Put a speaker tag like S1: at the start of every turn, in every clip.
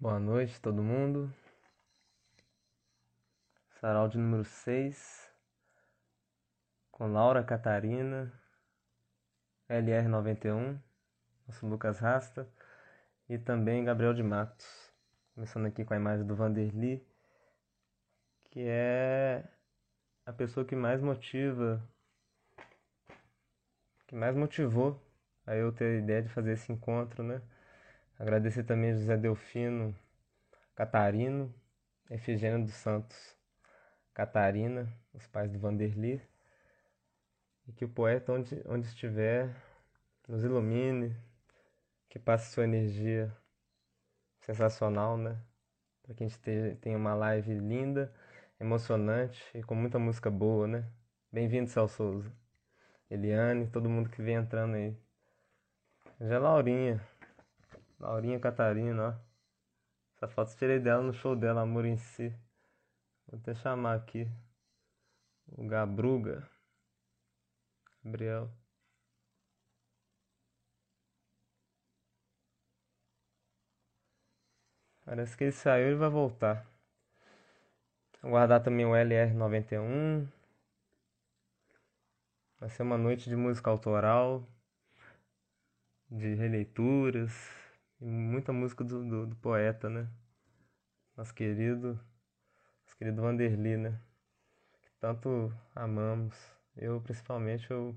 S1: Boa noite, todo mundo. Sarau de número 6, com Laura Catarina, LR91, nosso Lucas Rasta, e também Gabriel de Matos. Começando aqui com a imagem do Vanderly, que é a pessoa que mais motiva, que mais motivou a eu ter a ideia de fazer esse encontro, né? Agradecer também José Delfino Catarino, Efigênia dos Santos Catarina, os pais do Vanderly, e que o poeta, onde, onde estiver, nos ilumine, que passe sua energia sensacional, né? Para que a gente tenha uma live linda, emocionante e com muita música boa, né? Bem-vindo, Céu Souza, Eliane, todo mundo que vem entrando aí. Já Laurinha, Laurinha Catarina, ó. Essa foto eu tirei dela no show dela, Amor em Si. Vou até chamar aqui o Gabruga. Gabriel. Parece que ele saiu e vai voltar. Vou guardar também o LR91. Vai ser uma noite de música autoral, de releituras, e muita música do, do, do, poeta, né? Nosso querido, nosso querido Vanderly, né? Que tanto amamos. Eu, principalmente, eu,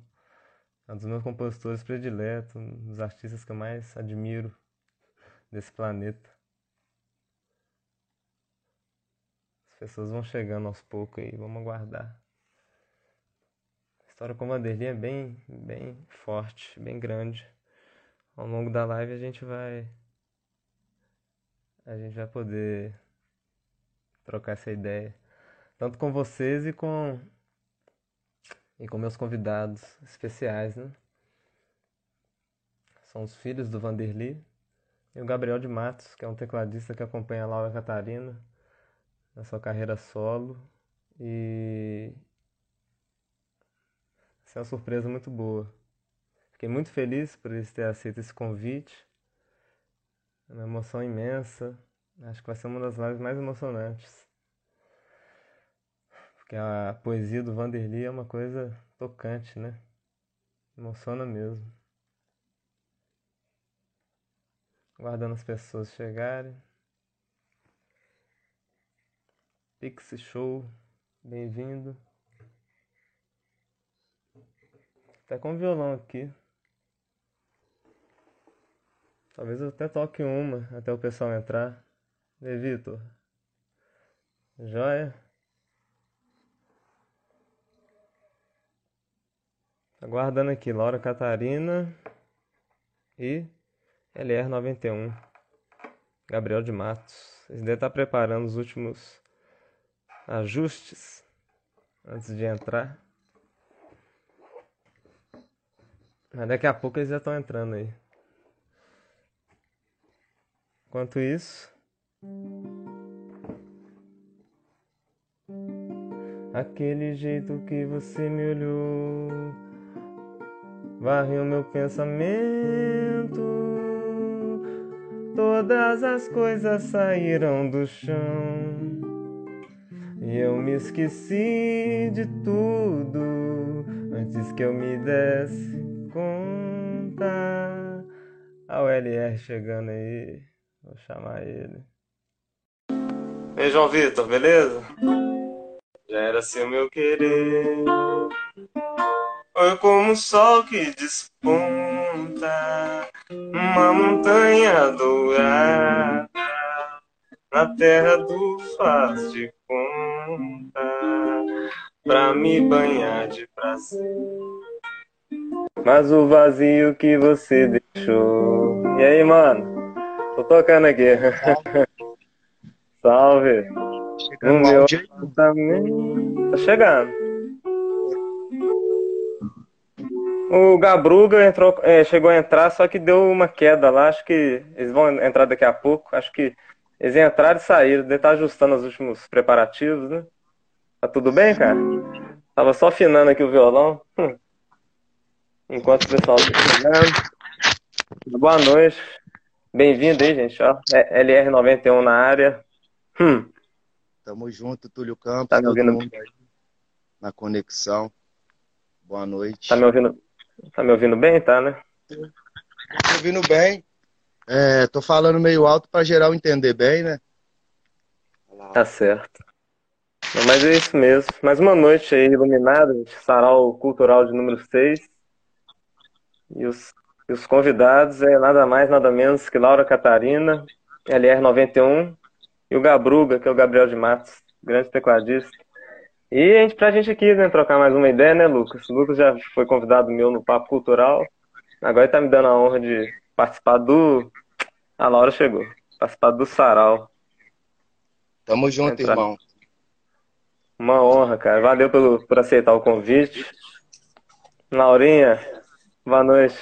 S1: é um dos meus compositores prediletos, um dos artistas que eu mais admiro desse planeta. As pessoas vão chegando aos poucos aí, vamos aguardar. A história com o Vanderly é bem, bem forte, bem grande. Ao longo da live a gente vai a gente vai poder trocar essa ideia, tanto com vocês e com e com meus convidados especiais, né? São os filhos do Vanderly e o Gabriel de Matos, que é um tecladista que acompanha a Laura Catarina na sua carreira solo e essa é uma surpresa muito boa. Fiquei muito feliz por eles terem aceito esse convite. É uma emoção imensa. Acho que vai ser uma das lives mais emocionantes. Porque a poesia do Vanderly é uma coisa tocante, né? Emociona mesmo. Guardando as pessoas chegarem. Pixie Show, bem-vindo. Até com violão aqui. Talvez eu até toque uma até o pessoal entrar. E Vitor? Joia? Aguardando aqui, Laura Catarina e LR91. Gabriel de Matos. Eles devem estar preparando os últimos ajustes antes de entrar. Mas daqui a pouco eles já estão entrando aí. Enquanto isso, aquele jeito que você me olhou varreu meu pensamento. Todas as coisas saíram do chão e eu me esqueci de tudo antes que eu me desse conta. A ULR chegando aí. Vou chamar ele. Ei, João Vitor, beleza? Já era assim o meu querer. Foi como o sol que desponta uma montanha dourada na terra do faz de conta pra me banhar de prazer. Mas o vazio que você deixou. E aí, mano? Tô tocando aqui. Salve.
S2: Chegando
S1: no meu também. Tá chegando. O Gabruga entrou, é, chegou a entrar, só que deu uma queda lá. Acho que eles vão entrar daqui a pouco. Acho que eles entraram e saíram. Deve estar ajustando os últimos preparativos, né? Tá tudo bem, cara? Tava só afinando aqui o violão. Hum. Enquanto o pessoal tá chegando. Boa noite. Bem-vindo aí, gente. Ó, é LR91 na área. Hum.
S2: Tamo junto, Túlio Campos. Tá me ouvindo? na conexão. Boa noite.
S1: Tá me ouvindo? Tá me ouvindo bem, tá, né?
S2: Tô me ouvindo bem. É, tô falando meio alto para geral entender bem, né?
S1: Tá certo. Mas é isso mesmo. Mais uma noite aí iluminada, sarau cultural de número 6. E os, e os convidados é nada mais, nada menos que Laura Catarina, LR91, e o Gabruga, que é o Gabriel de Matos, grande tecladista. E a gente, pra gente aqui, né, trocar mais uma ideia, né, Lucas? O Lucas já foi convidado meu no Papo Cultural. Agora ele tá me dando a honra de participar do. A Laura chegou. Participar do Sarau.
S2: Tamo junto, Entrar... irmão.
S1: Uma honra, cara. Valeu pelo, por aceitar o convite. Laurinha, boa noite.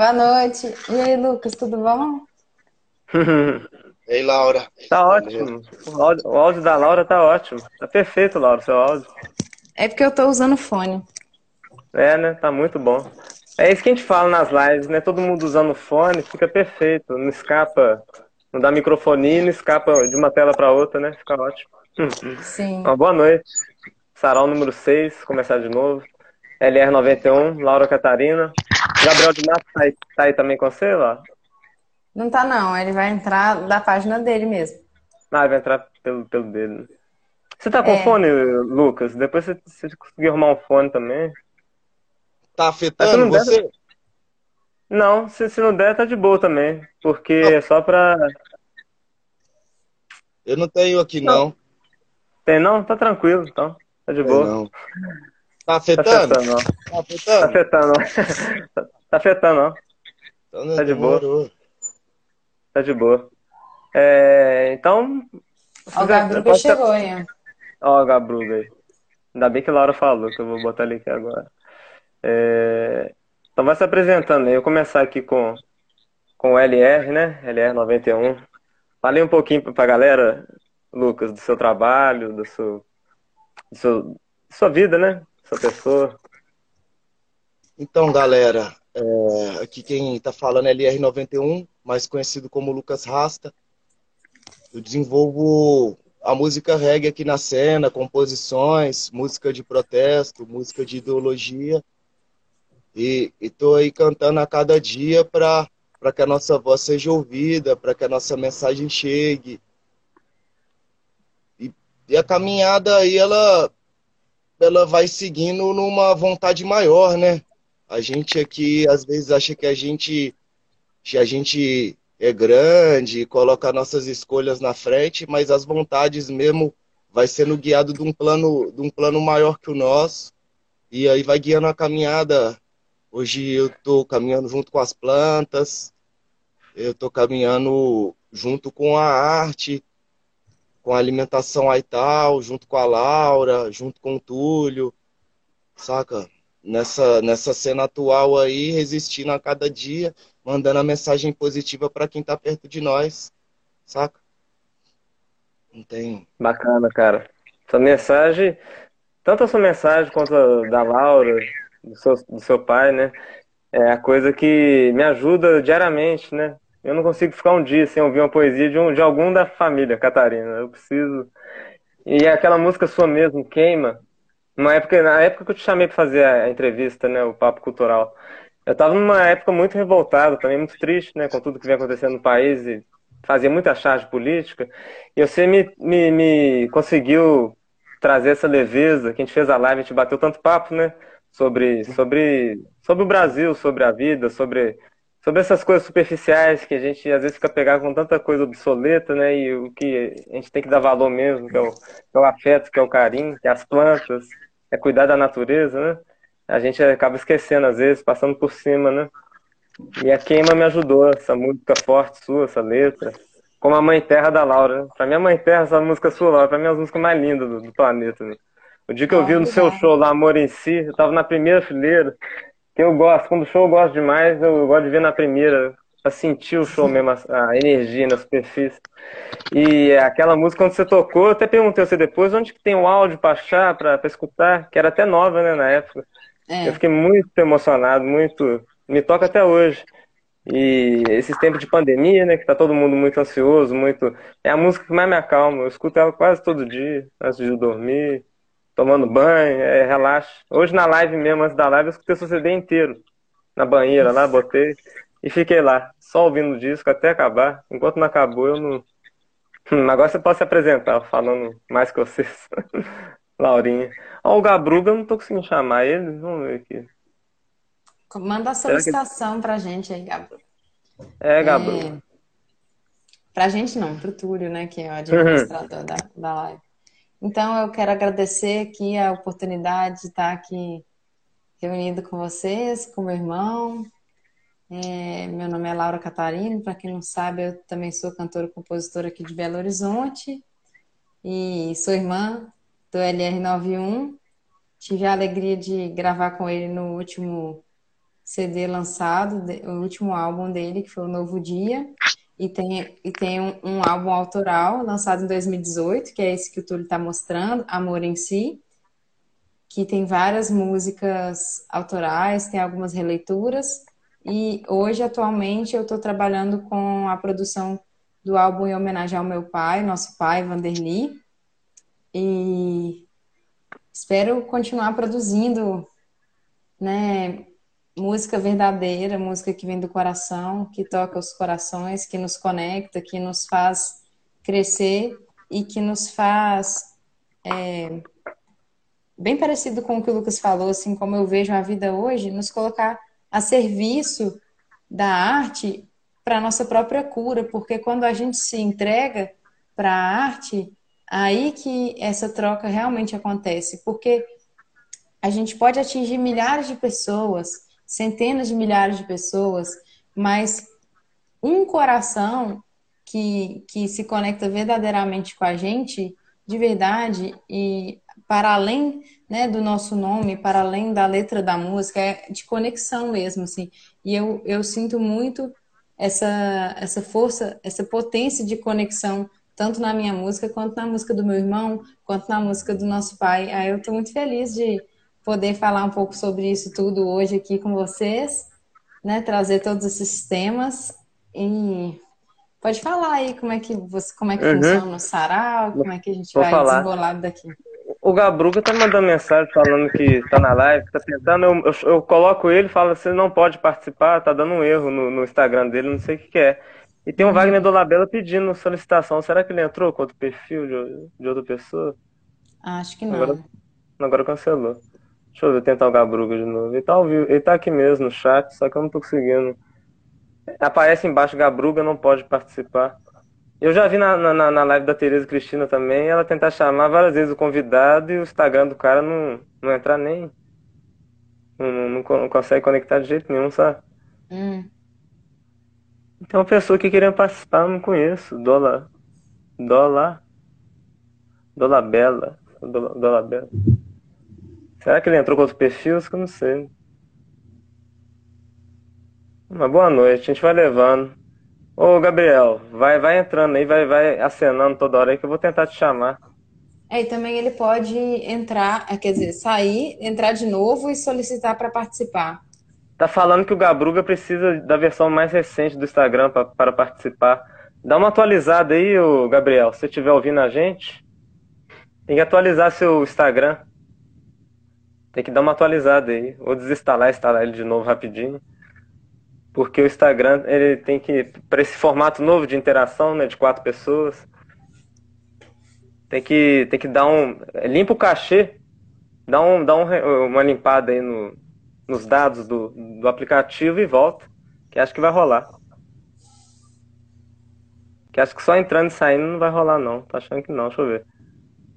S3: Boa noite. E aí, Lucas, tudo bom?
S2: Ei, Laura.
S1: Tá ótimo. O áudio, o áudio, da Laura tá ótimo. Tá perfeito, Laura, seu áudio.
S3: É porque eu tô usando fone.
S1: É, né? Tá muito bom. É isso que a gente fala nas lives, né? Todo mundo usando fone, fica perfeito. Não escapa, não dá microfonia, não escapa de uma tela para outra, né? Fica ótimo.
S3: Sim.
S1: Uma boa noite. Sarau número 6, começar de novo. LR91, Laura Catarina. Gabriel de Matos tá aí, tá aí também com você, lá?
S3: Não tá não, ele vai entrar da página dele mesmo.
S1: Ah, ele vai entrar pelo, pelo dele. Você tá com é. fone, Lucas? Depois você, você conseguir arrumar um fone também.
S2: Tá afetando não você? Der,
S1: não, se, se não der, tá de boa também. Porque não. é só pra.
S2: Eu não tenho aqui, não. não.
S1: Tem não? Tá tranquilo, então. Tá de boa.
S2: Não. Tá afetando? Tá afetando,
S1: não. Tá afetando? Tá afetando, não. tá afetando, não. Então, tá de boa. Tá de boa. É, então.
S3: Ó, o Gabruga chegou, hein?
S1: Ó, o Gabruga aí. Ainda bem que a Laura falou, que eu vou botar ele aqui agora. É... Então vai se apresentando aí. Eu vou começar aqui com, com o LR, né? LR91. Falei um pouquinho pra galera, Lucas, do seu trabalho, do seu, do seu, da sua vida, né? Sua pessoa.
S2: Então, galera, é, aqui quem está falando é LR91, mais conhecido como Lucas Rasta. Eu desenvolvo a música reggae aqui na cena, composições, música de protesto, música de ideologia. E estou aí cantando a cada dia para que a nossa voz seja ouvida, para que a nossa mensagem chegue. E, e a caminhada aí, ela, ela vai seguindo numa vontade maior, né? A gente aqui às vezes acha que a gente que a gente é grande, coloca nossas escolhas na frente, mas as vontades mesmo vai sendo guiado de um plano de um plano maior que o nosso. E aí vai guiando a caminhada. Hoje eu estou caminhando junto com as plantas, eu estou caminhando junto com a arte, com a alimentação aí tal, junto com a Laura, junto com o Túlio, saca? nessa, nessa cena atual aí, resistindo a cada dia, mandando a mensagem positiva para quem está perto de nós, saca? Não tem.
S1: Bacana, cara. Sua mensagem, tanto a sua mensagem quanto a da Laura, do seu, do seu pai, né? É a coisa que me ajuda diariamente, né? Eu não consigo ficar um dia sem ouvir uma poesia de, um, de algum da família, Catarina. Eu preciso. E aquela música sua mesmo, Queima, uma época, na época que eu te chamei para fazer a entrevista, né, o papo cultural, eu estava numa época muito revoltada, também muito triste, né, com tudo que vem acontecendo no país e fazia muita charge política. E você me, me, me conseguiu trazer essa leveza, que a gente fez a live, a gente bateu tanto papo, né, sobre sobre sobre o Brasil, sobre a vida, sobre sobre essas coisas superficiais que a gente às vezes fica pegado com tanta coisa obsoleta, né? E o que a gente tem que dar valor mesmo, que é o, que é o afeto, que é o carinho, que é as plantas, é cuidar da natureza, né? A gente acaba esquecendo às vezes, passando por cima, né? E a Queima me ajudou, essa música forte sua, essa letra. Como a Mãe Terra da Laura. Né? Pra mim, a Mãe Terra, essa música sua, Laura, pra mim é a música mais linda do, do planeta. Né? O dia que eu vi no seu show lá, Amor em Si, eu tava na primeira fileira, que eu gosto, quando o show eu gosto demais, eu gosto de ver na primeira, pra sentir o show mesmo, a, energia na superfície. E aquela música, quando você tocou, eu até perguntei você depois, onde que tem o áudio pra achar, pra, pra escutar, que era até nova, né, na época. É. Eu fiquei muito emocionado, muito. Me toca até hoje. E esses tempos de pandemia, né, que tá todo mundo muito ansioso, muito. É a música que mais me acalma. Eu escuto ela quase todo dia, antes de dormir, tomando banho, é, relaxa. Hoje na live mesmo, antes da live, eu escutei o CD inteiro. Na banheira lá, botei e fiquei lá, só ouvindo o disco até acabar. Enquanto não acabou, eu não. Agora você pode se apresentar, falando mais que vocês. Laurinha. Ó, o Gabruga, eu não tô conseguindo chamar ele. Vamos ver aqui.
S3: Manda a solicitação que... pra gente aí, Gabruga.
S1: É, Gabruga. É...
S3: Pra gente não, pro Túlio, né, que é o administrador uhum. da, da live. Então, eu quero agradecer aqui a oportunidade de estar aqui reunido com vocês, com meu irmão. É, meu nome é Laura Catarino, para quem não sabe, eu também sou cantora e compositora aqui de Belo Horizonte e sou irmã do LR91. Tive a alegria de gravar com ele no último CD lançado, o último álbum dele, que foi o Novo Dia. E tem, e tem um, um álbum autoral lançado em 2018, que é esse que o Túlio está mostrando, Amor em Si, que tem várias músicas autorais, tem algumas releituras. E hoje, atualmente, eu estou trabalhando com a produção do álbum em homenagem ao meu pai, nosso pai, Vanderly, e espero continuar produzindo, né, música verdadeira, música que vem do coração, que toca os corações, que nos conecta, que nos faz crescer e que nos faz é, bem parecido com o que o Lucas falou, assim como eu vejo a vida hoje, nos colocar a serviço da arte para nossa própria cura, porque quando a gente se entrega para a arte, Aí que essa troca realmente acontece, porque a gente pode atingir milhares de pessoas, centenas de milhares de pessoas, mas um coração que, que se conecta verdadeiramente com a gente, de verdade, e para além né, do nosso nome, para além da letra da música, é de conexão mesmo, assim. E eu, eu sinto muito essa, essa força, essa potência de conexão tanto na minha música, quanto na música do meu irmão, quanto na música do nosso pai. Aí eu estou muito feliz de poder falar um pouco sobre isso tudo hoje aqui com vocês, né? Trazer todos esses temas e pode falar aí como é que você, como é que uhum. funciona o sarau, como é que a gente Vou vai falar. daqui.
S1: O Gabruga tá mandando mensagem falando que tá na live, tá tentando. Eu, eu, eu coloco ele falo, você não pode participar, tá dando um erro no, no Instagram dele, não sei o que, que é. E tem o Wagner Dolabella pedindo solicitação. Será que ele entrou com outro perfil de, de outra pessoa?
S3: Acho que não.
S1: Agora, agora cancelou. Deixa eu ver, tentar o Gabruga de novo. Ele tá, ao vivo, ele tá aqui mesmo no chat, só que eu não tô conseguindo. Aparece embaixo Gabruga, não pode participar. Eu já vi na, na, na live da Tereza Cristina também, ela tentar chamar várias vezes o convidado e o Instagram do cara não, não entrar nem. Não, não, não consegue conectar de jeito nenhum, sabe?
S3: Hum.
S1: Tem uma pessoa que queria participar, eu não conheço. Dola. Dola. Dola Bela. Dola Bela. Será que ele entrou com outro perfil? Que eu não sei. Uma boa noite, a gente vai levando. Ô Gabriel, vai, vai entrando aí, vai, vai acenando toda hora aí que eu vou tentar te chamar.
S3: É, e também ele pode entrar, quer dizer, sair, entrar de novo e solicitar para participar.
S1: Tá falando que o Gabruga precisa da versão mais recente do Instagram para participar. Dá uma atualizada aí, ô Gabriel. Se você estiver ouvindo a gente, tem que atualizar seu Instagram. Tem que dar uma atualizada aí. Ou desinstalar instalar ele de novo rapidinho. Porque o Instagram, ele tem que. Para esse formato novo de interação, né? De quatro pessoas. Tem que, tem que dar um. Limpa o cachê. Dá, um, dá um, uma limpada aí no, nos dados do, do aplicativo e volta, que acho que vai rolar. Que acho que só entrando e saindo não vai rolar não. Tô achando que não, deixa eu ver.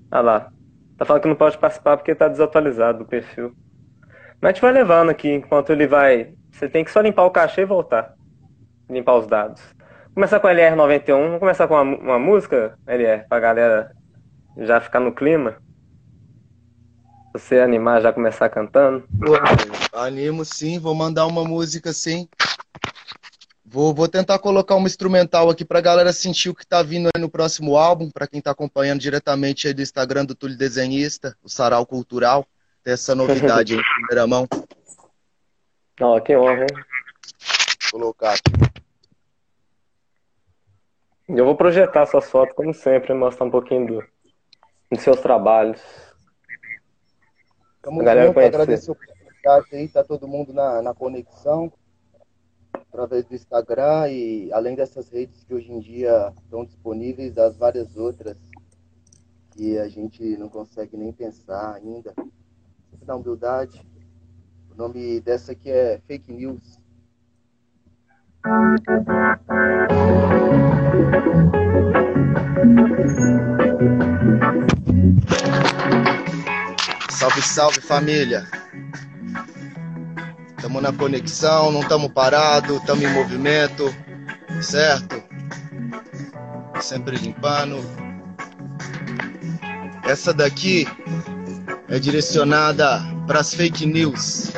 S1: Ah lá. Tá falando que não pode participar porque tá desatualizado o perfil. Mas a gente vai levando aqui enquanto ele vai. Você tem que só limpar o cachê e voltar. Limpar os dados. Começar com a LR91. Vamos começar com uma, uma música, LR, pra galera já ficar no clima. Você animar, já começar cantando?
S2: Animo sim, vou mandar uma música sim. Vou, vou tentar colocar uma instrumental aqui pra galera sentir o que tá vindo aí no próximo álbum, para quem tá acompanhando diretamente aí do Instagram do Túlio Desenhista, o Sarau Cultural. Tem essa novidade aí em primeira mão.
S1: Ó, oh, que honra, hein?
S2: colocar aqui.
S1: Eu vou projetar suas fotos, como sempre, mostrar um pouquinho do, dos seus trabalhos.
S2: Tamo a galera junto, agradecer o podcast aí, tá todo mundo na, na conexão, através do Instagram e além dessas redes que hoje em dia estão disponíveis, das várias outras que a gente não consegue nem pensar ainda. Sempre na humildade. O nome dessa aqui é Fake News. Salve, salve família. Estamos na conexão, não estamos parados, estamos em movimento, certo? Sempre limpando. Essa daqui é direcionada para as fake news.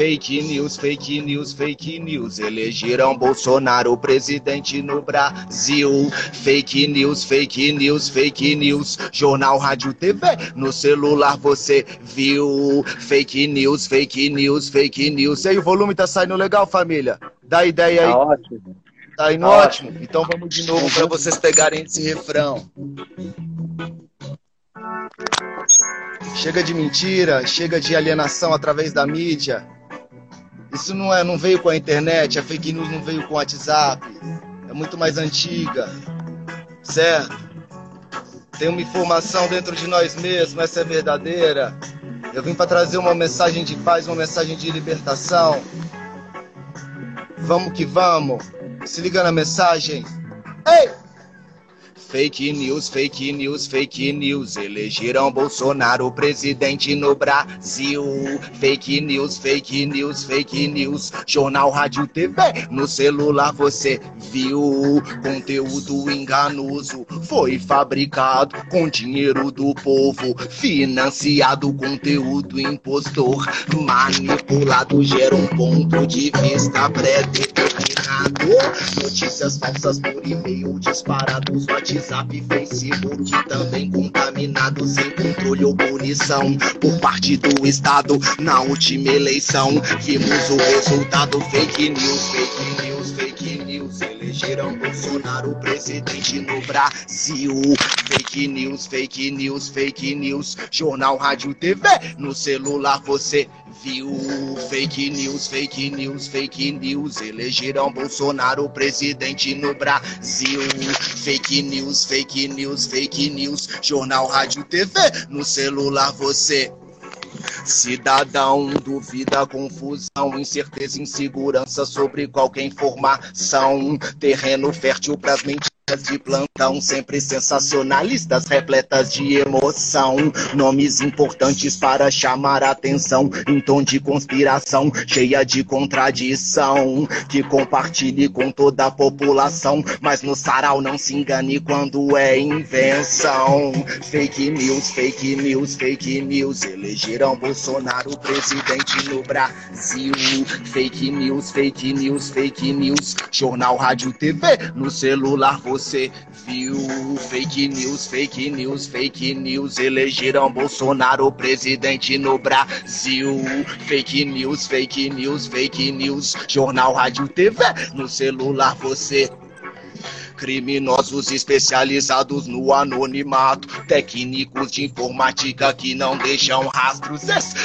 S2: Fake news, fake news, fake news. Elegeram Bolsonaro presidente no Brasil. Fake news, fake news, fake news. Jornal, rádio, TV. No celular você viu. Fake news, fake news, fake news. E aí, o volume tá saindo legal, família? Dá ideia aí.
S1: Tá ótimo.
S2: Tá indo tá ótimo. ótimo. Então vamos de novo para vocês pegarem esse refrão. Chega de mentira, chega de alienação através da mídia. Isso não, é, não veio com a internet, a fake news não veio com o WhatsApp. É muito mais antiga. Certo? Tem uma informação dentro de nós mesmos, essa é verdadeira. Eu vim para trazer uma mensagem de paz, uma mensagem de libertação. Vamos que vamos. Se liga na mensagem. Ei! Fake news, fake news, fake news. Elegeram Bolsonaro presidente no Brasil. Fake news, fake news, fake news. Jornal, rádio, TV. No celular você viu. Conteúdo enganoso. Foi fabricado com dinheiro do povo. Financiado conteúdo impostor. Manipulado gera um ponto de vista pré-determinado. Notícias falsas por e-mail disparados. WhatsApp WhatsApp, Facebook também contaminados sem controle ou punição por parte do Estado. Na última eleição, vimos o resultado: fake news, fake news, fake news. Elegeram Bolsonaro presidente no Brasil. Fake news, fake news, fake news. Jornal, rádio, TV. No celular você viu fake news, fake news, fake news. Elegeram Bolsonaro presidente no Brasil. Fake news, fake news, fake news. Jornal, rádio, TV. No celular você Cidadão, dúvida, confusão, incerteza, insegurança sobre qualquer informação. Terreno fértil pras mentiras de plantão, sempre sensacionalistas, repletas de emoção. Nomes importantes para chamar atenção, em tom de conspiração, cheia de contradição. Que compartilhe com toda a população, mas no sarau não se engane quando é invenção. Fake news, fake news, fake news. Elegeram Bolsonaro presidente no Brasil. Fake news, fake news, fake news. Jornal, rádio, TV, no celular você você viu. Fake news, fake news, fake news. Elegeram Bolsonaro presidente no Brasil. Fake news, fake news, fake news. Jornal, rádio, TV. No celular você Criminosos especializados no anonimato, técnicos de informática que não deixam rastros,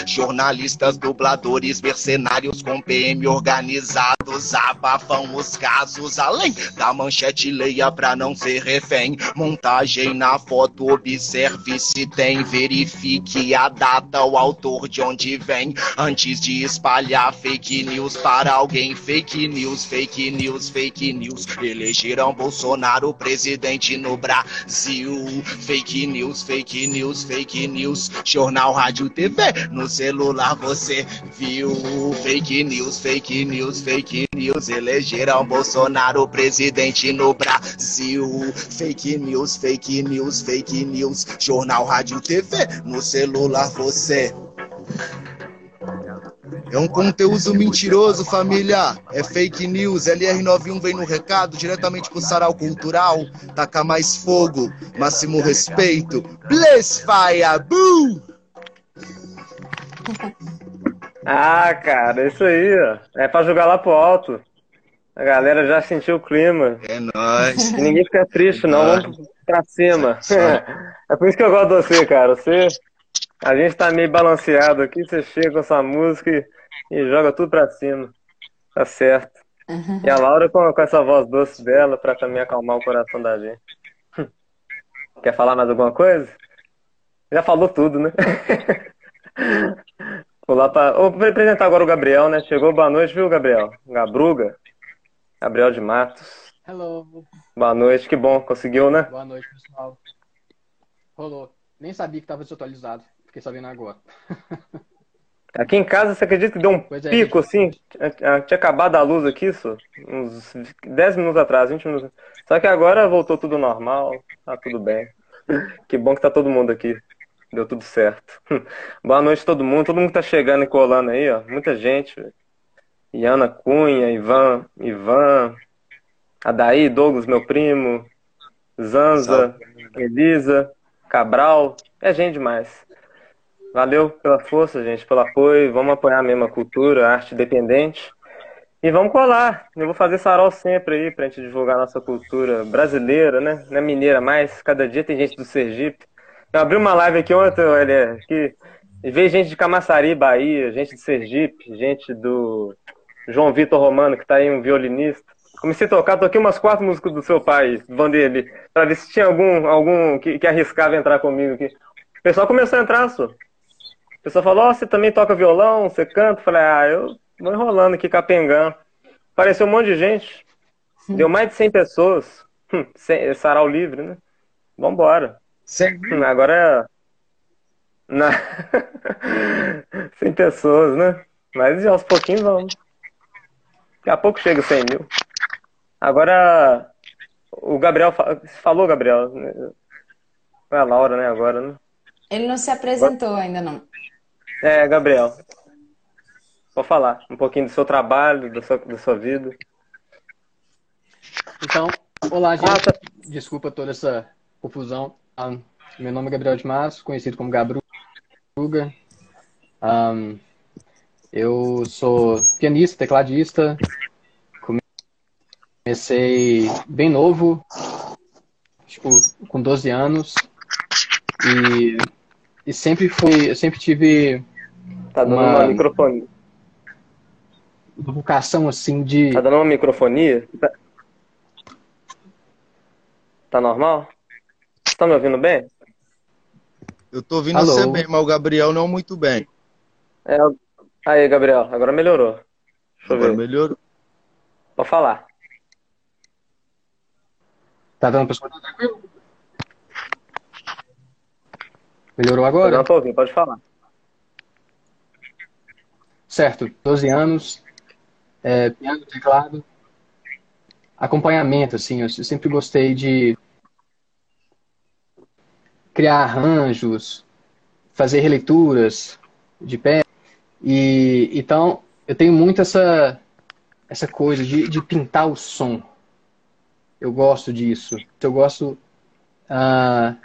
S2: jornalistas, dubladores, mercenários com PM organizados, abafam os casos, além da manchete leia pra não ser refém. Montagem na foto, observe se tem, verifique a data, o autor de onde vem, antes de espalhar fake news para alguém. Fake news, fake news, fake news, elegeram Bolsonaro Bolsonaro presidente no Brasil. Fake news, fake news, fake news. Jornal, rádio, TV. No celular você viu. Fake news, fake news, fake news. Elegeram Bolsonaro presidente no Brasil. Fake news, fake news, fake news. Jornal, rádio, TV. No celular você é um conteúdo mentiroso, família. É fake news. LR91 vem no recado diretamente pro Sarau Cultural. Taca mais fogo, máximo respeito. Bless fire, boo!
S1: Ah, cara, isso aí, ó. É pra jogar lá pro alto. A galera já sentiu o clima.
S2: É nóis.
S1: E ninguém fica triste, não. Vamos pra cima. É por isso que eu gosto de você, cara. Você. A gente tá meio balanceado aqui, você chega com essa música e, e joga tudo pra cima. Tá certo. E a Laura com, com essa voz doce dela pra também acalmar o coração da gente. Quer falar mais alguma coisa? Já falou tudo, né? Vou lá pra. Vou apresentar agora o Gabriel, né? Chegou, boa noite, viu, Gabriel? Gabruga. Gabriel de Matos.
S4: Hello.
S1: Boa noite, que bom, conseguiu, né?
S4: Boa noite, pessoal. Rolou. Nem sabia que estava desatualizado. Fiquei sabendo agora.
S1: Aqui em casa, você acredita que deu um
S4: Pois é,
S1: pico
S4: gente.
S1: assim? Tinha tinha acabado a luz aqui, isso? Uns 10 minutos atrás, 20 minutos. Só que agora voltou tudo normal, tá tudo bem. Que bom que tá todo mundo aqui. Deu tudo certo. Boa noite a todo mundo, todo mundo que tá chegando e colando aí, ó. Muita gente. Iana Cunha, Ivan, Ivan, Adaí, Douglas, meu primo, Zanza, Elisa, Cabral, é gente demais. Valeu pela força, gente, pelo apoio. Vamos apoiar mesmo a cultura, a arte independente. E vamos colar. Eu vou fazer sarau sempre aí pra gente divulgar a nossa cultura brasileira, né? Não é mineira mais. Cada dia tem gente do Sergipe. Eu abri uma live aqui ontem, olha, que veio gente de Camaçari, Bahia, gente de Sergipe, gente do João Vitor Romano, que tá aí, um violinista. Comecei a tocar, toquei umas quatro músicas do seu pai, Vanderlei, pra ver se tinha algum, algum que, que arriscava entrar comigo aqui. O pessoal começou a entrar, só. O pessoal falou, ó, você também toca violão, você canta? Eu falei, ah, eu vou enrolando aqui, capengando. Apareceu um monte de gente. Deu mais de 100 pessoas. Hum, cem- sarau livre, né? Vambora.
S2: Sempre
S1: Hum, Agora é. Na... 100 pessoas, né? Mas aos pouquinhos vamos. Daqui a pouco chega 100 mil. Agora, o Gabriel. fa- Falou, Gabriel. né? Foi a Laura, né? Agora, né?
S3: Ele não se apresentou ainda, não.
S1: É, Gabriel. Vou falar um pouquinho do seu trabalho, da sua, da sua vida.
S4: Então, olá, gente.
S1: Ah, tá.
S4: Desculpa toda essa confusão. Ah, meu nome é Gabriel de Matos, conhecido como Gabruga. Ahn, eu sou pianista, tecladista. Comecei bem novo, tipo, com 12 anos. E, e sempre fui, eu sempre tive
S1: Tá dando
S4: Uma-
S1: uma microfonia.
S4: uma vocação assim de
S1: Tá dando uma microfonia? Tá, tá normal? Você tá me ouvindo bem?
S2: Eu tô ouvindo
S4: Alô?
S2: você bem, mas o Gabriel não muito bem.
S1: É. Aí, Gabriel, agora melhorou. Deixa eu
S2: Agora
S1: ver.
S2: melhorou.
S1: Pode falar.
S4: Tá dando pra escutar tranquilo? Melhorou agora?
S1: não tô ouvindo, pode falar.
S4: Certo, 12 anos, é, piano, teclado, acompanhamento, assim, eu sempre gostei de criar arranjos, fazer releituras de pé, e então eu tenho muito essa, essa coisa de, de pintar o som. Eu gosto disso. Eu gosto ah,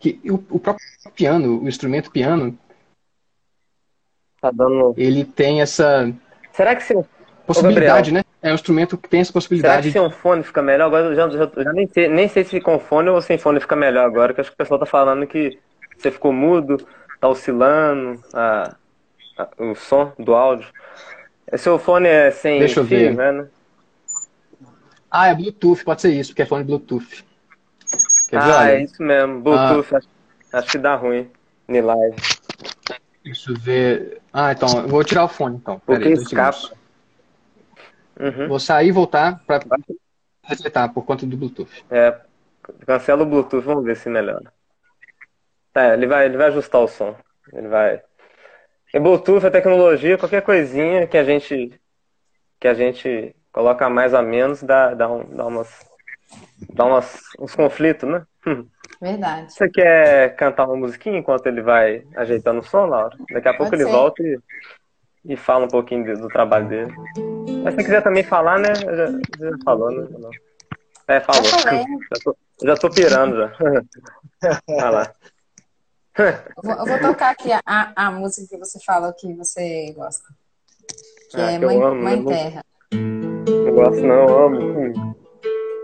S4: que o, o próprio piano, o instrumento piano,
S1: Tá dando.
S4: ele tem essa
S1: Será que se,
S4: possibilidade, né? É um instrumento que tem essa
S1: será que
S4: possibilidade.
S1: sem um fone fica melhor? Agora eu já, já, já nem, sei, nem sei se com fone ou sem fone fica melhor agora, que acho que o pessoal tá falando que você ficou mudo, tá oscilando a, a- o som do áudio. Seu fone é sem
S4: Deixa eu
S1: fio,
S4: ver.
S1: né?
S4: Ah, é Bluetooth, pode ser isso, porque é fone Bluetooth. Quer ver?
S1: Ah,
S4: Olha,
S1: é isso mesmo. Bluetooth, acho, acho que dá ruim em live.
S4: deixa eu ver. Ah, então, eu vou tirar o fone, então.
S1: Porque
S4: dois
S1: escapa. Uhum.
S4: Vou sair e voltar para resetar por conta do Bluetooth.
S1: É, cancela o Bluetooth, vamos ver se melhora. Tá, ele vai, ele vai ajustar o som. Ele vai. E Bluetooth é tecnologia, qualquer coisinha que a gente que a gente coloca mais a menos dá, dá, um, dá umas dá umas, uns conflitos, né?
S3: Verdade.
S1: Você quer cantar uma musiquinha enquanto ele vai ajeitando o som, Laura? Daqui a pouco
S3: Pode
S1: ele
S3: ser.
S1: volta e, e fala um pouquinho do, do trabalho dele. Mas se você quiser também falar, né? Já, já falou, né? É, falou.
S3: Já
S1: tô, já tô pirando já. Vai lá.
S3: Eu vou, eu vou tocar aqui a, a, música que você fala que você gosta. Que ah, é que Mãe, amo, Mãe Terra.
S1: Não gosto não, amo.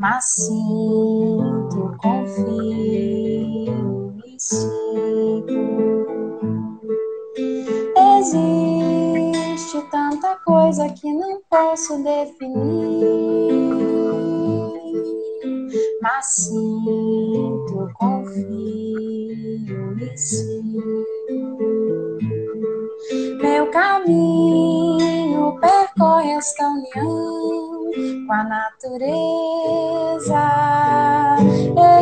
S3: mas sinto, confio e sigo. Existe tanta coisa que não posso definir, mas sinto, confio e sigo meu caminho percorre esta união com a natureza.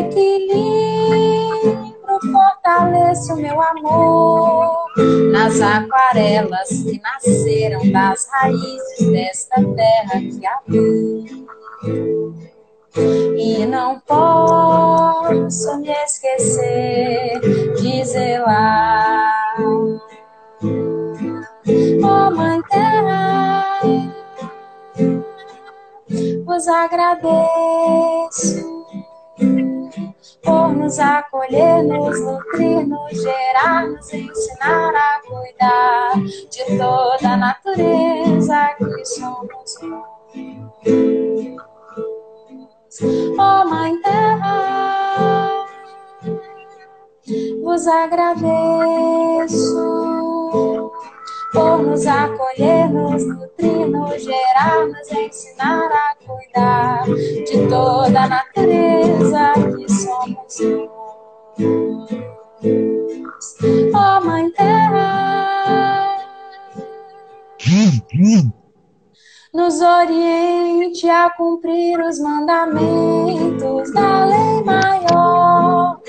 S3: Equilíbrio fortaleço meu amor nas aquarelas que nasceram das raízes desta terra que habito. E não posso me esquecer de zelar oh Mãe Terra, vos agradeço por nos acolher, nos nutrir, nos gerar, nos ensinar a cuidar de toda a natureza que somos nós. Oh Mãe Terra, vos agradeço por nos acolher, nos nutrir, nos gerar, nos ensinar a cuidar de toda a natureza que somos nós. Oh, Mãe Terra, nos oriente a cumprir os mandamentos da lei maior,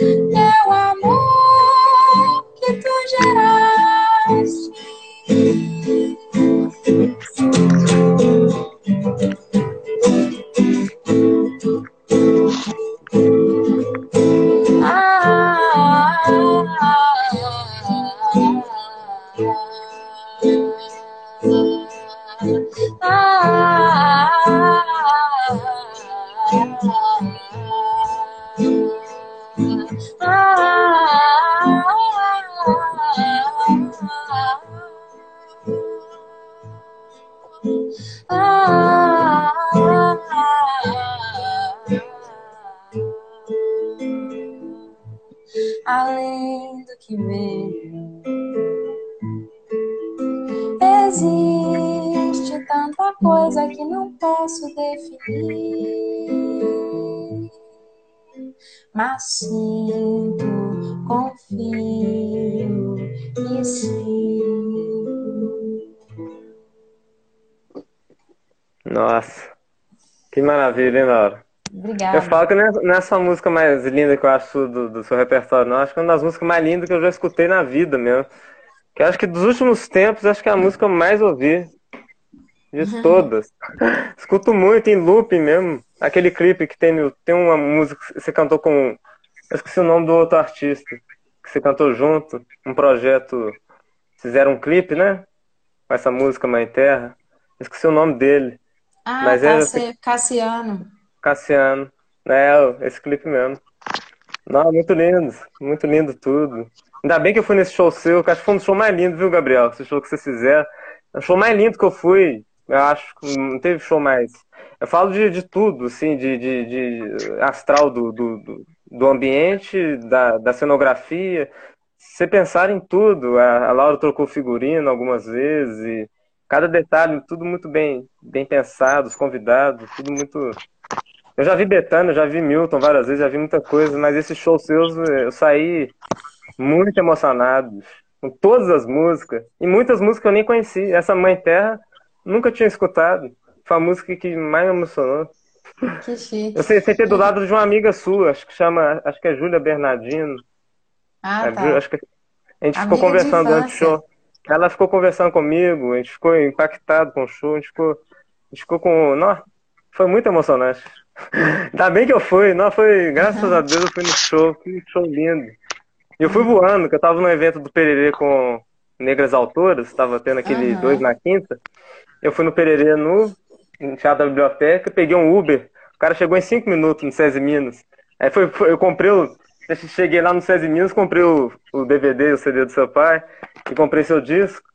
S1: Nossa, que maravilha, hein, Laura?
S3: Obrigada.
S1: Eu falo que não é, é só a música mais linda que eu acho do, do seu repertório, não. Acho que é uma das músicas mais lindas que eu já escutei na vida mesmo. Que acho que dos últimos tempos, acho que é a música que eu mais ouvi. De uhum. todas. Escuto muito em loop mesmo. Aquele clipe que tem, tem uma música que você cantou com. Eu esqueci o nome do outro artista. Que você cantou junto. Um projeto. Fizeram um clipe, né? Com essa música Mãe Terra. Eu esqueci o nome dele.
S3: Ah, Mas é, Cassiano.
S1: Cassiano. É, esse clipe mesmo. Não, muito lindo. Muito lindo tudo. Ainda bem que eu fui nesse show seu, que acho que foi um show mais lindo, viu, Gabriel? Esse show que você fizer. É o show mais lindo que eu fui. Eu acho que não teve show mais. Eu falo de, de tudo, assim, de, de, de astral do, do, do ambiente, da, da cenografia. Você pensar em tudo. A, a Laura trocou figurino algumas vezes. E cada detalhe, tudo muito bem, bem pensado, os convidados, tudo muito eu já vi Betânia, já vi Milton várias vezes, já vi muita coisa, mas esses shows seus eu saí muito emocionado com todas as músicas. E muitas músicas eu nem conheci. Essa Mãe Terra nunca tinha escutado. Foi a música que mais me emocionou.
S3: Que chique.
S1: Eu sentei do lado de uma amiga sua, acho que chama, acho que é Júlia Bernardino.
S3: Ah,
S1: É,
S3: tá.
S1: Acho que a gente ficou
S3: Amiga de
S1: conversando antes do show. Ela ficou conversando comigo, a gente ficou impactado com o show, a gente ficou, a gente ficou com. Nossa, foi muito emocionante. Ainda bem que eu fui, não, foi, graças a Deus eu fui no show, que show lindo. E eu fui voando, que eu tava no evento do Pererê com Negras Autoras, tava tendo aquele
S3: Aham.
S1: dois na quinta. Eu fui no Pererê no, Teatro da Biblioteca, peguei um Uber, o cara chegou em cinco minutos no SESI Minas. Aí foi, foi- eu comprei o. Cheguei lá no SESI Minas, comprei o, o DVD, o CD do seu pai, e comprei seu disco.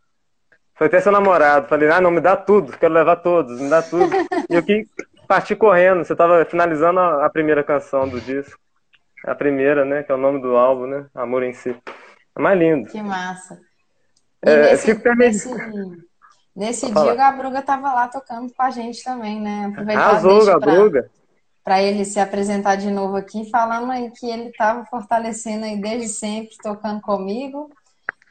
S1: Foi até seu namorado. Falei, ah, não, me dá tudo, quero levar todos, me dá tudo. E eu que parti correndo. Você tava finalizando a, a primeira canção do disco. A primeira, né? Que é o nome do álbum, né? Amor em si. É mais lindo.
S3: Que massa. E
S1: É,
S3: nesse,
S1: fico meio-
S3: nesse, nesse dia o Gabruga tava lá tocando com a gente também, né? Aproveitar
S1: Arrasou,
S3: deixa pra-
S1: Gabruga.
S3: para ele se apresentar de novo aqui, falando aí que ele estava fortalecendo aí desde sempre, tocando comigo.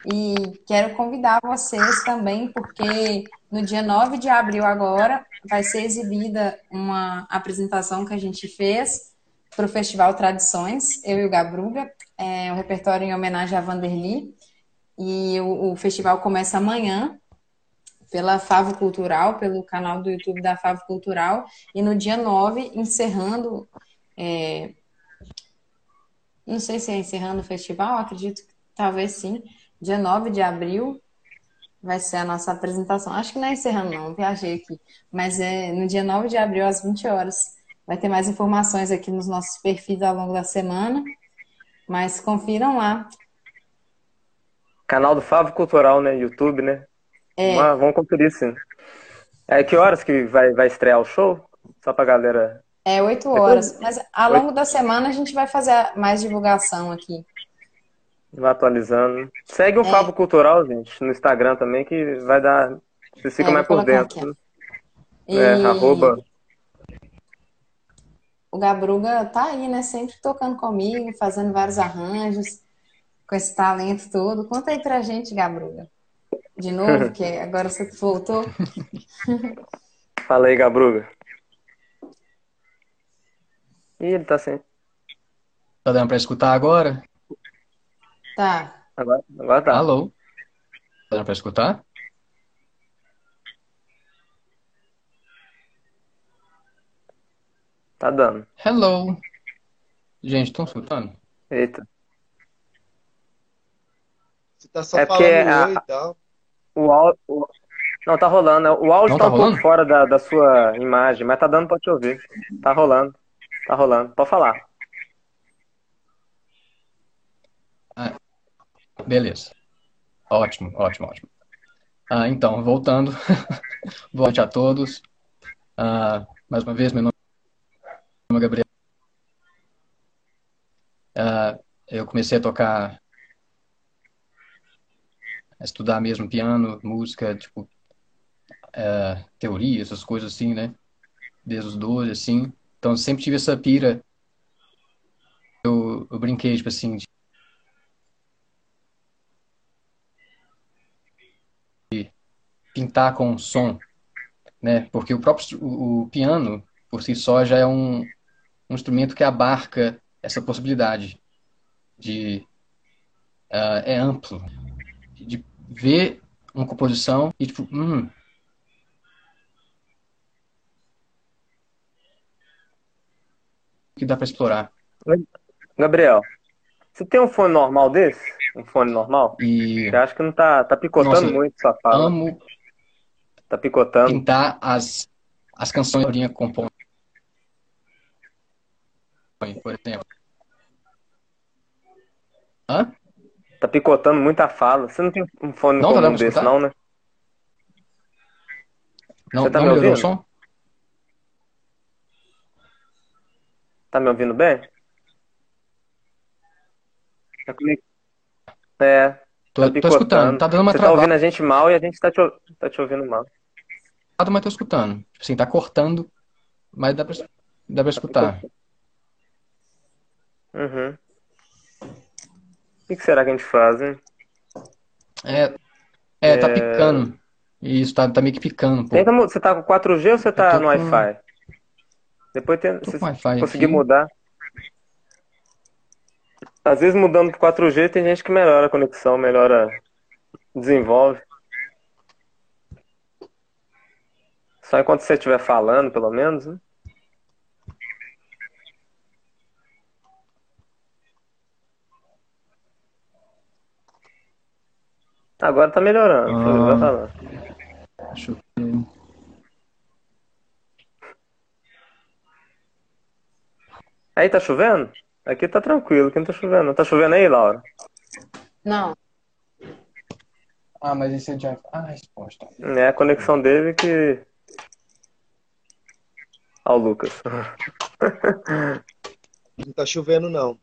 S3: E quero convidar vocês também, porque no dia 9 de abril agora vai ser exibida uma apresentação que a gente fez para o Festival Tradições, eu e o Gabruga, é um repertório em homenagem a Vanderly. E o, o festival começa amanhã pela Favo Cultural, pelo canal do YouTube da Favo Cultural, e no dia 9, encerrando, é, não sei se é encerrando o festival, acredito que talvez sim, dia 9 de abril vai ser a nossa apresentação. Acho que não é encerrando não, viajei aqui, mas é no dia 9 de abril, às 20 horas. Vai ter mais informações aqui nos nossos perfis ao longo da semana, mas confiram lá.
S1: Canal do Favo Cultural, né? YouTube, né?
S3: É.
S1: Vamos, vamos conferir, sim. É, que horas que vai, vai estrear o show? Só pra galera.
S3: É oito horas, mas ao longo da semana a gente vai fazer mais divulgação aqui.
S1: Vai atualizando. Segue o Favo Cultural, gente, no Instagram também, que vai dar. Vocês ficam
S3: É,
S1: mais por dentro.
S3: aqui,
S1: né?
S3: E
S1: É, arroba.
S3: o Gabruga tá aí, né? Sempre tocando comigo, fazendo vários arranjos, com esse talento todo. Conta aí pra gente, Gabruga. De novo, que agora você voltou.
S1: Fala aí, Gabruga. Ih, ele tá sem.
S4: Tá dando pra escutar agora?
S3: Tá.
S1: Agora, agora tá.
S4: Alô? Tá dando pra escutar?
S1: Tá dando.
S4: Hello. Gente, estão escutando?
S1: Eita.
S2: Você tá só
S1: É
S2: falando
S1: porque a-
S2: oi e tal.
S1: O áudio. o- Não, tá rolando. né? O áudio
S4: Não
S1: tá
S4: tá
S1: um pouco
S4: rolando?
S1: fora da, da sua imagem, mas tá dando pra te ouvir. Tá rolando. Tá rolando. Pode falar.
S4: Beleza. Ótimo, ótimo, ótimo. Ah, então, voltando. Boa noite a todos. Ah, mais uma vez, meu nome é Gabriel. Ah, eu comecei a tocar, a estudar mesmo piano, música, tipo, ah, teoria, essas coisas assim, né? Desde os 12, assim. Então, sempre tive essa pira. Eu, eu brinquei, tipo assim, de pintar com som, né? Porque o próprio o, o piano por si só já é um, um instrumento que abarca essa possibilidade de ah, é amplo de ver uma composição e tipo, hum, que dá para explorar.
S1: Gabriel, você tem um fone normal desse? Um fone normal?
S4: E
S1: Eu acho que não tá, tá picotando
S4: Nossa,
S1: muito sua fala.
S4: amo
S1: Tá picotando.
S4: pintar as as canções que Aurinha compõe, por exemplo. Hã?
S1: Tá picotando muita fala. Você não tem um fone
S4: Não, tá
S1: comum
S4: pra
S1: desse,
S4: escutar?
S1: não, né?
S4: Não,
S1: Você tá
S4: não
S1: me
S4: melhorou o
S1: ouvindo?
S4: som?
S1: Tá me ouvindo bem? Tá comigo? É,
S4: Tô,
S1: tá
S4: tô escutando. Tá dando uma
S1: Você tá
S4: travada,
S1: ouvindo a gente mal e a gente tá te, tá te ouvindo mal.
S4: Mas tô escutando. Tipo assim, tá cortando, mas dá pra, dá pra escutar.
S1: Uhum. O que será que a gente faz, hein?
S4: É, é, tá picando. Isso, tá, tá meio que picando pouco.
S1: Tenta Você tá com 4G ou você tá no
S4: com-
S1: Wi-Fi? Depois tem,
S4: Tô
S1: se conseguir
S4: aqui.
S1: mudar. Às vezes mudando pro 4G tem gente que melhora a conexão, melhora, desenvolve. Só enquanto você estiver falando, pelo menos, né? Agora tá melhorando, ah, vai. Deixa eu ver. Aí tá chovendo? Aqui tá tranquilo, aqui não tá chovendo. Tá chovendo aí, Laura?
S3: Não.
S5: Ah, mas esse é já. Ah, a resposta.
S1: É a conexão dele que. Ao Lucas.
S2: Não tá chovendo, não.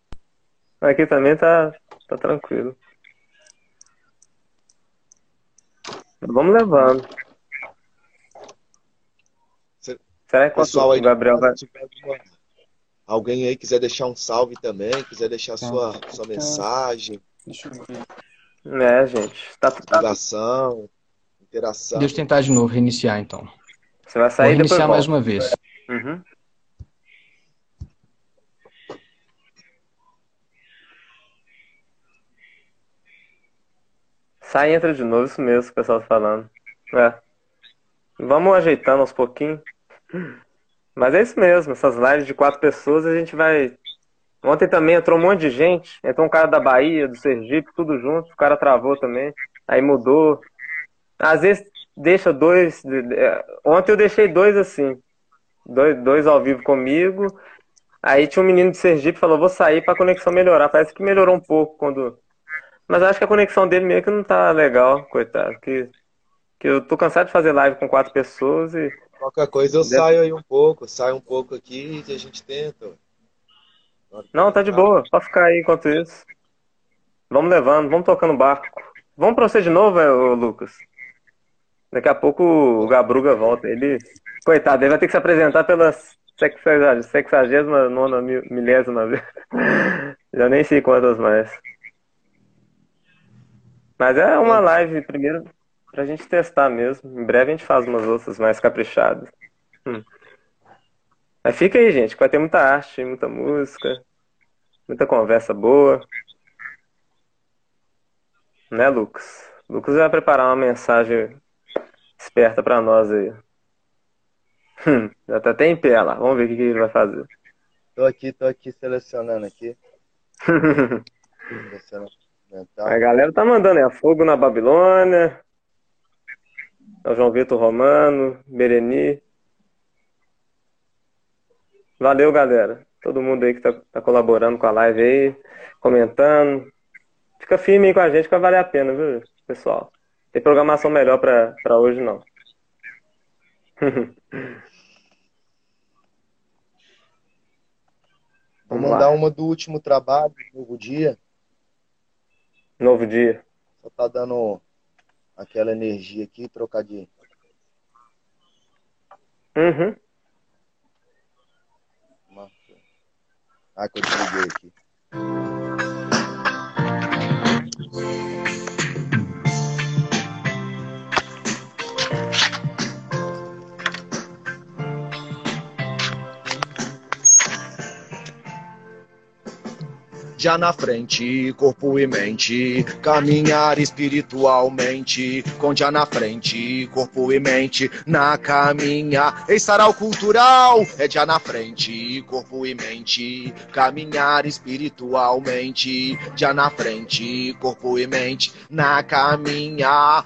S1: Aqui também tá, tá tranquilo. Vamos levando. Será que Pessoal, o Gabriel vai.
S2: Alguém aí quiser deixar um salve também, quiser deixar sua, sua mensagem. Deixa eu
S1: ver. É, gente. Tá,
S2: tá... Interação.
S5: Deixa eu tentar de novo, reiniciar então.
S1: Você vai sair
S5: Vou reiniciar mais uma vez.
S1: Uhum. Sai e entra de novo, isso mesmo que o pessoal tá falando. É. Vamos ajeitando aos pouquinhos. Mas é isso mesmo, essas lives de quatro pessoas a gente vai. Ontem também entrou um monte de gente. Entrou um cara da Bahia, do Sergipe, tudo junto. O cara travou também. Aí mudou. Às vezes deixa dois. É, ontem eu deixei dois assim. Dois, dois ao vivo comigo. Aí tinha um menino de Sergipe que falou: vou sair pra conexão melhorar. Parece que melhorou um pouco quando. Mas acho que a conexão dele meio que não tá legal, coitado. Que, que eu tô cansado de fazer live com quatro pessoas e
S2: Qualquer coisa eu saio aí um pouco, saio um pouco aqui e a gente tenta.
S1: Não, tá de boa. Pode ficar aí enquanto isso. Vamos levando, vamos tocando barco. Vamos pra você de novo, é, Lucas? Daqui a pouco o Gabruga volta. Ele, coitado, ele vai ter que se apresentar pela sexagésima nona milésima vez. Já nem sei quantas mais. Mas é uma live, primeiro, Pra gente testar mesmo. Em breve a gente faz umas outras mais caprichadas. Hum. Mas fica aí, gente, que vai ter muita arte, muita música, muita conversa boa. Né, Lucas? Lucas vai preparar uma mensagem esperta para nós aí. Hum, já tá até em pé lá. Vamos ver o que, que ele vai fazer.
S2: Tô aqui, tô aqui selecionando aqui.
S1: A galera tá mandando, é fogo na Babilônia, ao João Vitor Romano, Bereni. Valeu, galera. Todo mundo aí que tá, tá, colaborando com a live aí, comentando. Fica firme aí com a gente que vai valer a pena, viu, pessoal? Tem programação melhor pra hoje, não.
S2: Vamos mandar uma do último trabalho, novo dia.
S1: Novo dia.
S2: Só tá dando aquela energia aqui, trocar de.
S1: Uhum.
S2: Ah, que eu desliguei aqui. Já na frente, corpo e mente, caminhar espiritualmente, com já na frente, corpo e mente, na caminha, o cultural, é já na frente, corpo e mente, caminhar espiritualmente, já na frente, corpo e mente, na caminhada,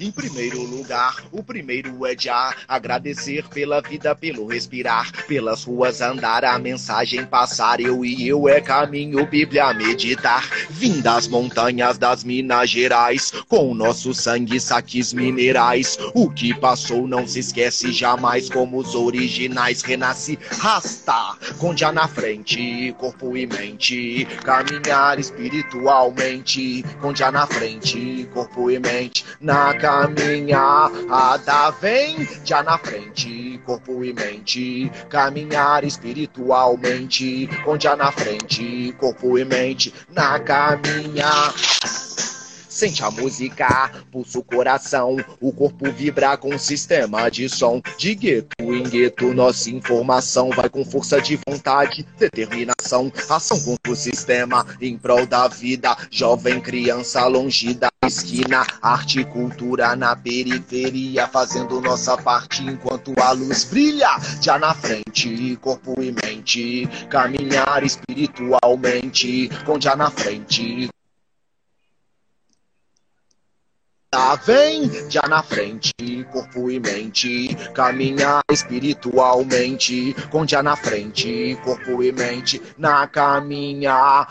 S2: em primeiro lugar, o primeiro é já agradecer pela vida, pelo respirar, pelas ruas andar, a mensagem passar, eu e eu é caminho caminho, Bíblia meditar. Vim das montanhas das Minas Gerais, com nosso sangue saques minerais. O que passou não se esquece jamais, como os originais renasce. Rasta, com já na frente, corpo e mente. Caminhar espiritualmente, com já na frente, corpo e mente. Na caminhada, vem já na frente, corpo e mente. Caminhar espiritualmente, com já na frente, corpo e mente na caminha. Sente a música, pulsa o coração, o corpo vibra com o sistema de som. De gueto em gueto, nossa informação vai com força de vontade, determinação, ação contra o sistema, em prol da vida. Jovem criança longe da esquina, arte e cultura na periferia, fazendo nossa parte enquanto a luz brilha. Já na frente, corpo e mente, caminhar espiritualmente, com já na frente, Tá, vem já na frente, corpo e mente, caminhar espiritualmente, com já na frente, corpo e mente, na caminhada.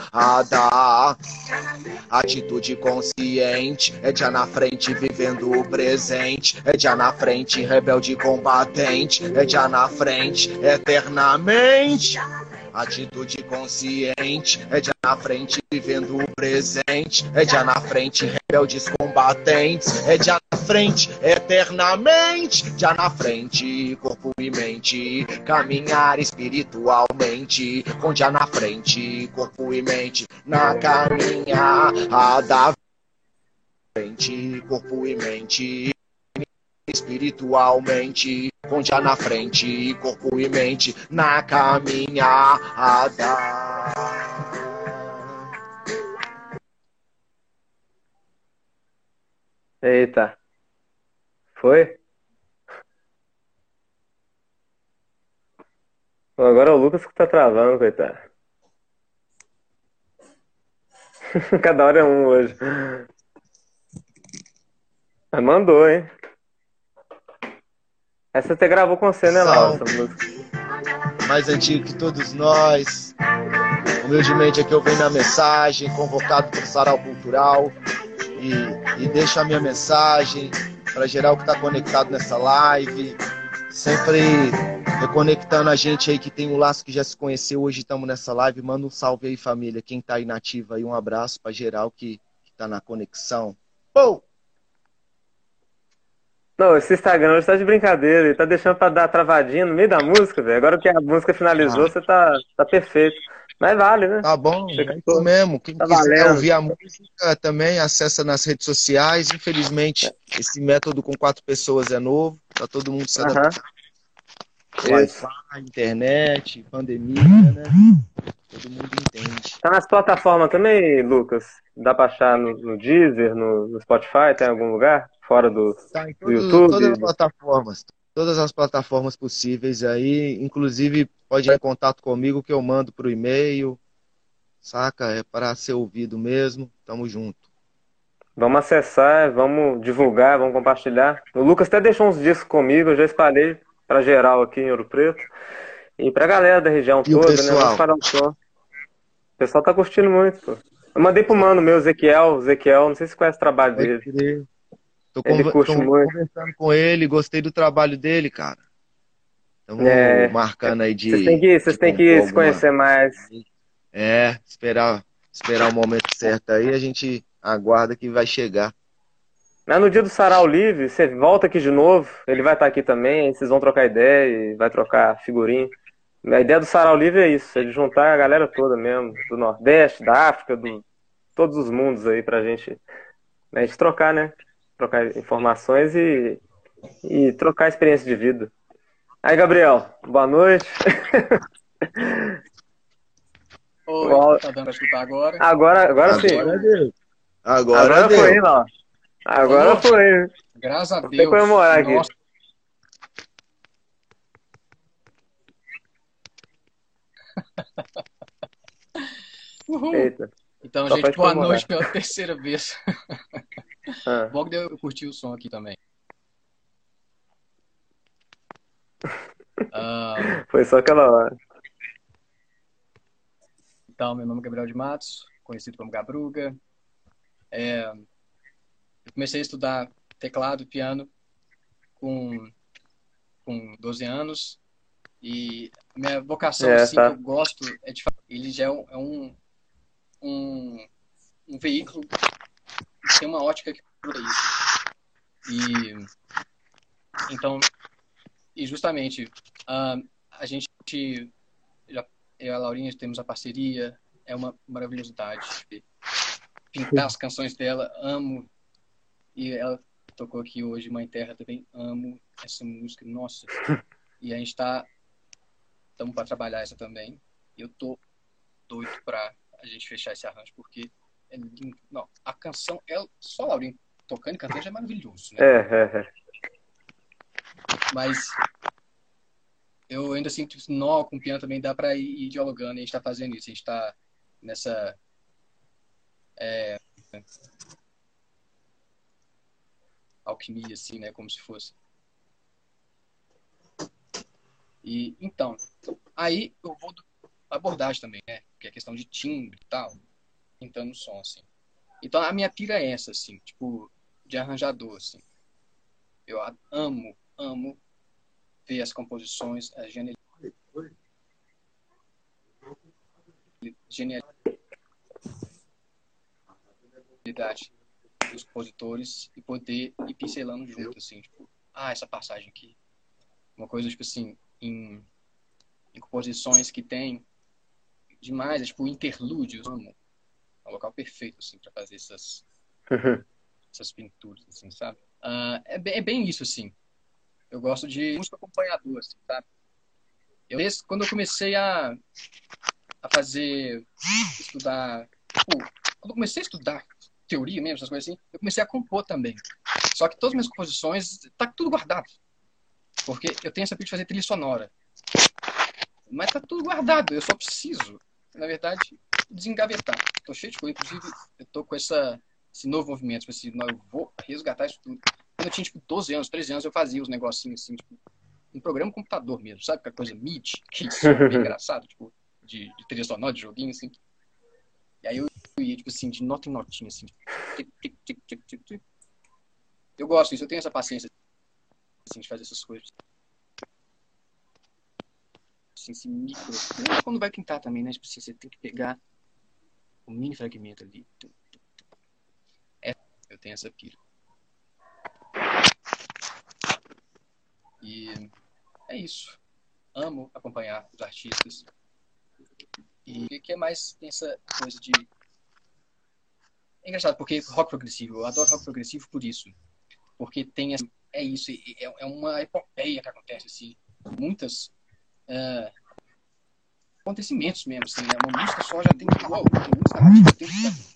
S2: Atitude consciente, é já na frente, vivendo o presente, é já na frente, rebelde combatente, é já na frente, eternamente. Atitude consciente é já na frente, vivendo o presente. É já na frente, rebeldes combatentes. É já na frente, eternamente. Já na frente, corpo e mente. Caminhar espiritualmente. Com já na frente, corpo e mente. Na caminhada frente, corpo e mente espiritualmente, com já na frente, corpo e mente, na caminhada.
S1: Eita. Foi? Agora é o Lucas que tá travando, coitado. Cada hora é um hoje. Mandou, hein? Essa você gravou com você, né, Laura?
S2: Mais antigo que todos nós. Humildemente aqui eu venho na mensagem, convocado por Sarau Cultural. E, e deixo a minha mensagem para geral que está conectado nessa live. Sempre reconectando a gente aí que tem um laço que já se conheceu. Hoje estamos nessa live. Manda um salve aí, família. Quem está aí nativa aí, um abraço para geral que, está na conexão. Oh!
S1: Não, esse Instagram hoje tá de brincadeira, ele tá deixando pra dar travadinha no meio da música, velho. Agora que a música finalizou, ah. você tá, tá perfeito. Mas vale, né?
S2: Tá bom, é isso mesmo. Quem tá quiser valendo. ouvir a música também acessa nas redes sociais. Infelizmente, esse método com quatro pessoas é novo, tá todo mundo se adaptando. Uhum. Wi-Fi, internet, pandemia, né? Todo mundo entende.
S1: Tá nas plataformas também, Lucas? Dá pra achar no, no Deezer, no, no Spotify, tem algum lugar? Fora do, tá em todo, do YouTube?
S2: Todas as plataformas. Todas as plataformas possíveis aí. Inclusive, pode ir em contato comigo que eu mando pro e-mail. Saca? É para ser ouvido mesmo. Tamo junto.
S1: Vamos acessar, vamos divulgar, vamos compartilhar. O Lucas até deixou uns discos comigo, eu já espalhei para geral aqui em Ouro Preto. E pra galera da região e toda, né? Vamos o O pessoal tá curtindo muito, pô. Eu mandei pro mano meu, Ezequiel, Ezequiel, não sei se conhece o trabalho dele.
S2: Tô, ele conver tô conversando com ele, gostei do trabalho dele, cara. Estamos é, marcando aí de.
S1: Vocês têm que, vocês têm que se conhecer mais.
S2: É, esperar, esperar o momento certo aí, a gente aguarda que vai chegar.
S1: Mas no dia do Sarau Livre, você volta aqui de novo, ele vai estar aqui também, vocês vão trocar ideia e vai trocar figurinha. A ideia do Sarau Livre é isso, é de juntar a galera toda mesmo, do Nordeste, da África, do todos os mundos aí pra gente, né, gente trocar, né? Trocar informações e, e trocar experiência de vida. Aí, Gabriel, boa noite.
S4: Oi, tá dando pra escutar agora?
S1: Agora, agora, sim.
S2: Agora deu.
S1: Agora, agora foi, não. Agora Nossa. foi.
S4: Graças a Deus.
S1: Tem que comemorar aqui. Nossa.
S4: Uhul. Eita. Então, Só gente, boa noite pela terceira vez. Ah. Bom que eu curti o som aqui também.
S1: uh... Foi só aquela hora.
S4: Então, meu nome é Gabriel de Matos, conhecido como Gabruga. É... Eu comecei a estudar teclado e piano com, com 12 anos. E minha vocação, é, assim, tá. que eu gosto, é de ele já é um, é um, um veículo tem uma ótica que cura isso. E então, e justamente uh, a gente já eu e a Laurinha temos a parceria, é uma maravilhosidade. pintar as canções dela, amo. E ela tocou aqui hoje, Mãe Terra, também amo essa música, nossa. E a gente tá. Estamos para trabalhar essa também. Eu tô doido para a gente fechar esse arranjo, porque é lindo. Não, a canção, ela, só Laurinho tocando e cantando já é maravilhoso, né?
S1: É, é, é.
S4: Mas eu ainda sinto que nó com o piano também dá para ir, ir, dialogando e a gente tá fazendo isso. A gente tá nessa. É, alquimia, assim, né? Como se fosse. E então, aí eu vou abordagem também, né? Que é questão de timbre e tal, pintando o som, assim. Então a minha pira é essa, assim, tipo, de arranjador, assim. Eu amo, amo ver as composições, a genialidade dos compositores e poder ir pincelando junto, assim, tipo, ah, essa passagem aqui. Uma coisa, tipo assim, em, em composições que tem demais, é, tipo, interlúdios, amo. Um local perfeito, assim, para fazer essas, uhum. essas pinturas, assim, sabe? Uh, é, bem, é bem isso, assim. Eu gosto de música acompanhador, assim, sabe? Eu, quando eu comecei a, a fazer, estudar, tipo, quando eu comecei a estudar teoria mesmo, essas coisas assim, eu comecei a compor também. Só que todas as minhas composições, tá tudo guardado. Porque eu tenho essa pilha de fazer trilha sonora. Mas tá tudo guardado, eu só preciso, na verdade, desengavetar. Tô cheio de coisa, inclusive, eu tô com essa, esse novo movimento, tipo assim, não, eu vou resgatar isso tudo. Quando eu tinha, tipo, 12 anos, 13 anos, eu fazia os negocinhos assim, tipo, um programa computador mesmo, sabe? Aquela coisa Meet, que é bem engraçado, tipo, de, de trilha sonora, de joguinho, assim. E aí eu ia, tipo assim, de nota em notinha, assim. Tipo, eu gosto disso, eu tenho essa paciência, assim, de fazer essas coisas. Assim, esse micro. Quando vai pintar também, né? Tipo assim, você tem que pegar um mini fragmento ali. É, eu tenho essa pira. E é isso. Amo acompanhar os artistas. E o que é mais tem essa coisa de. É engraçado, porque rock progressivo, eu adoro rock progressivo por isso. Porque tem. É isso, é, é uma epopeia que acontece, assim. Muitas. Uh, acontecimentos mesmo, assim, né? Uma música só já tem que. Tem muitas narrativas, tem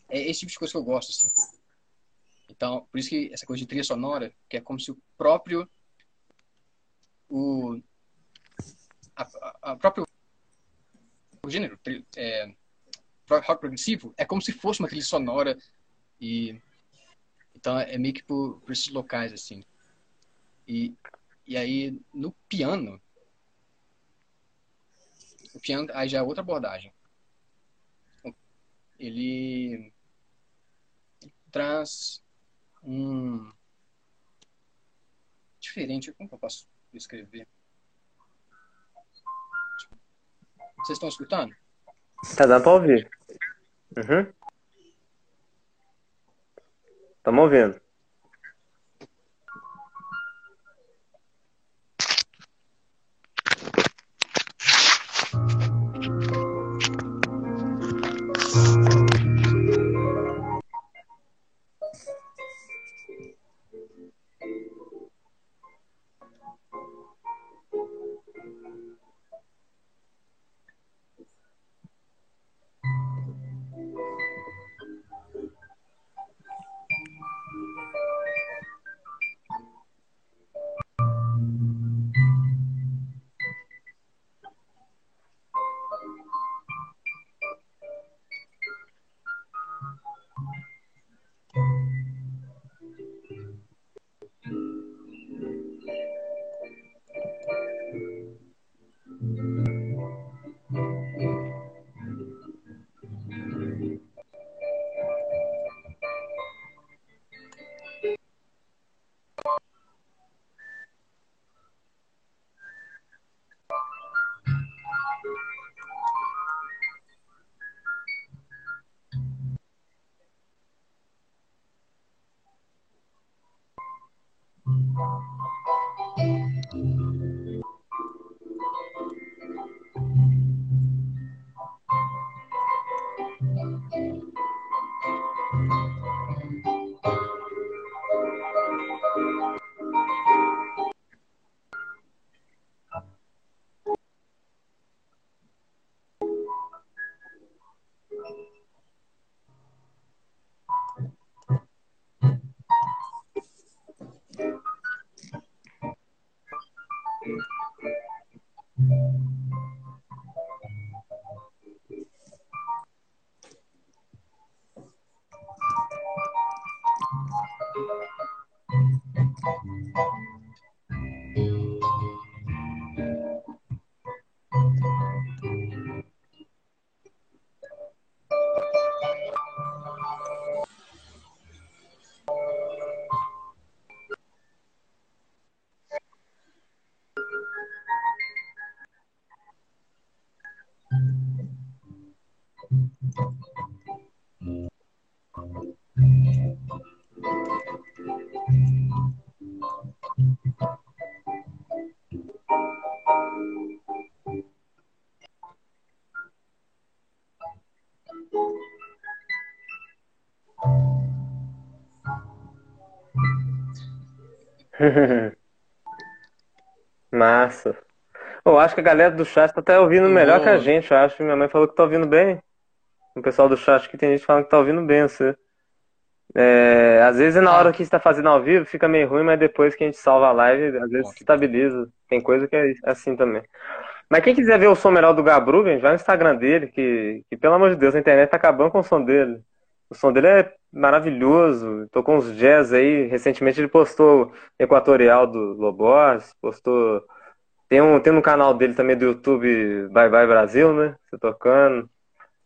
S4: É esse tipo de coisa que eu gosto, assim. Então, por isso que essa coisa de trilha sonora, que é como se o próprio o a, a próprio o gênero é, rock progressivo é como se fosse uma trilha sonora e então é meio que por, por esses locais assim e e aí no piano o piano aí já é outra abordagem ele traz um diferente como eu posso escrever. Vocês estão escutando?
S1: Tá dando pra ouvir. Uhum. Estamos ouvindo. Massa. Eu acho que a galera do chat tá até ouvindo melhor que a gente, eu acho. Minha mãe falou que tá ouvindo bem. O pessoal do chat que tem gente falando que tá ouvindo bem você. É, às vezes na hora que está fazendo ao vivo fica meio ruim, mas depois que a gente salva a live, às vezes estabiliza. Tem coisa que é assim também. Mas quem quiser ver o som melhor do Gabrugen, vai no Instagram dele, que, que pelo amor de Deus, a internet tá acabando com o som dele. O som dele é maravilhoso. Tocou uns jazz aí. Recentemente ele postou Equatorial do Lobos, postou. Tem um, tem um canal dele também do YouTube Bye Bye Brasil, né? Você tocando.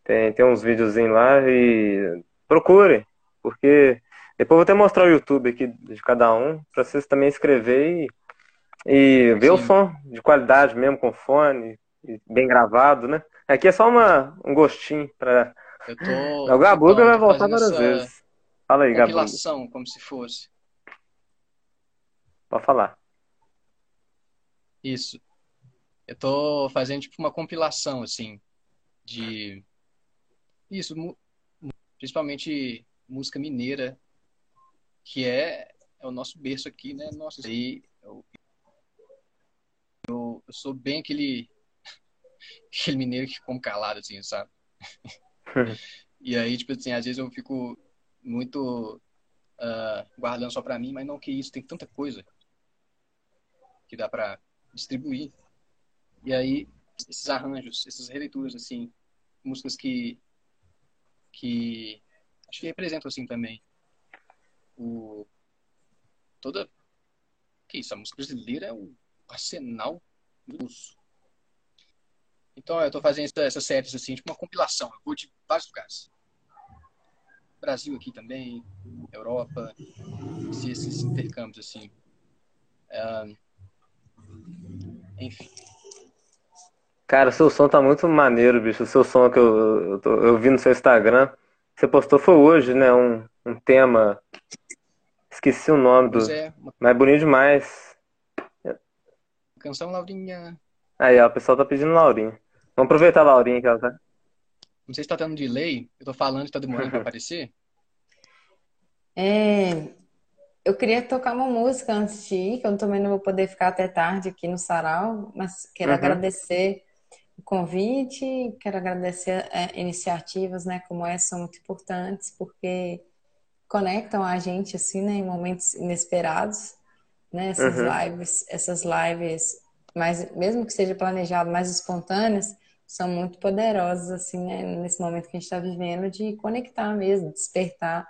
S1: Tem, tem uns videozinhos lá e procurem, porque depois vou até mostrar o YouTube aqui de cada um, para vocês também escrever e, e ver o som de qualidade mesmo, com fone, bem gravado, né? Aqui é só uma, um gostinho para
S4: eu tô.
S1: O Gabuga vai voltar várias vezes. Fala aí, Gabuga.
S4: Compilação, como se fosse.
S1: Pode falar.
S4: Isso. Eu tô fazendo tipo uma compilação, assim, de isso, principalmente música mineira, que é, é o nosso berço aqui, né? Nossa, aí eu, eu, eu sou bem aquele, aquele mineiro que come calado, assim, sabe? e aí, tipo assim, às vezes eu fico muito uh, guardando só pra mim, mas não que isso, tem tanta coisa que dá pra distribuir. E aí, esses arranjos, essas releituras, assim, músicas que que acho que representam assim também o toda que isso a música brasileira é um arsenal dos então eu estou fazendo essa, essas séries assim tipo uma compilação eu vou de vários lugares Brasil aqui também Europa esses intercâmbios assim é, enfim
S1: Cara, seu som tá muito maneiro, bicho. O seu som que eu, eu, tô, eu vi no seu Instagram. Você postou foi hoje, né? Um, um tema. Esqueci o nome do. É, uma... Mas é bonito demais.
S4: Canção Laurinha.
S1: Aí, ó, o pessoal tá pedindo Laurinha. Vamos aproveitar a Laurinha que ela tá.
S4: Não sei se tá tendo delay. Eu tô falando e tá demorando pra aparecer.
S3: É. Eu queria tocar uma música antes de ir, que eu também não vou poder ficar até tarde aqui no sarau, mas quero uhum. agradecer o convite, quero agradecer é, iniciativas, né, como essa, são muito importantes, porque conectam a gente, assim, né, em momentos inesperados, né, essas uhum. lives, essas lives, mais, mesmo que seja planejado, mais espontâneas, são muito poderosas, assim, né, nesse momento que a gente está vivendo, de conectar mesmo, despertar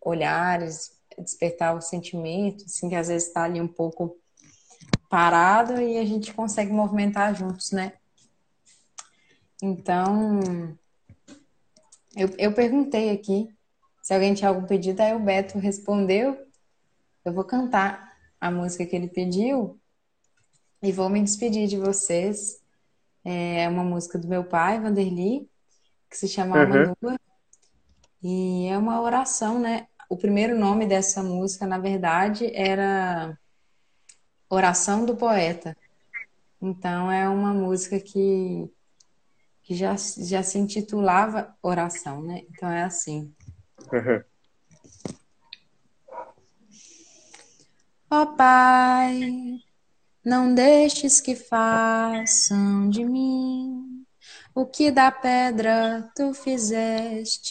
S3: olhares, despertar o sentimento, assim, que às vezes está ali um pouco parado e a gente consegue movimentar juntos, né? Então, eu, eu perguntei aqui se alguém tinha algum pedido, aí o Beto respondeu. Eu vou cantar a música que ele pediu e vou me despedir de vocês. É uma música do meu pai, Vanderly, que se chama uhum. E é uma oração, né? O primeiro nome dessa música, na verdade, era Oração do Poeta. Então, é uma música que que já, já se intitulava oração, né? Então é assim. Uhum. Ó oh, Pai, não deixes que façam de mim o que da pedra tu fizestes,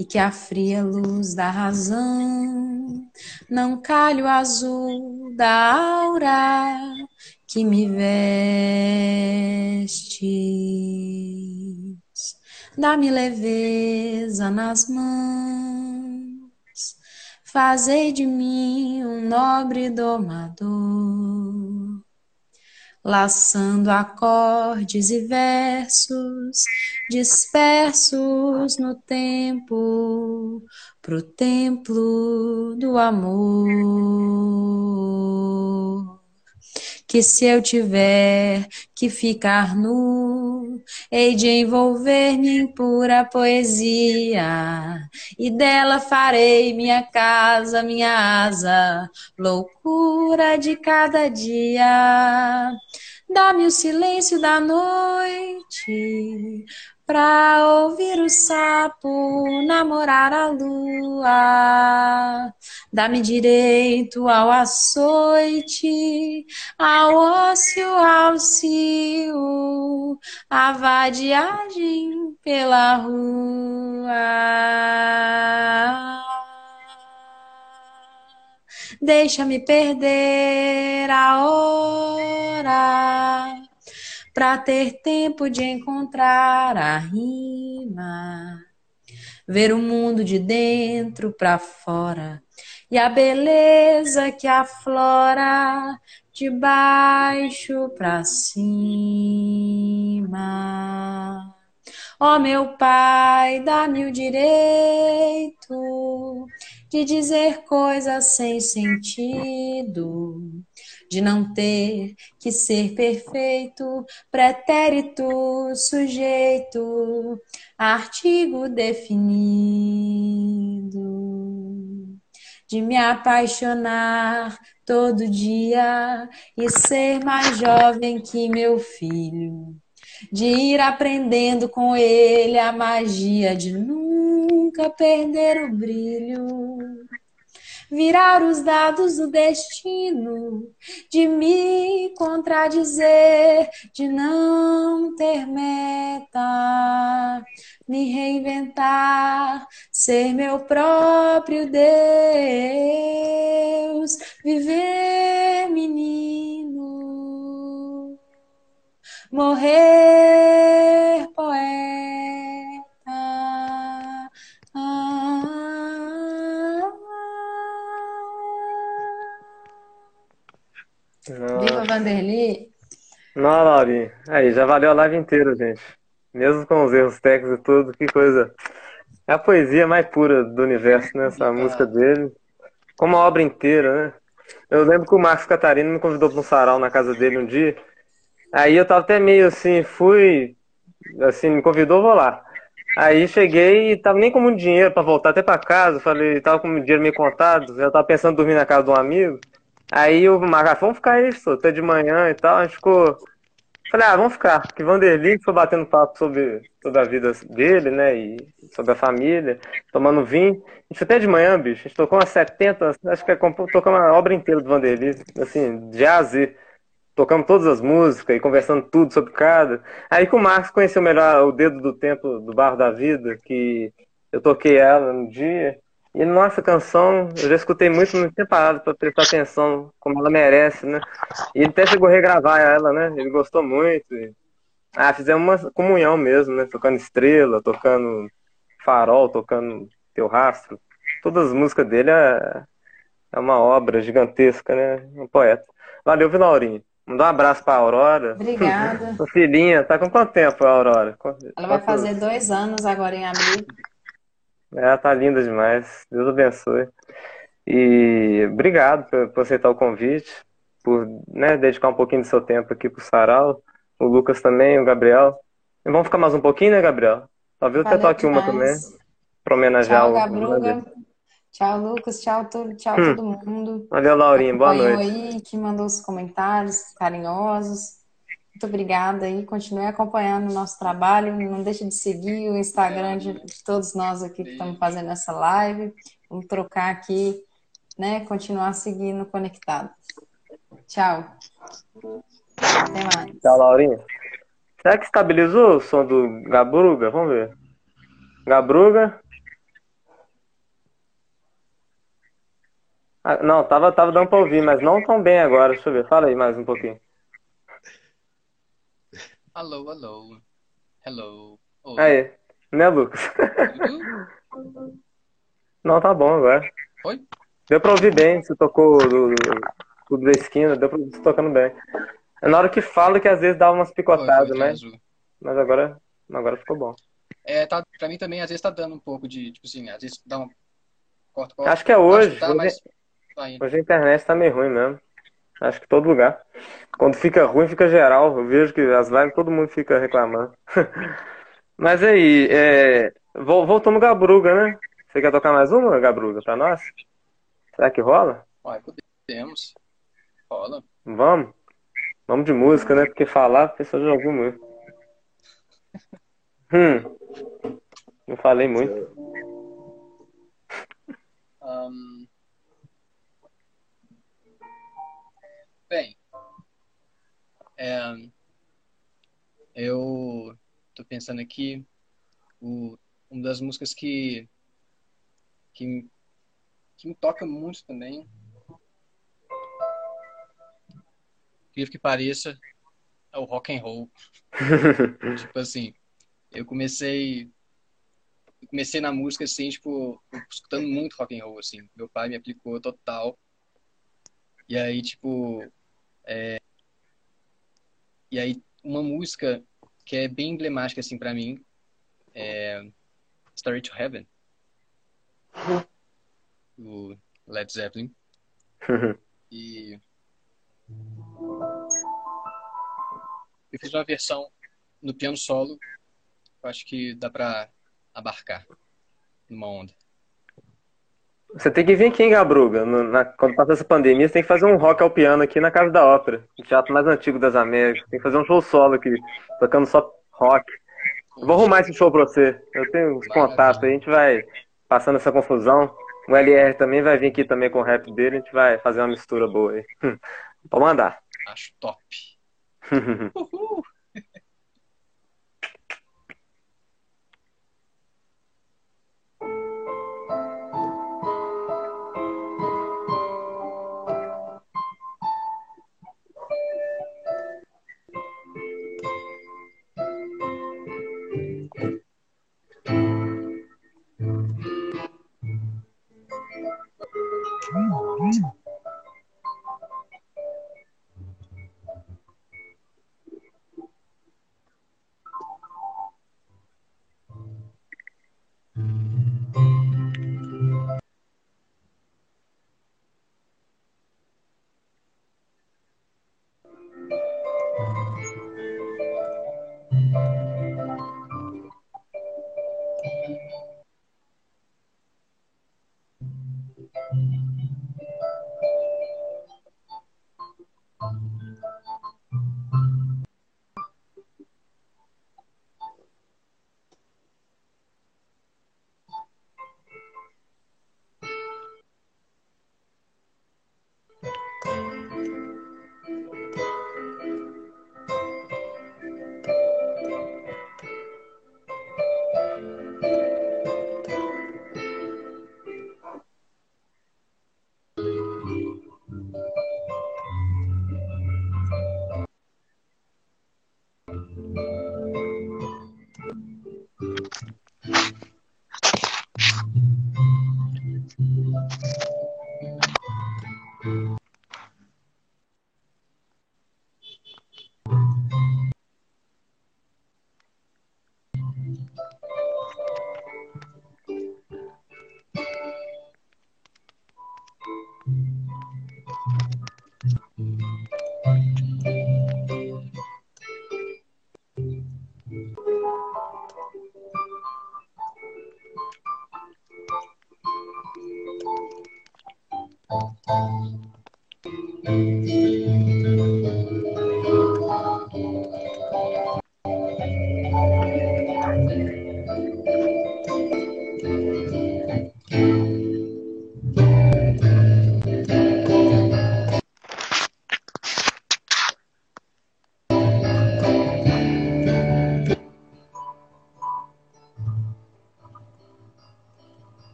S3: e que a fria luz da razão não calhe o azul da aura que me vestes. Dá-me leveza nas mãos, fazei de mim um nobre domador, laçando acordes e versos dispersos no tempo, pro templo do amor. Que se eu tiver que ficar nu, hei de envolver-me em pura poesia, e dela farei minha casa, minha asa, loucura de cada dia. Dá-me o silêncio da noite, pra ouvir o sapo namorar a lua. Dá-me direito ao açoite, ao ócio, ao cio, à vadiagem pela rua. Deixa-me perder a hora para ter tempo de encontrar a rima, ver o mundo de dentro para fora e a beleza que aflora de baixo para cima. Ó oh, meu pai, dá-me o direito de dizer coisas sem sentido, de não ter que ser perfeito, pretérito, sujeito, artigo definido, de me apaixonar todo dia e ser mais jovem que meu filho, de ir aprendendo com ele a magia de nunca perder o brilho, virar os dados do destino, de me contradizer, de não ter meta, me reinventar, ser meu próprio Deus, viver menino, morrer poeta Viva Vanderly!
S1: Não, Laurinha. Aí, já valeu a live inteira, gente. Mesmo com os erros técnicos e tudo, que coisa. É a poesia mais pura do universo, né? Essa música dele. Como a obra inteira, né? Eu lembro que o Marcos Catarino me convidou para um sarau na casa dele um dia. Aí eu tava até meio assim, fui. Assim, me convidou, vou lá. Aí cheguei e tava nem com muito dinheiro para voltar até para casa. Falei, tava com o dinheiro meio contado. Já tava pensando em dormir na casa de um amigo. Aí o Marcos, vamos ficar aí, até de manhã e tal. A gente ficou. Falei, ah, vamos ficar. Que Vanderlei foi batendo papo sobre toda a vida dele, né? E sobre a família, tomando vinho. A gente até de manhã, bicho. A gente tocou umas 70, acho que é, uma obra inteira do Vanderlei, assim, de a Z. Tocamos todas as músicas e conversando tudo sobre cada. Aí que o Marcos conheceu melhor o Dedo do Tempo do Barro da Vida, que eu toquei ela no dia. E nossa, canção, eu já escutei muito, não tinha parado pra prestar atenção como ela merece, né? E ele até chegou a regravar ela, né? Ele gostou muito. E... Ah, fizemos uma comunhão mesmo, né? Tocando Estrela, tocando Farol, tocando Teu Rastro. Todas as músicas dele é, é uma obra gigantesca, né? Um poeta. Valeu, Vilaurinho. Mandar um abraço pra Aurora.
S3: Obrigada.
S1: Sua filhinha, tá com quanto tempo, Aurora?
S3: Ela vai fazer dois anos agora em abril.
S1: Ela tá linda demais. Deus abençoe. E obrigado por, por aceitar o convite, por né, dedicar um pouquinho do seu tempo aqui pro Sarau. O Lucas também, o Gabriel. E vamos ficar mais um pouquinho, né, Gabriel? Talvez eu até toque uma também. Pra homenagear
S3: tchau,
S1: o.
S3: Gabruga. Tchau, Lucas. Tchau, tudo, tchau hum. todo mundo.
S1: Valeu, Laurinha. Boa noite.
S3: aí, que mandou os comentários carinhosos. Muito obrigada aí. Continue acompanhando o nosso trabalho. Não deixe de seguir o Instagram de, todos nós aqui que estamos fazendo essa live. Vamos trocar aqui, né? Continuar seguindo conectado. Tchau. Até mais.
S1: Tchau, Laurinha. Será que estabilizou o som do Gabruga? Vamos ver. Gabruga. Ah, não, tava, tava dando pra ouvir, mas não tão bem agora. Deixa eu ver. Fala aí mais um pouquinho.
S4: Alô, alô. Hello. Oi.
S1: Aí, né, Lucas? Não, tá bom agora.
S4: Oi?
S1: Deu pra ouvir bem, você tocou do, do, da esquina, deu pra você tocando bem. É na hora que fala que às vezes dá umas picotadas, né? Mas agora, agora ficou bom.
S4: É, tá, pra mim também, às vezes tá dando um pouco de, tipo assim, às vezes dá um corta, corta.
S1: Acho que é hoje.
S4: Tá,
S1: hoje,
S4: mas...
S1: hoje a internet tá meio ruim mesmo. Acho que todo lugar. Quando fica ruim, fica geral. Eu vejo que as lives todo mundo fica reclamando. Mas aí, é... voltou no Gabruga, né? Você quer tocar mais uma, Gabruga, pra nós? Será que rola?
S4: Ué, podemos. Rola.
S1: Vamos. Vamos de música, né? Porque falar, a pessoa já ouviu muito. Hum. Não falei muito.
S4: Um, bem, é, eu tô pensando aqui o, uma das músicas que que, que me toca muito também. Incrível que pareça, é o rock and roll. tipo assim, eu comecei eu comecei na música assim, tipo, escutando muito rock and roll assim. Meu pai me aplicou total. E aí, tipo, é... e aí uma música que é bem emblemática assim para mim é Story to Heaven. O Led Zeppelin. e eu fiz uma versão no piano solo. Eu acho que dá pra abarcar numa onda.
S1: Você tem que vir aqui em Gabruga. No, na, quando passar essa pandemia, você tem que fazer um rock ao piano aqui na Casa da Ópera, o teatro mais antigo das Américas. Tem que fazer um show solo aqui, tocando só rock. Eu vou arrumar esse show pra você. Eu tenho os contatos aí, a gente vai passando essa confusão. O LR também vai vir aqui também com o rap dele, a gente vai fazer uma mistura boa aí. Pode mandar.
S4: Acho top. Uhul.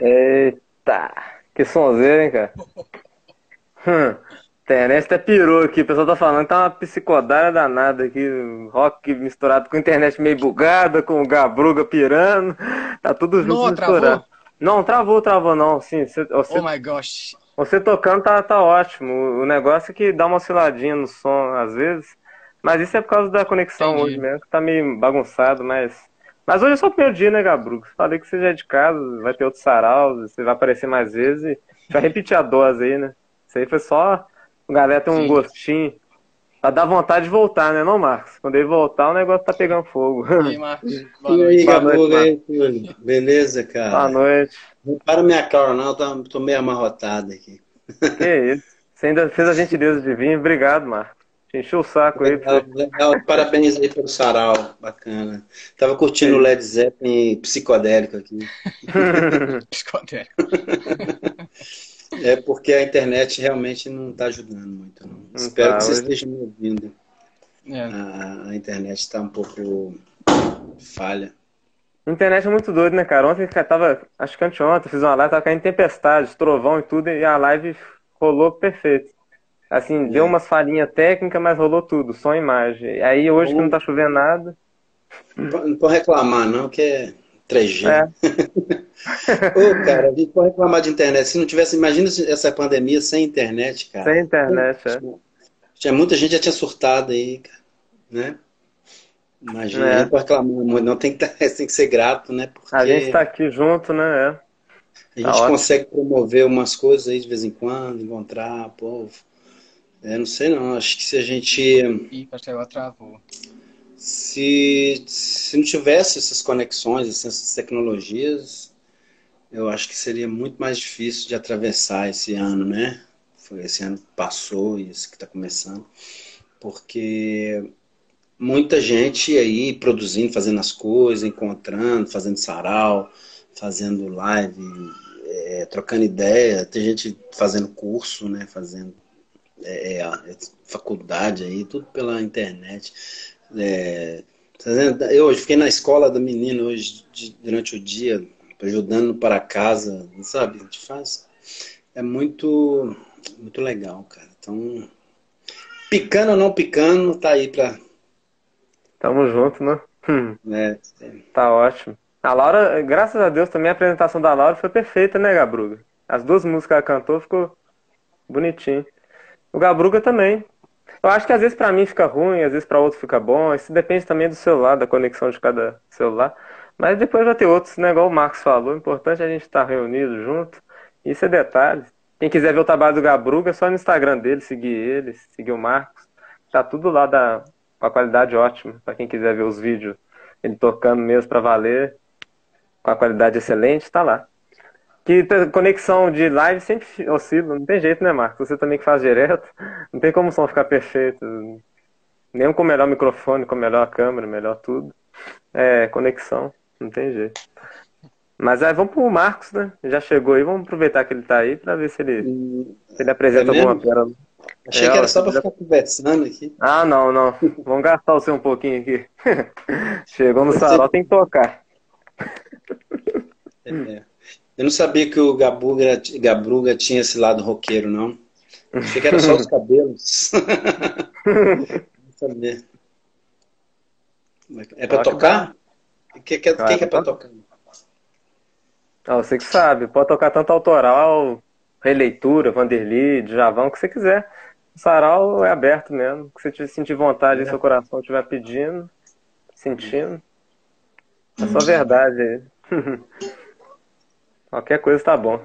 S1: Eita, que sonzeira, hein, cara? Hum, internet até pirou aqui. O pessoal tá falando que tá uma psicodária danada aqui. Rock misturado com internet meio bugada, com o Gabruga pirando. Tá tudo junto
S4: Não,
S1: misturado.
S4: travou?
S1: Não, travou, travou não. Sim, você, você,
S4: Oh my gosh.
S1: você tocando tá, tá ótimo. O negócio é que dá uma osciladinha no som às vezes. Mas isso é por causa da conexão
S4: Entendi.
S1: hoje mesmo, que tá meio bagunçado, mas. Mas hoje é só o primeiro dia, né, Gabruga? Falei que você já é de casa, vai ter outros saraus, você vai aparecer mais vezes e vai repetir a dose aí, né? Isso aí foi só. A galera tem um
S4: Sim.
S1: gostinho. Pra dar vontade de voltar, né, não, Marcos? Quando ele voltar, o negócio tá pegando fogo.
S4: E aí, Marcos? Boa
S6: aí,
S4: noite.
S1: Boa noite,
S6: aí, Túlio? Beleza,
S1: Boa
S6: cara?
S1: noite.
S6: Não para minha cara, não, tô, tô meio amarrotado aqui.
S1: Que isso? Você ainda fez a gentileza de vir. Obrigado, Marcos. Encheu o saco aí.
S6: Legal, legal. Parabéns aí pelo sarau, bacana. Tava curtindo o Led Zeppelin psicodélico aqui.
S4: Psicodélico.
S6: É porque a internet realmente não tá ajudando muito, não. Espero
S1: tá,
S6: que vocês
S1: hoje-
S6: estejam me ouvindo. É. A, a, internet está um pouco falha.
S1: A internet é muito doido, né, cara? Ontem tava, acho que anteontem, fiz uma live, tava caindo tempestade, trovão e tudo, e a live rolou perfeito. Assim, é. deu umas falhinhas técnicas, mas rolou tudo, só imagem. Aí hoje que não tá chovendo nada.
S6: Não pode reclamar, não, que é 3G. É. Ô, cara, a gente pode reclamar de internet. Se não tivesse, imagina essa pandemia sem internet, cara.
S1: Sem internet, é.
S6: Tinha, muita gente já tinha surtado aí, cara, né? Imagina, é. a gente pode reclamar, não tem que, tem que ser grato, né?
S1: Porque a gente tá aqui junto, né? É. A
S6: gente tá consegue promover umas coisas aí de vez em quando, encontrar, povo. É, não sei não, acho que se a gente.
S4: Ih, acho que agora travou
S6: se, se não tivesse essas conexões, essas tecnologias, eu acho que seria muito mais difícil de atravessar esse ano, né? Foi esse ano que passou e esse que está começando, porque muita gente aí produzindo, fazendo as coisas, encontrando, fazendo sarau, fazendo live, é, trocando ideia, tem gente fazendo curso, né? Fazendo é, é, faculdade aí, tudo pela internet. É, tá eu hoje fiquei na escola da menina hoje durante o dia, ajudando para casa, sabe? A gente faz. É muito, muito legal, cara. Então, picando ou não picando, tá aí pra.
S1: Tamo junto, né?
S6: Hum. É,
S1: é. Tá ótimo. A Laura, graças a Deus, também a apresentação da Laura foi perfeita, né, Gabruga? As duas músicas que ela cantou ficou bonitinho. O Gabruga também. Eu acho que às vezes para mim fica ruim, às vezes para outro fica bom. Isso depende também do celular, da conexão de cada celular. Mas depois vai ter outros, né? Igual o Marcos falou. O importante é a gente estar tá reunido junto. Isso é detalhe. Quem quiser ver o trabalho do Gabruga, é só no Instagram dele, seguir ele, seguir o Marcos. Tá tudo lá da, a qualidade ótima. Para quem quiser ver os vídeos, ele tocando mesmo para valer, com a qualidade excelente, tá lá. Que conexão de live sempre oscila, não tem jeito, né, Marcos? Você também que faz direto, não tem como o som ficar perfeito. Mesmo com o melhor microfone, com a melhor câmera, melhor tudo. É, conexão, não tem jeito. Mas aí vamos pro Marcos, né? Já chegou aí, vamos aproveitar que ele tá aí pra ver se ele, se ele apresenta é alguma pérola.
S6: Achei é, que era só pra ficar conversando aqui.
S1: Ah, não, não. Vamos gastar o seu um pouquinho aqui. Chegou no salão, tem que tocar.
S6: É. Eu não sabia que o Gabruga, Gabruga tinha esse lado roqueiro, não. Achei que era só os cabelos. não sabia. É pra tocar? O que, que, que, que é pra tocar?
S1: Ah, você que sabe. Pode tocar tanto autoral, releitura, Vanderly, Djavão, o que você quiser. O sarau é aberto mesmo. O que você sentir vontade é. seu coração estiver pedindo, sentindo. É só verdade aí. Qualquer coisa tá bom.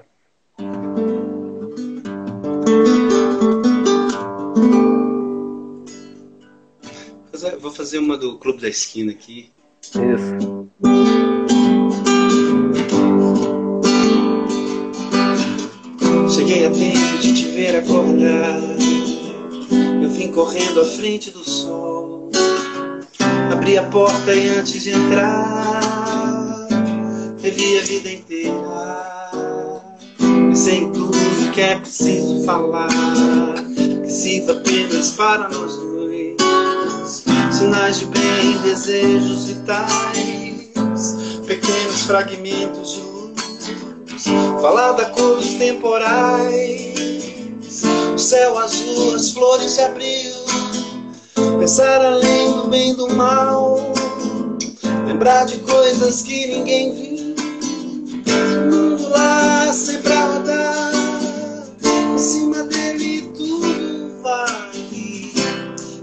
S6: Vou fazer uma do Clube da Esquina aqui.
S1: Isso.
S6: Cheguei a tempo de te ver acordar. Eu vim correndo à frente do sol. Abri a porta e antes de entrar revi a vida inteira. Pensei em tudo que é preciso falar, que sirva apenas para nós dois. Sinais de bem, desejos vitais, pequenos fragmentos de luz. Falar da cor temporais, o céu azul, as flores de abril. Pensar além do bem e do mal, lembrar de coisas que ninguém viu lá rodar. Em cima dele tudo vai.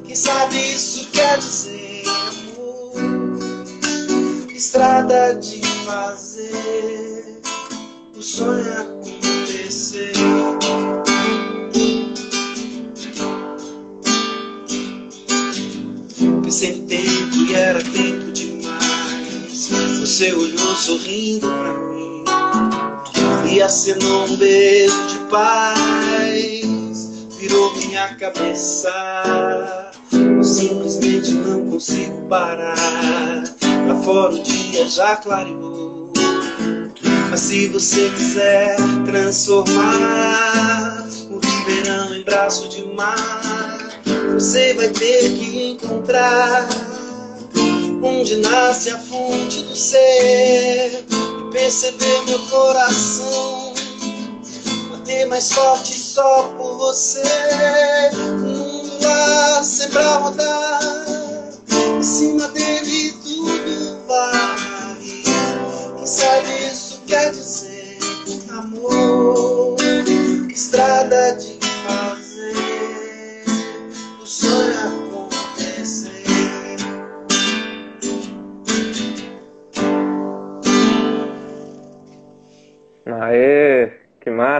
S6: Quem sabe isso quer dizer amor? Estrada de fazer o sonho acontecer. Pensei tempo e era tempo demais. Você olhou sorrindo pra mim e acenou um beijo de paz, virou minha cabeça. Eu simplesmente não consigo parar. Lá fora o dia já clareou. Mas se você quiser transformar o ribeirão em braço de mar, você vai ter que encontrar onde nasce a fonte do ser perceber meu coração bater mais forte só por você. Mundo lá sempre a rodar, em cima dele tudo vai. Quem sabe isso quer dizer amor, estrada de fazer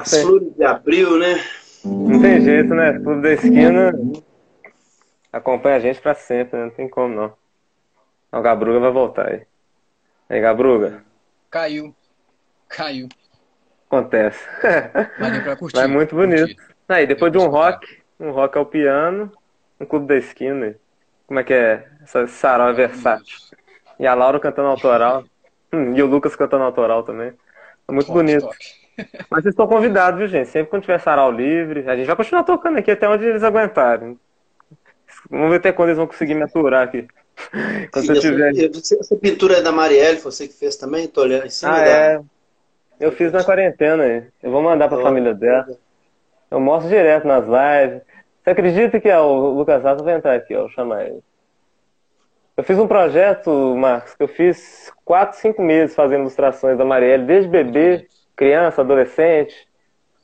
S1: hein?
S6: flores de abril, né?
S1: Não tem jeito, né? Clube da Esquina acompanha a gente pra sempre, né? Não tem como não. O Gabruga vai voltar aí. Aí, Gabruga,
S4: Caiu. Caiu.
S1: acontece.
S4: Mas deu pra curtir.
S1: Mas é muito bonito.
S4: Curtir.
S1: Aí, depois de
S4: Deu
S1: um
S4: pra
S1: rock, um rock ao piano, um clube da esquina. Como é que é? Essa sarau é versátil. E a Laura cantando autoral. Hum, e o Lucas cantando autoral também. É muito bonito. Mas vocês estão convidados, viu, gente? Sempre quando tiver sarau livre, a gente vai continuar tocando aqui até onde eles aguentarem. Vamos ver até quando eles vão conseguir me aturar aqui. Quando
S6: E
S1: eu
S6: essa,
S1: tiver.
S6: essa pintura é da Marielle, você que fez também? Tô olhando em cima
S1: Ah,
S6: da.
S1: é. Eu fiz na quarentena aí. Eu vou mandar pra família dela. Eu mostro direto nas lives. Você acredita que ó, o Lucas Alves vai entrar aqui, ó, vou chamar ele. Eu fiz um projeto, Marcos, que eu fiz quatro, cinco meses fazendo ilustrações da Marielle, desde bebê, criança, adolescente.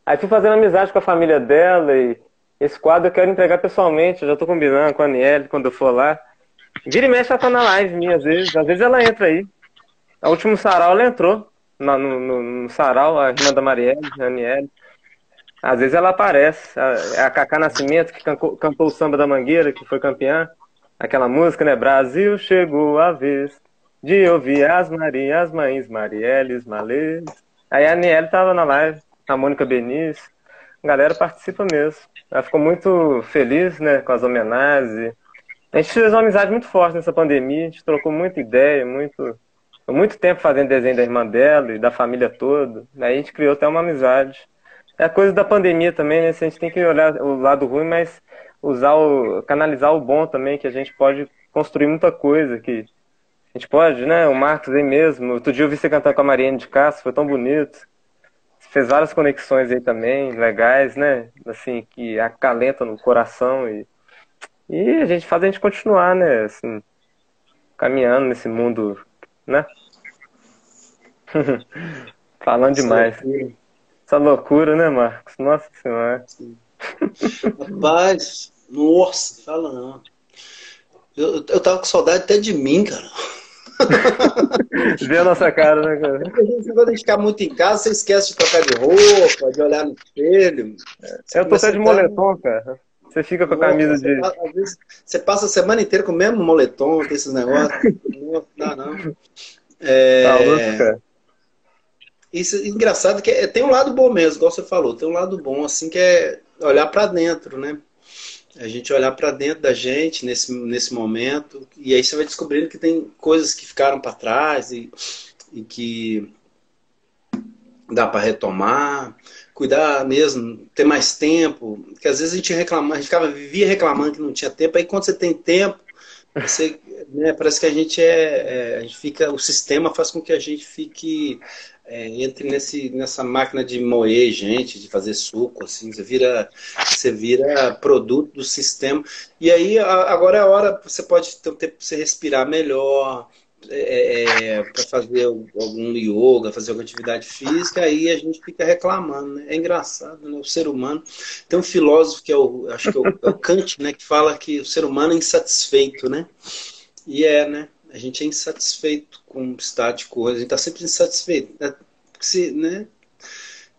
S1: Aí fui fazendo amizade com a família dela e esse quadro eu quero entregar pessoalmente. Eu já tô combinando com a Aniele quando eu for lá. Vira e mexe, ela tá na live minha, às vezes. Às vezes ela entra aí. A último sarau ela entrou. No, no, no- sarau, a irmã da Marielle, a Aniele. Às vezes ela aparece. A- É a Cacá Nascimento, que cantou, cantou o samba da Mangueira, que foi campeã. Aquela música, né? Brasil chegou a vez de ouvir as Marias, mães, Marielles, Malês. Aí a Aniele tava na live, a Mônica Benício. A galera participa mesmo. Ela ficou muito feliz, né, com as homenagens. A gente fez uma amizade muito forte nessa pandemia, a gente trocou muita ideia, muito, muito tempo fazendo desenho da irmã dela e da família toda. Aí a gente criou até uma amizade. É a coisa da pandemia também, né? A gente tem que olhar o lado ruim, mas usar o, canalizar o bom também, que a gente pode construir muita coisa, que a gente pode, né? O Marcos aí mesmo. Outro dia eu vi você cantar com a Mariane de Castro, foi tão bonito. Fez várias conexões aí também, legais, né? Assim, que acalenta no coração e, e a gente faz a gente continuar, né? Assim, caminhando nesse mundo, né? Falando demais. Essa loucura, né, Marcos? Nossa Senhora.
S6: Rapaz, nossa, fala não. Eu, eu tava com saudade até de mim, cara.
S1: Vê a nossa cara, né, cara?
S6: Porque a gente, gente ficar muito em casa, você esquece de trocar de roupa, de olhar no espelho. Você
S1: Eu tô até de
S6: dar-
S1: moletom, cara. Você fica com a camisa de.
S6: Às vezes, você passa a semana inteira com o mesmo moletom, tem esses negócios. Não dá, não. É,
S1: Tá louco, cara.
S6: Isso é engraçado que é- tem um lado bom mesmo, igual você falou, tem um lado bom, assim, que é olhar para dentro, né? A gente olhar para dentro da gente nesse, nesse momento, e aí você vai descobrindo que tem coisas que ficaram para trás e, e que dá para retomar, cuidar mesmo, ter mais tempo, porque às vezes a gente reclama, a gente ficava, vivia reclamando que não tinha tempo, aí quando você tem tempo, você, né, parece que a gente é, é, a gente fica, o sistema faz com que a gente fique é, entre nesse, nessa máquina de moer gente, de fazer suco, assim, você vira, você vira produto do sistema. E aí a- agora é a hora, você pode ter um tempo para você respirar melhor, para fazer algum yoga, fazer alguma atividade física, aí a gente fica reclamando, né? É engraçado, né? O ser humano. Tem um filósofo que é o, acho que é o, é o Kant, né? Que fala que o ser humano é insatisfeito, né? E é, né? A gente é insatisfeito com o estado de coisa, a gente está sempre insatisfeito, né? Se, né?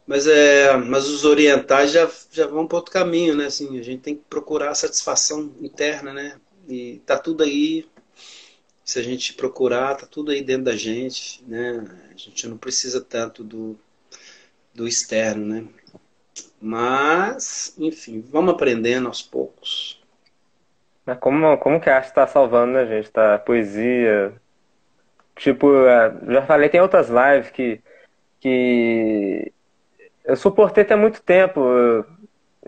S6: Mas, é, mas os orientais já, já vão para outro caminho, né? Assim, a gente tem que procurar a satisfação interna, né? E tá tudo aí. Se a gente procurar, tá tudo aí dentro da gente, né? A gente não precisa tanto do, do externo, né? Mas, enfim, vamos aprendendo aos poucos.
S1: Mas como, como que a arte tá salvando, né, gente? Tá a poesia. Tipo, é, já falei, tem outras lives que, que eu suportei até muito tempo. Eu,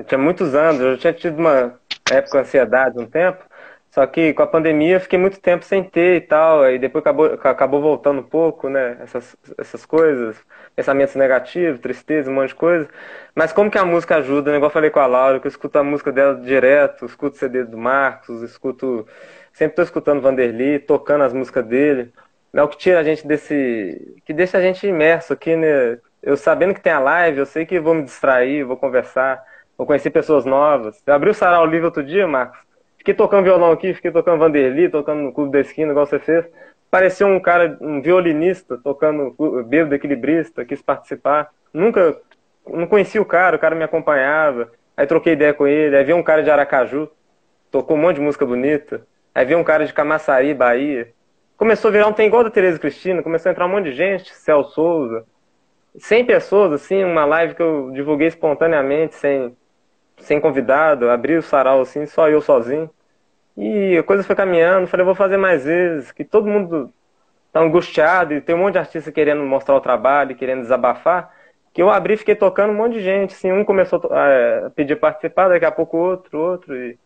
S1: tinha muitos anos, eu já tinha tido uma época ansiedade um tempo. Só que com a pandemia eu fiquei muito tempo sem ter e tal, aí depois acabou, acabou voltando um pouco, né? Essas, essas coisas, pensamentos negativos, tristeza, um monte de coisa. Mas como que a música ajuda? Né? Igual eu falei com a Laura, que eu escuto a música dela direto, escuto o CD do Marcos, escuto. Sempre estou escutando Vanderly, tocando as músicas dele. É o que tira a gente desse. que deixa a gente imerso aqui, né? Eu sabendo que tem a live, eu sei que vou me distrair, vou conversar, vou conhecer pessoas novas. Eu abri o Sarau Livre outro dia, Marcos. Fiquei tocando violão aqui, fiquei tocando Vanderly, tocando no Clube da Esquina, igual você fez. Pareceu um cara, um violinista, tocando bêbado equilibrista, quis participar. Nunca, não conhecia o cara, o cara me acompanhava. Aí troquei ideia com ele, aí vi um cara de Aracaju, tocou um monte de música bonita. Aí vi um cara de Camaçari, Bahia. Começou a virar um tem igual da Tereza Cristina, começou a entrar um monte de gente, Celso Souza. 100 pessoas, assim, uma live que eu divulguei espontaneamente, sem, sem convidado, abri o sarau assim, só eu sozinho. E a coisa foi caminhando, falei, vou fazer mais vezes, que todo mundo tá angustiado e tem um monte de artista querendo mostrar o trabalho, querendo desabafar, que eu abri e fiquei tocando um monte de gente, assim, um começou a pedir participar, daqui a pouco outro, outro, e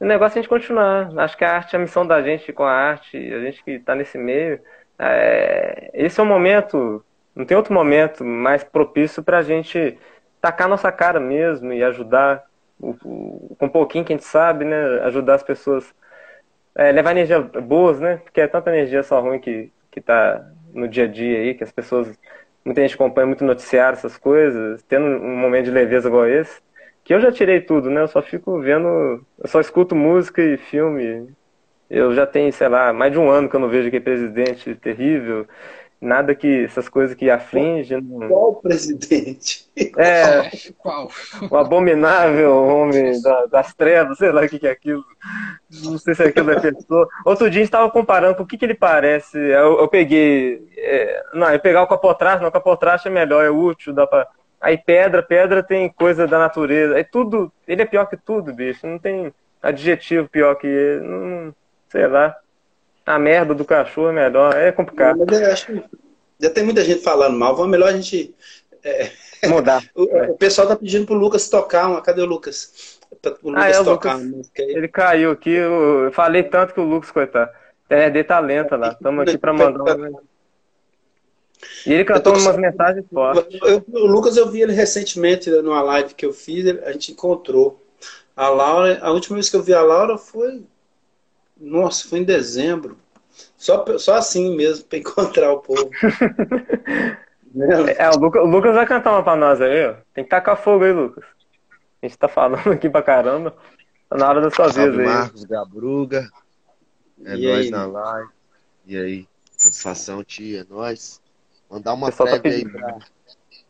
S1: o negócio é a gente continuar. Acho que a arte, a missão da gente com a arte, a gente que está nesse meio, é... esse é o momento, não tem outro momento mais propício para a gente tacar nossa cara mesmo e ajudar com um pouquinho que a gente sabe, né? Ajudar as pessoas. É, levar energia boas, né? Porque é tanta energia só ruim que, que tá no dia a dia aí, que as pessoas. Muita gente acompanha muito noticiário, essas coisas, tendo um momento de leveza igual esse. Que eu já tirei tudo, né? Eu só fico vendo. Eu só escuto música e filme. Eu já tenho, sei lá, mais de um ano que eu não vejo aquele presidente terrível nada que essas coisas que afligem.
S2: Qual presidente?
S1: É, qual? O abominável homem da, das trevas, sei lá o que, que é aquilo. Não sei se é aquilo é pessoa. Outro dia a gente estava comparando com o que, que ele parece. Eu, eu peguei. É, não, eu pegar o capotraste, não, o capotraste é melhor, é útil, dá pra. Aí pedra, pedra tem coisa da natureza. Aí tudo. Ele é pior que tudo, bicho. Não tem adjetivo pior que ele. Não, sei lá a merda do cachorro é melhor. É complicado.
S2: Mas eu acho que já tem muita gente falando mal. Vamos melhor a gente. É...
S1: Mudar.
S2: o, é. o, pessoal tá pedindo pro Lucas tocar uma. Cadê o Lucas?
S1: O Lucas ah, é, tocar Lucas, uma Ele caiu aqui. Eu falei tanto que o Lucas, coitado. É de talento lá. Estamos aqui para mandar um... E ele cantou umas mensagens fortes.
S2: Eu, o Lucas, eu vi ele recentemente numa live que eu fiz, a gente encontrou. A Laura, a última vez que eu vi a Laura foi nossa, foi em dezembro. Só, só assim mesmo, para encontrar o povo.
S1: é, o, Lucas, o, Lucas, vai cantar uma pra nós aí, ó. Tem que tacar fogo aí, Lucas. A gente tá falando aqui pra caramba. Tá na hora da sua vez aí.
S2: Marcos Gabruga. É e nós aí? na live. E aí? Satisfação, tia, é nós. Mandar uma prévia tá aí pra,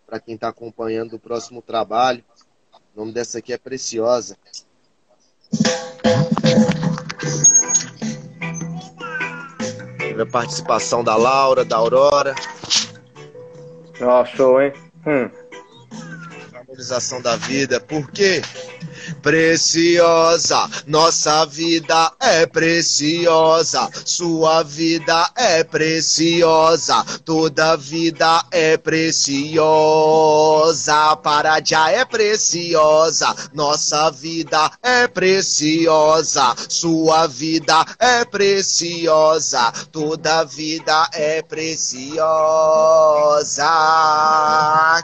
S2: pra quem tá acompanhando o próximo trabalho. O nome dessa aqui é Preciosa. Teve a participação da Laura, da Aurora.
S1: Ó, show, hein? Hum.
S2: Valorização da vida. Por quê? Preciosa. Nossa vida é preciosa, sua vida é preciosa, toda vida é preciosa. Paradia é preciosa, nossa vida é preciosa, sua vida é preciosa, toda vida é preciosa.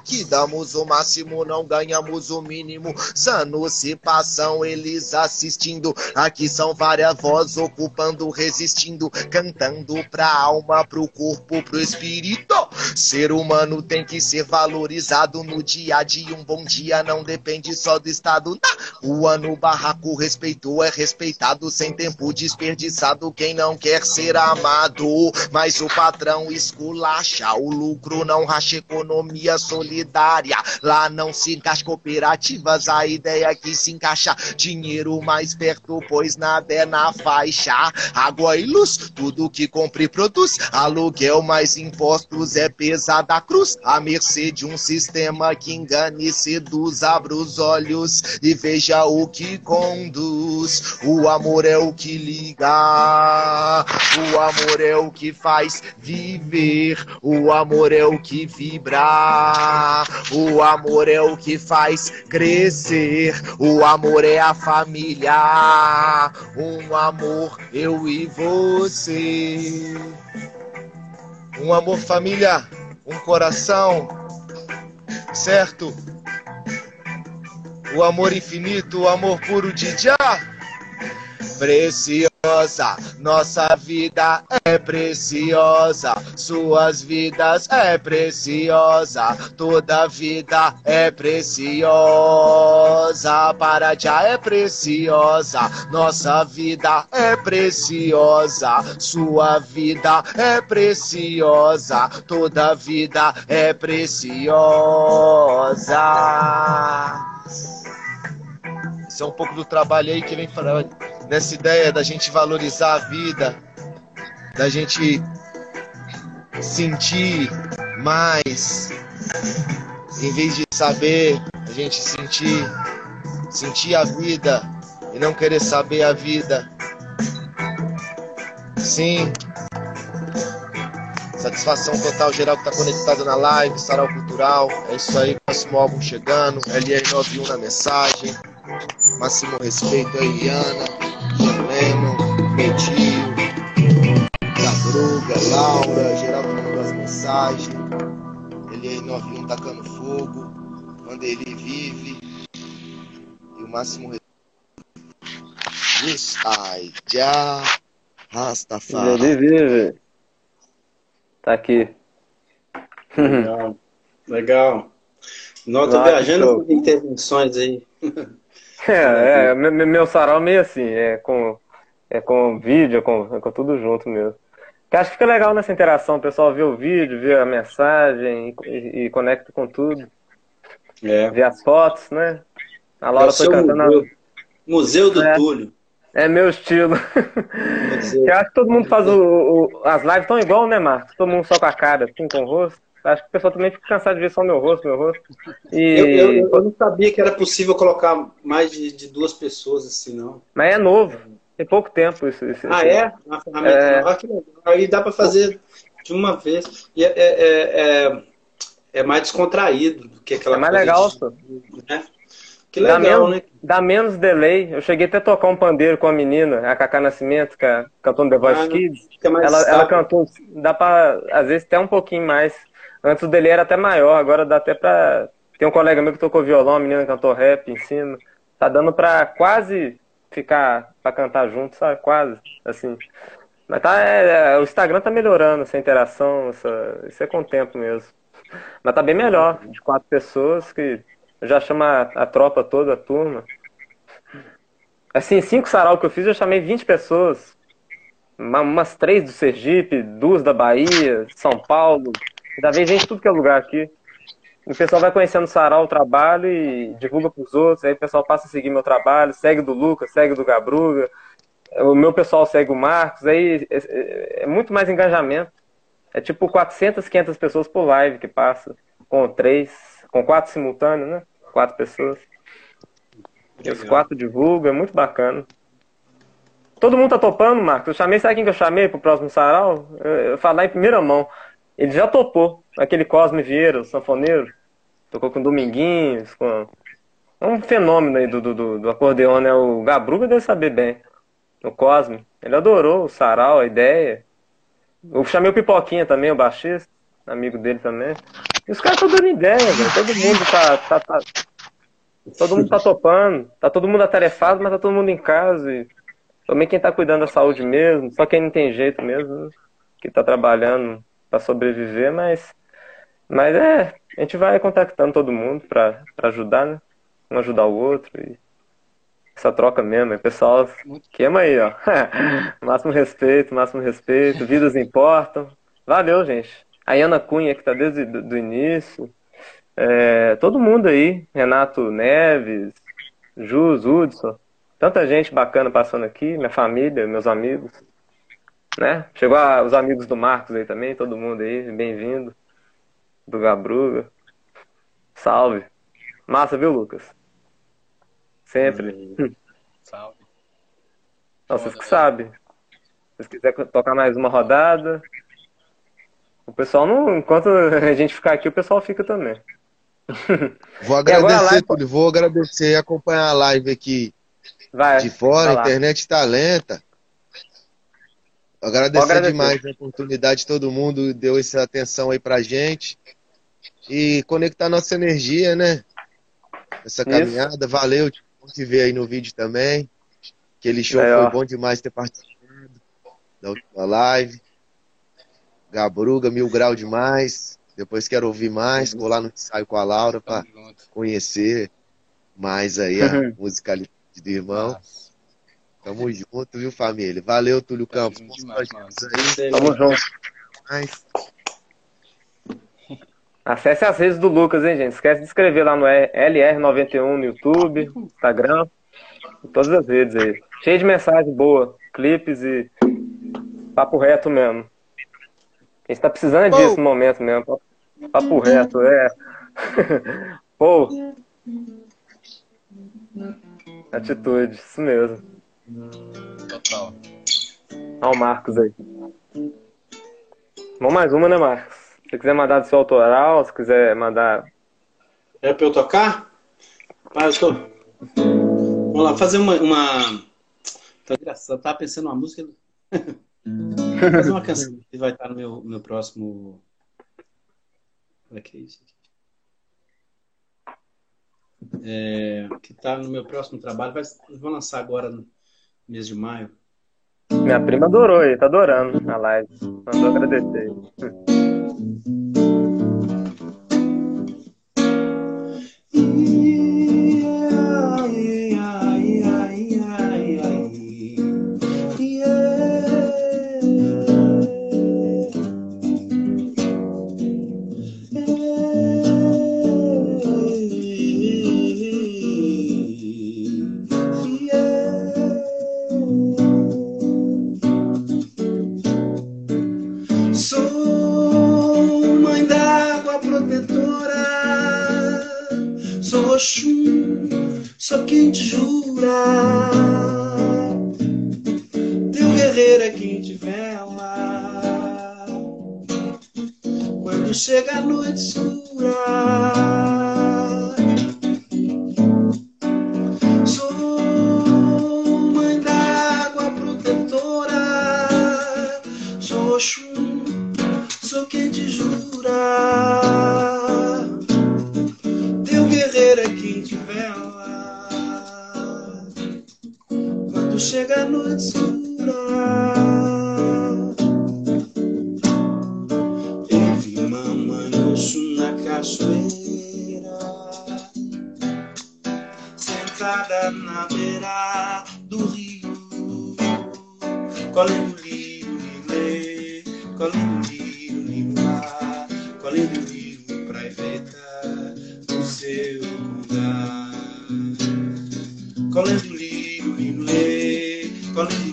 S2: Que damos o máximo, não ganhamos o mínimo. Zanos se participação, eles assistindo. Aqui são várias vozes ocupando, resistindo, cantando pra alma, pro corpo, pro espírito. Ser humano tem que ser valorizado no dia a dia. Um bom dia não depende só do estado. O ano barraco respeitou, é respeitado sem tempo desperdiçado. Quem não quer ser amado, mas o patrão esculacha. O lucro não racha economia solidária. Lá não se encaixa cooperativas. A ideia é que se encaixa. Dinheiro mais perto, pois nada é na faixa. Água e luz, tudo que compre e produz. Aluguel mais impostos é pesada a cruz. A mercê de um sistema que engane e seduz. Abra os olhos e veja o que conduz. O amor é o que liga. O amor é o que faz viver. O amor é o que vibra. O amor é o que faz crescer. O O amor é a família, um amor eu e você. Um amor família, um coração, certo? O amor infinito, o amor puro de Já. Preciosa, nossa vida é preciosa, suas vidas é preciosa, toda vida é preciosa, para já é preciosa, nossa vida é preciosa, sua vida é preciosa, toda vida é preciosa. Isso é um pouco do trabalho aí que vem falando nessa ideia da gente valorizar a vida, da gente sentir mais, em vez de saber, a gente sentir, sentir a vida e não querer saber a vida. Sim. Satisfação total geral que está conectado na live, Sarau Cultural. É isso aí, próximo álbum chegando. LR91 na mensagem. Máximo respeito a Eliana, Lennon, Medio, Gabruga, Laura, geral que mandou as mensagens. LR91 tacando fogo. Mandeli vive. E o máximo respeito. Yes, I, já. Rastafari.
S1: Ele vive. Tá aqui.
S6: Legal. Legal. Tô
S1: Nossa,
S6: viajando por intervenções aí.
S1: É, é, me- me- meu sarau é meio assim, é com, é com vídeo, é com, é com tudo junto mesmo. Que acho que fica legal nessa interação, o pessoal vê o vídeo, vê a mensagem e, e- conecta com tudo,
S6: É.
S1: vê as fotos, né? A
S6: É
S1: Laura
S6: o
S1: foi cantando. a-
S6: museu, museu do
S1: É.
S6: Túlio.
S1: É meu estilo.
S6: Museu.
S1: Eu acho que todo mundo faz o, o- as lives tão igual, né, Marcos? Todo mundo só com a cara, assim, com o rosto. Acho que o pessoal também fica cansado de ver só meu rosto, meu rosto. E...
S6: Eu, eu, eu não sabia que era possível colocar mais de, de duas pessoas assim, não.
S1: Mas é novo, tem pouco tempo isso. isso
S6: Ah,
S1: isso.
S6: é? Uma ferramenta
S1: É.
S6: nova. Ah. Aí dá para fazer de uma vez. E é, é, é, é- é mais descontraído do que aquela
S1: É mais legal,
S6: de- né? Que
S1: Dá
S6: legal,
S1: menos,
S6: né?
S1: dá menos delay. Eu cheguei até a tocar um pandeiro com a menina, a Cacá Nascimento, que é- cantou no The Voice
S6: Ah,
S1: Kids. Ela, ela cantou, dá pra, às vezes, até um pouquinho mais. Antes o delay era até maior, agora dá até pra. Tem um colega meu que tocou violão, a menina cantou rap em cima. Tá dando pra quase ficar pra cantar junto, sabe? Quase, assim. Mas tá, é, é, o Instagram tá melhorando essa interação, essa, isso é com o tempo mesmo. Mas tá bem melhor, de quatro pessoas que já chamo a, a tropa toda, a turma. Assim, cinco sarau que eu fiz, eu chamei 20 pessoas. Uma- umas três do Sergipe, duas da Bahia, São Paulo. Ainda vem gente tudo que é lugar aqui. O pessoal vai conhecendo o sarau, o trabalho e divulga pros outros. Aí o pessoal passa a seguir meu trabalho, segue do Lucas, segue do Gabruga. O meu pessoal segue o Marcos. Aí é, é- é muito mais engajamento. É tipo 400, 500 pessoas por live que passa. Com três, com quatro simultâneos, né? Quatro pessoas. E os quatro divulgam, é muito bacana. Todo mundo tá topando, Marcos. Eu chamei, sabe quem que eu chamei pro próximo sarau? Eu, eu falar em primeira mão. Ele já topou. Aquele Cosme Vieira, o sanfoneiro. Tocou com Dominguinhos, com. É um fenômeno aí do, do, do, acordeon, né? O Gabruga deve saber bem. O Cosme. Ele adorou o sarau, a ideia. Eu chamei o Pipoquinha também, o baixista, amigo dele também. E os caras estão dando ideia, velho. Todo mundo tá, tá, tá- Todo mundo tá topando. Tá todo mundo atarefado, mas tá todo mundo em casa. E também quem tá cuidando da saúde mesmo, só quem não tem jeito mesmo, que tá trabalhando pra sobreviver, mas. Mas é, a gente vai contactando todo mundo pra ajudar, né? Um ajudar o outro. E essa troca mesmo. E pessoal, queima aí, ó. máximo respeito, máximo respeito. Vidas importam. Valeu, gente. A Ana Cunha, que tá desde do início. É, todo mundo aí. Renato Neves, Jus, Hudson. Tanta gente bacana passando aqui. Minha família, meus amigos. Né? Chegou a- os amigos do Marcos aí também. Todo mundo aí. Bem-vindo. Do Gabruga. Salve. Massa, viu, Lucas? Sempre.
S4: Salve.
S1: Não, vocês que sabem. Se vocês quiserem tocar mais uma rodada. O pessoal não. Enquanto a gente ficar aqui, o pessoal fica também.
S2: Vou agradecer, live... Túlio, vou agradecer e acompanhar a live aqui vai, de fora, a internet está lenta. Agradecer, agradecer, demais a oportunidade, todo mundo deu essa atenção aí pra gente. E conectar nossa energia, né? Essa caminhada. Isso. Valeu, te ver aí no vídeo também. Aquele show é, foi bom demais ter participado da última live. Gabruga, mil grau demais. Depois quero ouvir mais. Vou lá no ensaio com a Laura para conhecer mais aí a musicalidade do irmão. Nossa. Tamo junto, viu, família? Valeu, Túlio Campos. Demais,
S6: Tamo junto. Acesse as redes do Lucas, hein, gente? Esquece de inscrever lá no LR91 no YouTube, Instagram, todas as redes aí. Cheio de mensagem boa, clipes e papo reto mesmo. A gente tá precisando disso no momento mesmo. Papo reto, é. Pô. Atitude, isso mesmo.
S4: Total.
S6: Olha o Marcos aí. Vamos mais uma, né, Marcos? Se você quiser mandar do seu autoral, se quiser mandar.
S1: É pra eu tocar? Ah, eu tô... Vamos lá, fazer uma. uma... Tá engraçado, eu tava pensando numa música. fazer uma canção que vai estar no meu, meu próximo. Como é que é isso? É, que está no meu próximo trabalho. Vai, vou lançar agora no mês de maio.
S6: Minha prima adorou aí, tá adorando a live. Mandou agradecer. Só quem te jura. Teu guerreiro é quem te vela. Quando chega a noite escura chega a notsura Eu vi mamãe moço na cachoeira Sentada na beira do rio. Colhendo livro, lê, colhendo livro, limpar Colhendo livro pra evitar o seu lugar. Colhendo que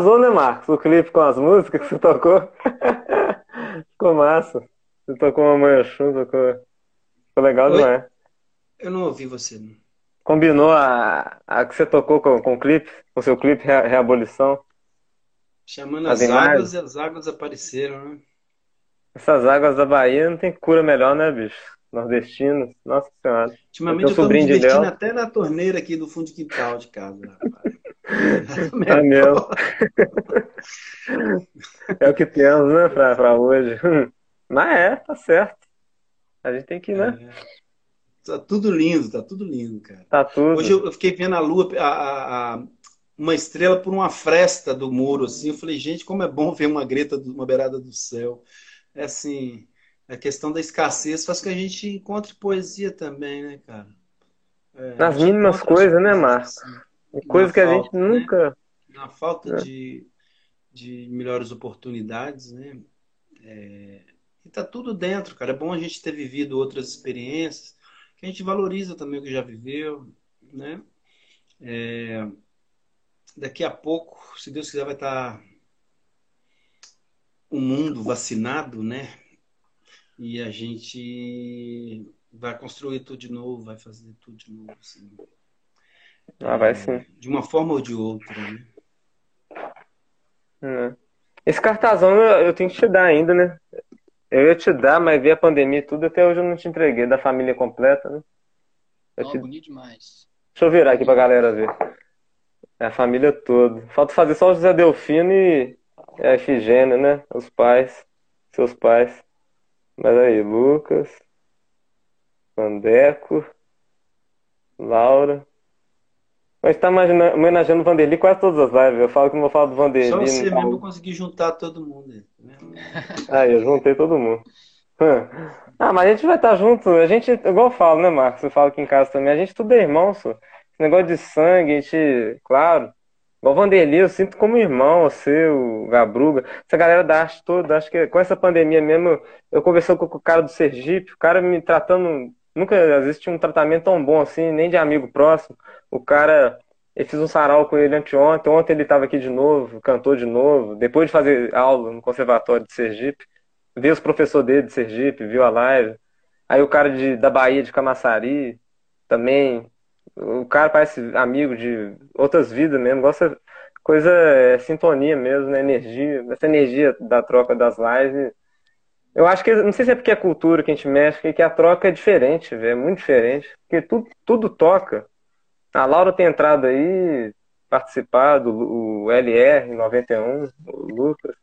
S6: Casou, né, Marcos? O clipe com as músicas que você tocou. Ficou massa. Você tocou uma manhã tocou. Ficou legal,
S1: Oi?
S6: não é?
S1: Eu não ouvi você. Combinou a, a que você tocou com, com o clipe, com o seu clipe Reabolição.
S6: Chamando as, as águas e as águas apareceram, né?
S1: Essas águas da Bahia não tem cura melhor, né, bicho? Nordestinos, nossa senhora.
S6: Ultimamente eu, eu tô me divertindo até na torneira aqui do fundo de quintal de casa, rapaz.
S1: É mesmo. é o que temos, né, pra, pra hoje. Mas é, tá certo. A gente tem que, né? É.
S6: Tá tudo lindo, tá tudo lindo, cara.
S1: Tá tudo.
S6: Hoje eu, fiquei vendo a lua, a, a, a, uma estrela por uma fresta do muro, assim. Eu falei, gente, como é bom ver uma greta, uma beirada do céu. É assim, a questão da escassez faz que a gente encontre poesia também, né, cara?
S1: É, Nas mínimas coisas, né, Marcos? Assim, coisas que a gente né? nunca. Né?
S6: Na falta é. de, de melhores oportunidades, né? É, e tá tudo dentro, cara. É bom a gente ter vivido outras experiências, que a gente valoriza também o que já viveu, né? É, daqui a pouco, se Deus quiser, vai estar tá o mundo vacinado, né? E a gente vai construir tudo de novo, vai fazer tudo de novo, assim.
S1: Ah, vai sim.
S6: De uma forma ou de outra, né?
S1: É. Esse cartazão eu, eu, tenho que te dar ainda, né? Eu ia te dar, mas vi a pandemia e tudo, até hoje eu não te entreguei, da família completa, né?
S4: Eu oh, te... bonito demais.
S1: Deixa eu virar aqui pra galera ver. É a família toda. Falta fazer só o José Delfino e a Efigênia, né? Os pais, seus pais. Mas aí, Lucas, Vandeco, Laura. A gente tá homenageando o Vanderly quase todas as lives. Eu falo que não vou falar do Vanderly. Só
S6: você mesmo falo... conseguir juntar todo mundo. Né?
S1: aí, eu juntei todo mundo. Ah, mas a gente vai estar tá junto. A gente, igual eu falo, né, Marcos? Eu falo aqui em casa também. A gente tudo é irmão, só. Esse negócio de sangue, a gente, claro, Igual o Vanderlei, eu sinto como irmão, você, o Gabruga, essa galera da arte toda. Acho que com essa pandemia mesmo, eu conversando com o cara do Sergipe, o cara me tratando. Nunca existe um tratamento tão bom assim, nem de amigo próximo. O cara. Eu fiz um sarau com ele anteontem, ontem ele estava aqui de novo, cantou de novo. Depois de fazer aula no Conservatório de Sergipe, viu os professores dele de Sergipe, viu a live. Aí o cara de, da Bahia, de Camaçari, também o cara parece amigo de outras vidas mesmo, gosta coisa é sintonia mesmo, né? Energia, essa energia da troca das lives. Eu acho que não sei se é porque é cultura que a gente mexe, que a troca é diferente, véio, é muito diferente, porque tudo, tudo toca. A Laura tem entrado aí, participado, o LR 91, o Lucas,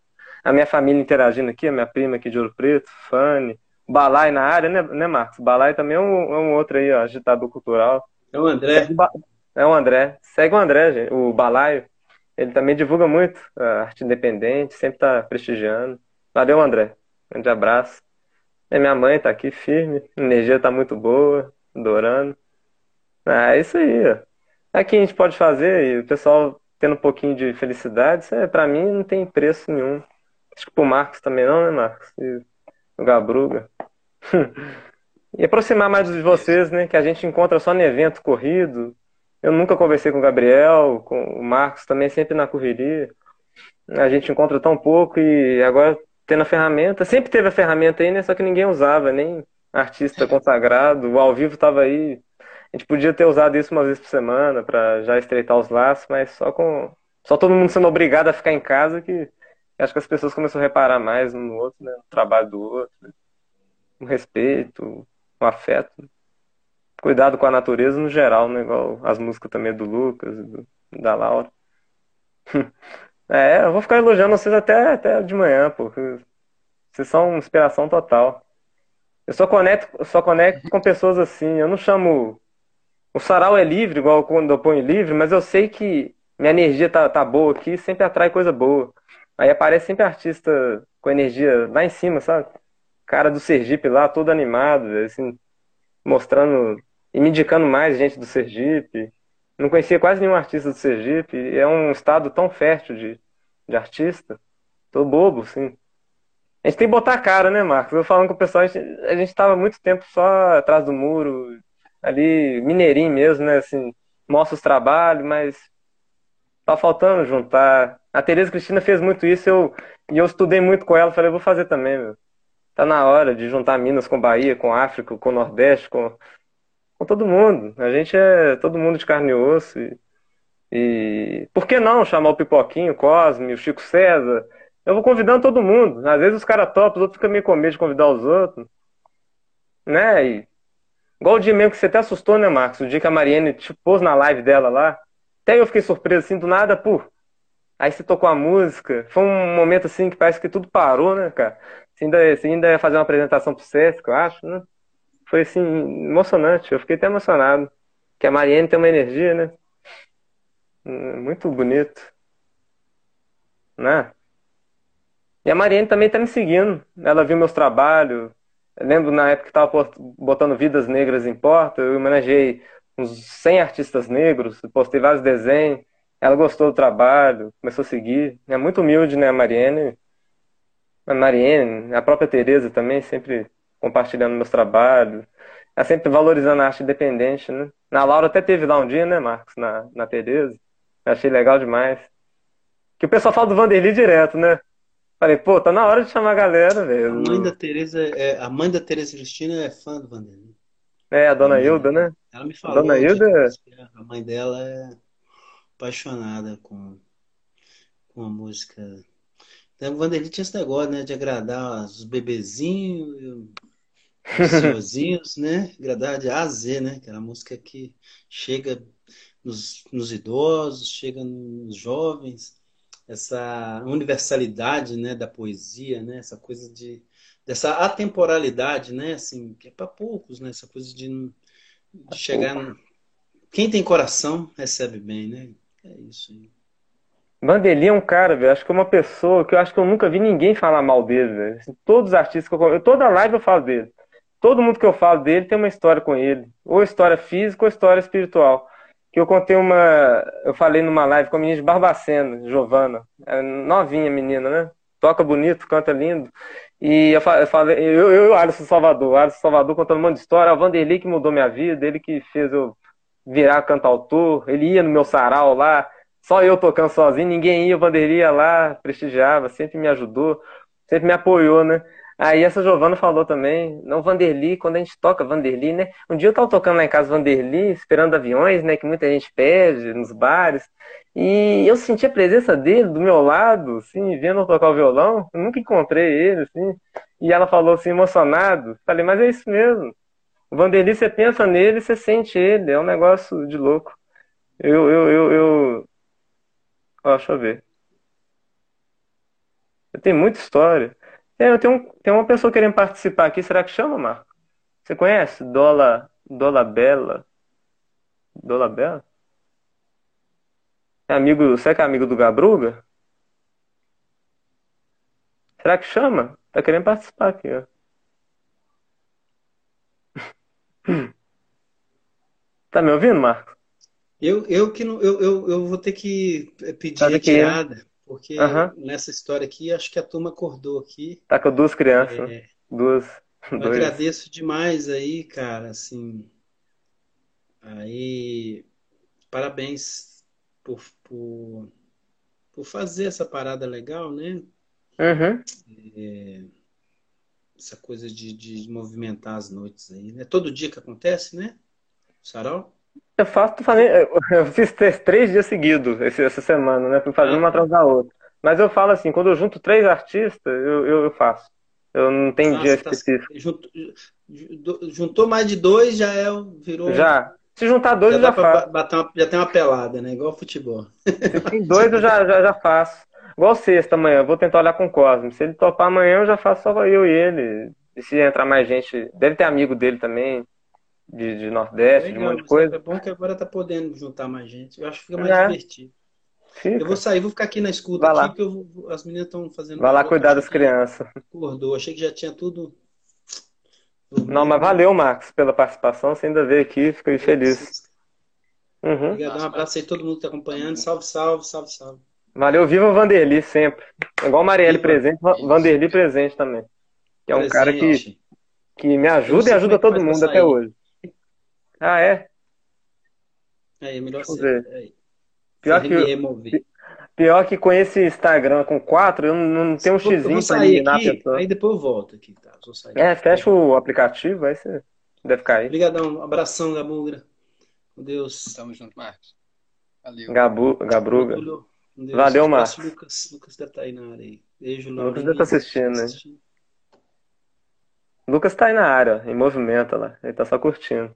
S1: a minha família interagindo aqui, a minha prima aqui de Ouro Preto, Fanny, Balai na área, né, né Marcos? Balai também é um, é um outro aí, ó, agitador cultural.
S6: É o André.
S1: É o André. Segue o André, gente. o Balaio. Ele também divulga muito a arte independente, sempre está prestigiando. Valeu, André. Grande abraço. E minha mãe está aqui firme, a energia está muito boa, adorando. Ah, é isso aí, ó. Aqui a gente pode fazer e o pessoal tendo um pouquinho de felicidade, isso é, pra mim não tem preço nenhum. Acho que pro Marcos também não, né, Marcos? E o Gabruga. E aproximar mais de vocês, né? Que a gente encontra só no evento corrido. Eu nunca conversei com o Gabriel, com o Marcos também, sempre na correria. A gente encontra tão pouco e agora tendo a ferramenta. Sempre teve a ferramenta aí, né? Só que ninguém usava, nem artista consagrado. O ao vivo estava aí. A gente podia ter usado isso uma vez por semana para já estreitar os laços, mas só com. Só todo mundo sendo obrigado a ficar em casa que acho que as pessoas começam a reparar mais um no outro, né? No trabalho do outro. Um respeito, o afeto. Cuidado com a natureza no geral, né? Igual as músicas também do Lucas, do, da Laura. é, eu vou ficar elogiando vocês até, até de manhã, porque vocês são inspiração total. Eu só conecto, só conecto com pessoas assim. Eu não chamo. O sarau é livre, igual quando eu ponho livre, mas eu sei que minha energia tá, tá boa aqui, sempre atrai coisa boa. Aí aparece sempre artista com energia lá em cima, sabe? cara do Sergipe lá, todo animado, assim, mostrando e me indicando mais gente do Sergipe. Não conhecia quase nenhum artista do Sergipe. É um estado tão fértil de, de artista. Tô bobo, sim. A gente tem que botar a cara, né, Marcos? Eu falando com o pessoal, a gente, a gente tava muito tempo só atrás do muro, ali, mineirinho mesmo, né? Assim, mostra os trabalhos, mas tá faltando juntar. A Tereza Cristina fez muito isso eu, e eu estudei muito com ela. Falei, vou fazer também, meu. Tá na hora de juntar Minas com Bahia, com África, com Nordeste, com. Com todo mundo. A gente é todo mundo de carne e osso. E, e por que não chamar o Pipoquinho, o Cosme, o Chico César? Eu vou convidando todo mundo. Às vezes os caras topam, os outros ficam meio com medo de convidar os outros. Né? E, igual o dia mesmo que você até assustou, né, Marcos? O dia que a Mariane te pôs na live dela lá. Até eu fiquei surpreso assim, do nada, pô. Aí você tocou a música. Foi um momento assim que parece que tudo parou, né, cara? Você ainda, você ainda ia fazer uma apresentação pro Sesc, eu acho, né? Foi assim, emocionante. Eu fiquei até emocionado. Que a Mariane tem uma energia, né? Hum, muito bonito. Né? E a Mariane também tá me seguindo. Ela viu meus trabalhos. Eu lembro na época que tava botando Vidas Negras em Porta, eu homenageei uns 100 artistas negros, postei vários desenhos. Ela gostou do trabalho, começou a seguir. É muito humilde, né, a Mariane? A Mariane, a própria Tereza também, sempre compartilhando meus trabalhos. Ela sempre valorizando a arte independente, né? Na Laura até teve lá um dia, né, Marcos? Na, na Tereza. Achei legal demais. Que o pessoal fala do Vanderly direto, né? Falei, pô, tá na hora de chamar a galera, velho.
S6: A mãe da Tereza, é, a mãe da Tereza Cristina é fã do Vanderly.
S1: É, a dona Hilda, né?
S6: Ela me falou.
S1: Dona Hilda?
S6: A mãe dela é apaixonada com, com a música. Então, o Vanderly tinha esse negócio, né? De agradar os bebezinhos, os senhorzinhos, né? Agradar de A a Z, né? Aquela música que chega nos, nos idosos, chega nos jovens essa universalidade né, da poesia, né, essa coisa de dessa atemporalidade, né, assim, que é para poucos, né, essa coisa de, de chegar no... quem tem coração recebe bem, né? É isso aí.
S1: Vandeli é um cara, velho, acho que é uma pessoa que eu acho que eu nunca vi ninguém falar mal dele, velho. Assim, todos os artistas que eu, eu toda live eu falo dele. Todo mundo que eu falo dele tem uma história com ele, ou história física ou história espiritual que eu contei uma. Eu falei numa live com a menina de Barbacena, Giovana. É novinha menina, né? Toca bonito, canta lindo. E eu falei, eu, eu Alisson Salvador, Alisson Salvador contando um monte de história, o Vanderlei que mudou minha vida, ele que fez eu virar cantautor, ele ia no meu sarau lá, só eu tocando sozinho, ninguém ia, o Vanderlei ia lá, prestigiava, sempre me ajudou, sempre me apoiou, né? Aí essa Giovana falou também, não, Vanderly, quando a gente toca Vanderly, né? Um dia eu tava tocando lá em casa Vanderly, esperando aviões, né? Que muita gente pede nos bares. E eu senti a presença dele do meu lado, assim, vendo eu tocar o violão. Eu nunca encontrei ele, assim. E ela falou assim, emocionado. Falei, mas é isso mesmo. O Vanderly, você pensa nele, você sente ele. É um negócio de louco. Eu, eu, eu, eu... Ó, deixa eu ver. Eu tenho muita história. É, eu tenho, tem uma pessoa querendo participar aqui. Será que chama, Marco? Você conhece? Dola, Dola Bela? Dola Bela? É amigo, será que é amigo do Gabruga? Será que chama? Tá querendo participar aqui, ó. Tá me ouvindo, Marco?
S6: Eu, eu que não, eu, eu, eu vou ter que pedir a retirada. Porque uhum. nessa história aqui, acho que a turma acordou aqui.
S1: Tá com duas crianças. É, duas.
S6: Eu dois. agradeço demais aí, cara, assim. Aí, parabéns por, por, por fazer essa parada legal, né?
S1: Uhum.
S6: É, essa coisa de, de movimentar as noites aí, né? Todo dia que acontece, né? Sarau?
S1: Eu faço, eu fiz três dias seguidos essa semana, né? Fui fazendo ah. uma atrás da outra. Mas eu falo assim, quando eu junto três artistas, eu, eu, eu faço. Eu não tenho Nossa, dia tá específico.
S6: Juntou, juntou mais de dois, já é, virou.
S1: Já. Se juntar dois, já eu já faço.
S6: Uma, já tem uma pelada, né? Igual futebol.
S1: Se tem dois, eu já, já, já faço. Igual sexta amanhã, vou tentar olhar com o Cosme. Se ele topar amanhã, eu já faço só eu e ele. E se entrar mais gente, deve ter amigo dele também de, de Nordeste, Legal, de um monte de coisa.
S6: É bom que agora tá podendo juntar mais gente. Eu acho que fica mais é. divertido. Fica. Eu vou sair, vou ficar aqui na escuta
S1: Vai
S6: aqui, que eu, as meninas estão fazendo.
S1: Vai lá cuidar das crianças.
S6: Acordou, achei que já tinha tudo.
S1: Não, mas valeu, Marcos, pela participação. Você ainda veio aqui, fiquei feliz.
S6: Uhum. Obrigado, um abraço aí todo mundo que está acompanhando. Salve, salve, salve, salve.
S1: Valeu, viva o Vanderly sempre. Igual Marielle presente, Vanderly presente também. Que é um presente. cara que, que me ajuda e ajuda todo mundo até hoje. Ah, é?
S6: É, é melhor ser.
S1: É. Pior que, pior que com esse Instagram com quatro, eu não tenho um xizinho
S6: pra eliminar aqui, a pessoa. Aí depois eu volto aqui, tá?
S1: É, fecha o aplicativo, aí você. Deve cair.
S6: Obrigadão. Abração, Gabugra. Com Deus.
S4: Tamo junto, Marcos. Valeu.
S1: Gabu, Gabruga.
S6: Deus.
S1: Valeu,
S6: Um
S1: Marcos.
S6: Lucas. Lucas deve estar aí na área aí. Beijo,
S1: Lucas
S6: Laurinha.
S1: deve estar assistindo, né? Lucas tá aí na área, em movimento lá. Ele tá só curtindo.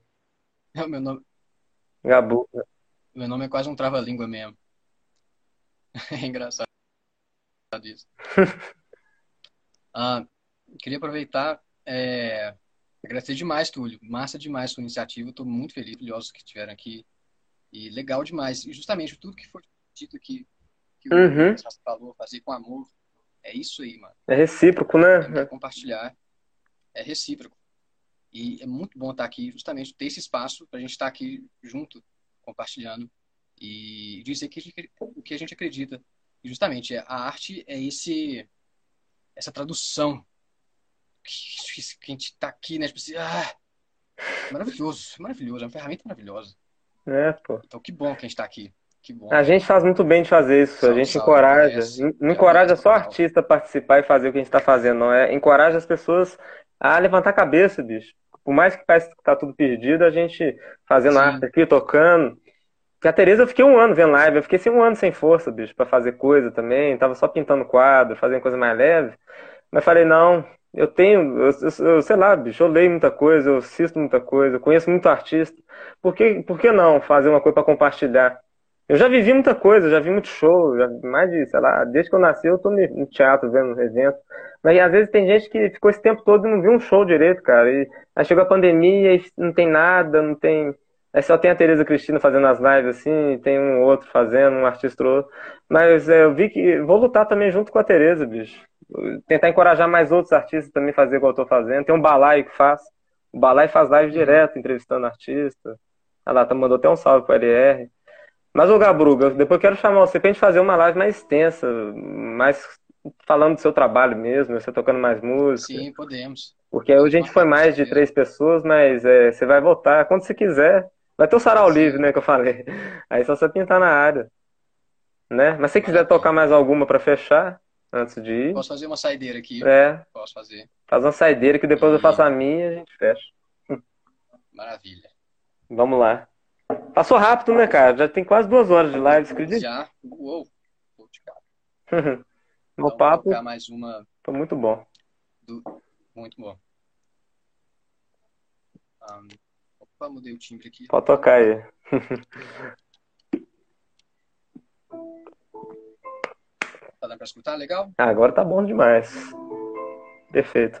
S4: É, Meu nome,
S1: Gabu.
S4: meu nome é quase um trava-língua mesmo. É engraçado isso. Ah, queria aproveitar, é, agradecer demais, Túlio. Massa demais sua iniciativa. Estou muito feliz, orgulhosos que estiveram aqui. E legal demais. E justamente tudo que foi dito aqui, que o
S1: Uhum.
S4: Falou, fazer com amor, é isso aí, mano.
S1: É recíproco,
S4: É
S1: né?
S4: compartilhar. É recíproco. E é muito bom estar aqui, justamente ter esse espaço para a gente estar aqui junto, compartilhando e dizer que a gente- o que a gente acredita. E justamente a arte é esse essa tradução que, que a gente está aqui, né? Tipo assim, ah, maravilhoso, maravilhoso, é uma ferramenta maravilhosa.
S1: É, pô.
S4: Então que bom que a gente está aqui. Que bom.
S1: A gente faz muito bem de fazer isso. A
S4: Salve,
S1: gente
S4: salve,
S1: encoraja.
S4: conhece.
S1: Não encoraja só artista a participar e fazer o que a gente tá fazendo, não. É encoraja as pessoas a levantar a cabeça, bicho. Por mais que parece que tá tudo perdido, a gente fazendo
S4: Sim.
S1: arte aqui, tocando. Que a Tereza eu fiquei um ano vendo live. Eu fiquei assim, um ano sem força, bicho, pra fazer coisa também. Tava só pintando quadro, fazendo coisa mais leve. Mas falei, não, eu tenho, eu, eu- eu- sei lá, bicho, eu leio muita coisa, eu assisto muita coisa, eu conheço muito artista. Por que, por que não fazer uma coisa pra compartilhar? Eu já vivi muita coisa, já vi muito show, já mais de, sei lá, desde que eu nasci eu tô no teatro vendo evento. Mas às vezes tem gente que ficou esse tempo todo e não viu um show direito, cara. E aí chegou a pandemia e não tem nada, não tem. Aí só tem a Tereza Cristina fazendo as lives assim, tem um outro fazendo, um artista outro. Mas é, eu vi que vou lutar também junto com a Tereza, bicho. Tentar encorajar mais outros artistas também a fazer igual eu tô fazendo. Tem um Balai que faz. O Balai faz live direto, entrevistando artista. Olha lá, tá, mandou até um salve pro LR. Mas, ô Gabruga, depois eu quero chamar você pra gente fazer uma live mais extensa, mais falando do seu trabalho mesmo, você tocando mais música.
S4: Sim, podemos.
S1: Porque hoje a gente foi mais de três pessoas, mas é, você vai voltar quando você quiser. Vai ter o sarau livre, né, que eu falei. Aí só você pintar na área. Né? Mas se quiser tocar mais alguma pra fechar, antes de ir,
S4: Posso fazer uma saideira aqui?
S1: é,
S4: Posso fazer.
S1: faz uma saideira que depois eu
S4: E-
S1: faço a minha e a gente fecha.
S4: Maravilha.
S1: Vamos lá. Passou rápido, né, cara? Já tem quase duas horas de live, você acredita?
S4: Já? Uou! Pô, cara.
S1: O
S4: Então, vou
S1: papo
S4: colocar mais uma
S1: foi muito bom.
S4: do... Muito bom. Um, opa, mudei o timbre aqui.
S1: Pode tocar aí.
S4: Tá dando pra escutar? Legal?
S1: Ah, agora tá bom demais. Perfeito.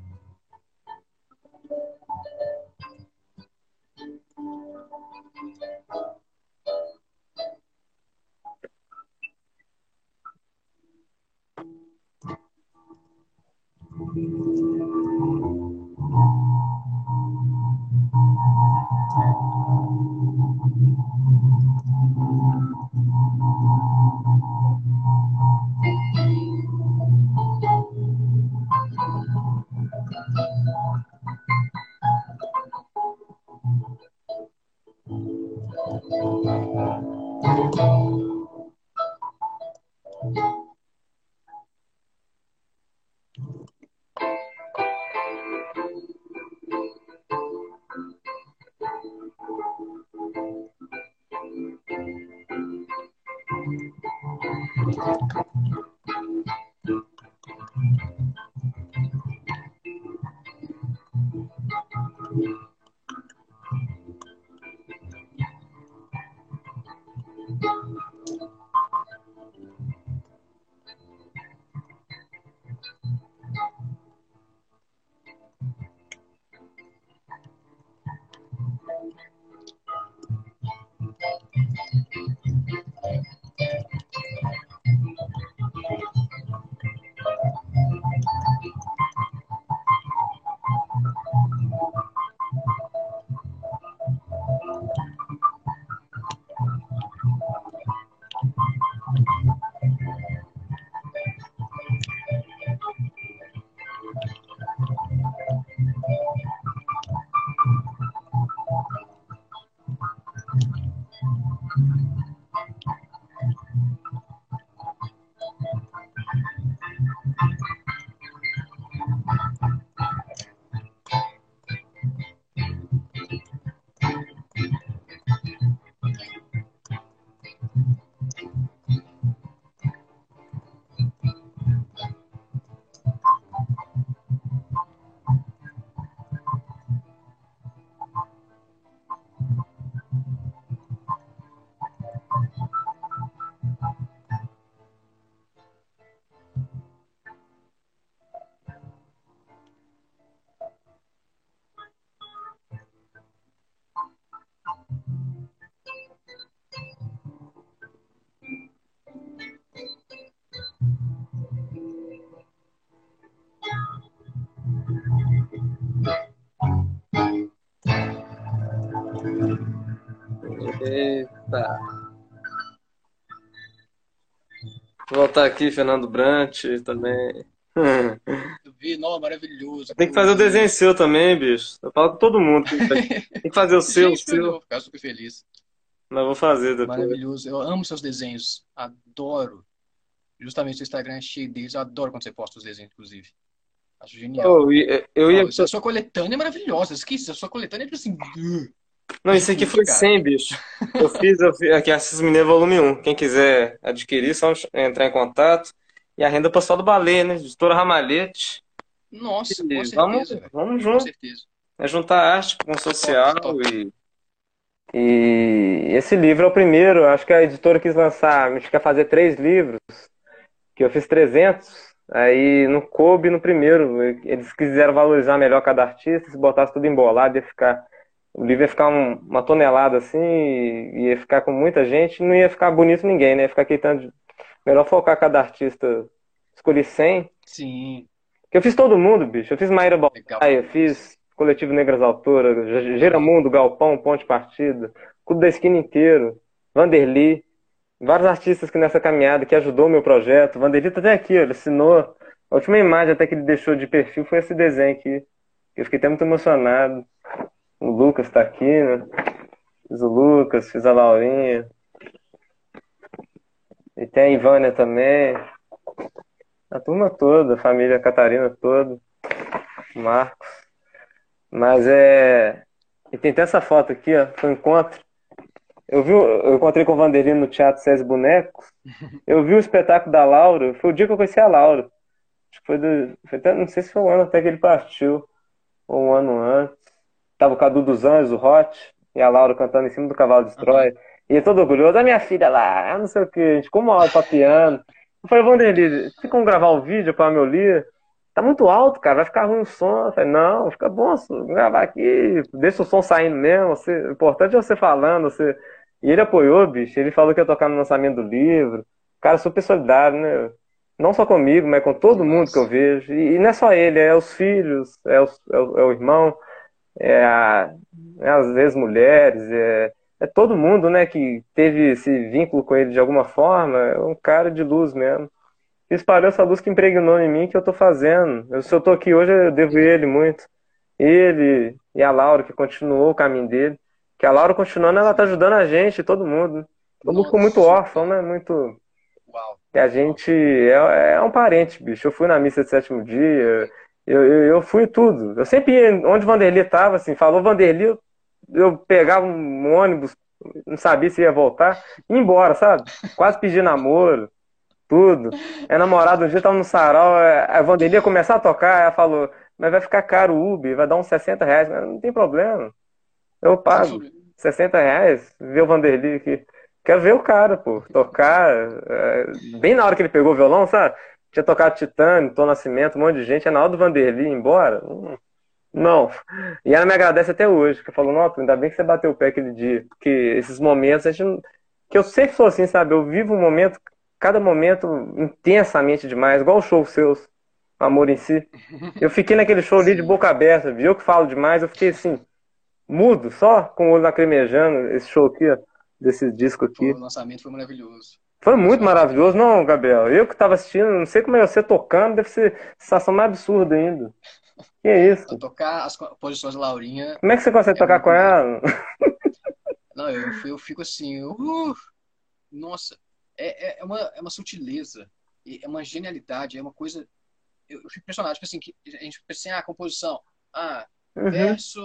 S1: Eita. Vou voltar aqui, Fernando Brant também.
S4: Eu vi, não, maravilhoso.
S1: Tem que fazer o desenho seu também, bicho. Eu falo com todo mundo. Tem que fazer o seu, o
S4: Gente, eu
S1: seu.
S4: vou ficar super feliz.
S1: Mas vou fazer depois.
S4: Maravilhoso. Eu amo seus desenhos. Adoro. Justamente o Instagram é cheio deles. Eu adoro quando você posta os desenhos, inclusive. Acho genial.
S1: Oh, eu ia.
S4: Ó, a sua coletânea é maravilhosa. Esqueci, a sua coletânea é tipo assim.
S1: Não, isso aqui foi
S4: Cara.
S1: 100, bicho. Eu fiz, eu fiz aqui, Assis Mineiro Volume 1. Quem quiser adquirir, só entrar em contato. E a renda pessoal do Baleia, né? Editora Ramalhete.
S4: Nossa, com
S1: E
S4: certeza,
S1: vamos, vamos
S4: Com
S1: junto.
S4: certeza.
S1: É juntar arte com social
S4: Top, top.
S1: e, e esse livro é o primeiro. Acho que a editora quis lançar, acho que ia fazer três livros, que eu fiz 300, aí não coube no primeiro. Eles quiseram valorizar melhor cada artista, se botasse tudo embolado ia ficar, o livro ia ficar um- uma tonelada assim, e ia ficar com muita gente, não ia ficar bonito ninguém, né? Ia ficar aquele tanto de... Melhor focar cada artista, escolhi 100,
S4: Sim,
S1: que eu fiz todo mundo, bicho. Eu fiz Maíra. Aí eu fiz Coletivo Negras Autoras, Ge- Geramundo, Galpão, Ponte Partida, Clube da Esquina inteiro, Vanderly, vários artistas que nessa caminhada que ajudou o meu projeto. Vanderly tá até aqui, ó, ele assinou. A última imagem até que ele deixou de perfil foi esse desenho aqui. Eu fiquei até muito emocionado. O Lucas tá aqui, né? Fiz o Lucas, fiz a Laurinha. E tem a Ivânia também. A turma toda, a família Catarina toda. Marcos. Mas é. E tem até essa foto aqui, ó. Foi um encontro. Eu vi, eu encontrei com o Vanderlei no Teatro César Bonecos. Eu vi o espetáculo da Laura. Foi o dia que eu conheci a Laura. Acho que foi do. Foi até, não sei se foi um ano até que ele partiu. Ou um ano antes. Tava o Cadu dos Anjos, o Hot, e a Laura cantando em cima do cavalo de Troia. E ele todo orgulhoso, a minha filha lá, não sei o que, a gente ficou uma hora papiando. Eu falei, Vanderlei, tem como gravar o vídeo para meu ler? Tá muito alto, cara, vai ficar ruim o som. Eu falei, não, fica bom gravar aqui, deixa o som saindo mesmo. Você, o importante é você falando. Você... E ele apoiou, bicho, ele falou que ia tocar no lançamento do livro. Cara, super solidário, né? Não só comigo, mas com todo mundo que eu vejo. E, e não é só ele, é os filhos, é, os- é o, é o irmão, é, é às vezes mulheres, é, é todo mundo, né, que teve esse vínculo com ele de alguma forma. É um cara de luz mesmo. E espalhou essa luz que impregnou em mim que eu tô fazendo. Eu, se eu tô aqui hoje, eu devo ele muito. Ele e a Laura, que continuou o caminho dele. Que a Laura continuando, ela tá ajudando a gente, todo mundo. Todo mundo ficou muito órfão, né? Muito.
S4: Uau.
S1: que a gente é, é um parente, bicho. Eu fui na missa de sétimo dia, eu, eu, eu fui tudo. Eu sempre ia onde o Vanderly estava, assim, falou Vanderly, eu, eu pegava um ônibus, não sabia se ia voltar, ia embora, sabe? Quase pedi namoro, tudo. É namorado um dia, tava no sarau, é, a Vanderly ia começar a tocar, ela falou, mas vai ficar caro o Uber, vai dar uns 60 reais, mas não tem problema. Eu pago 60 reais, ver o Vanderly aqui. Quero ver o cara, pô, tocar. É, bem na hora que ele pegou o violão, sabe? Tinha tocado Titânio, Tom Nascimento, um monte de gente. Na hora do Vanderly ir embora. Hum, não. E ela me agradece até hoje, que falou, nossa, ainda bem que você bateu o pé aquele dia. Porque esses momentos, a gente, que eu sempre sou assim, sabe? Eu vivo um momento, cada momento intensamente demais, igual o show seus, Amor em Si. Eu fiquei naquele show ali de boca aberta, viu que falo demais, eu fiquei assim, mudo, só com o olho lacrimejando, esse show aqui, ó desse disco aqui.
S4: o lançamento foi maravilhoso.
S1: Foi muito maravilhoso, não, Gabriel? Eu que estava assistindo, não sei como é você tocando, deve ser sensação mais absurda ainda. Que é isso?
S4: tocar as posições da Laurinha.
S1: Como é que você consegue é tocar com ela?
S4: Não, eu, eu fico assim, uh, nossa, é, é, é, uma, é uma sutileza, é uma genialidade, é uma coisa. Eu, eu fico impressionado, tipo assim, que a gente pensa assim, ah, composição, ah, uhum. verso,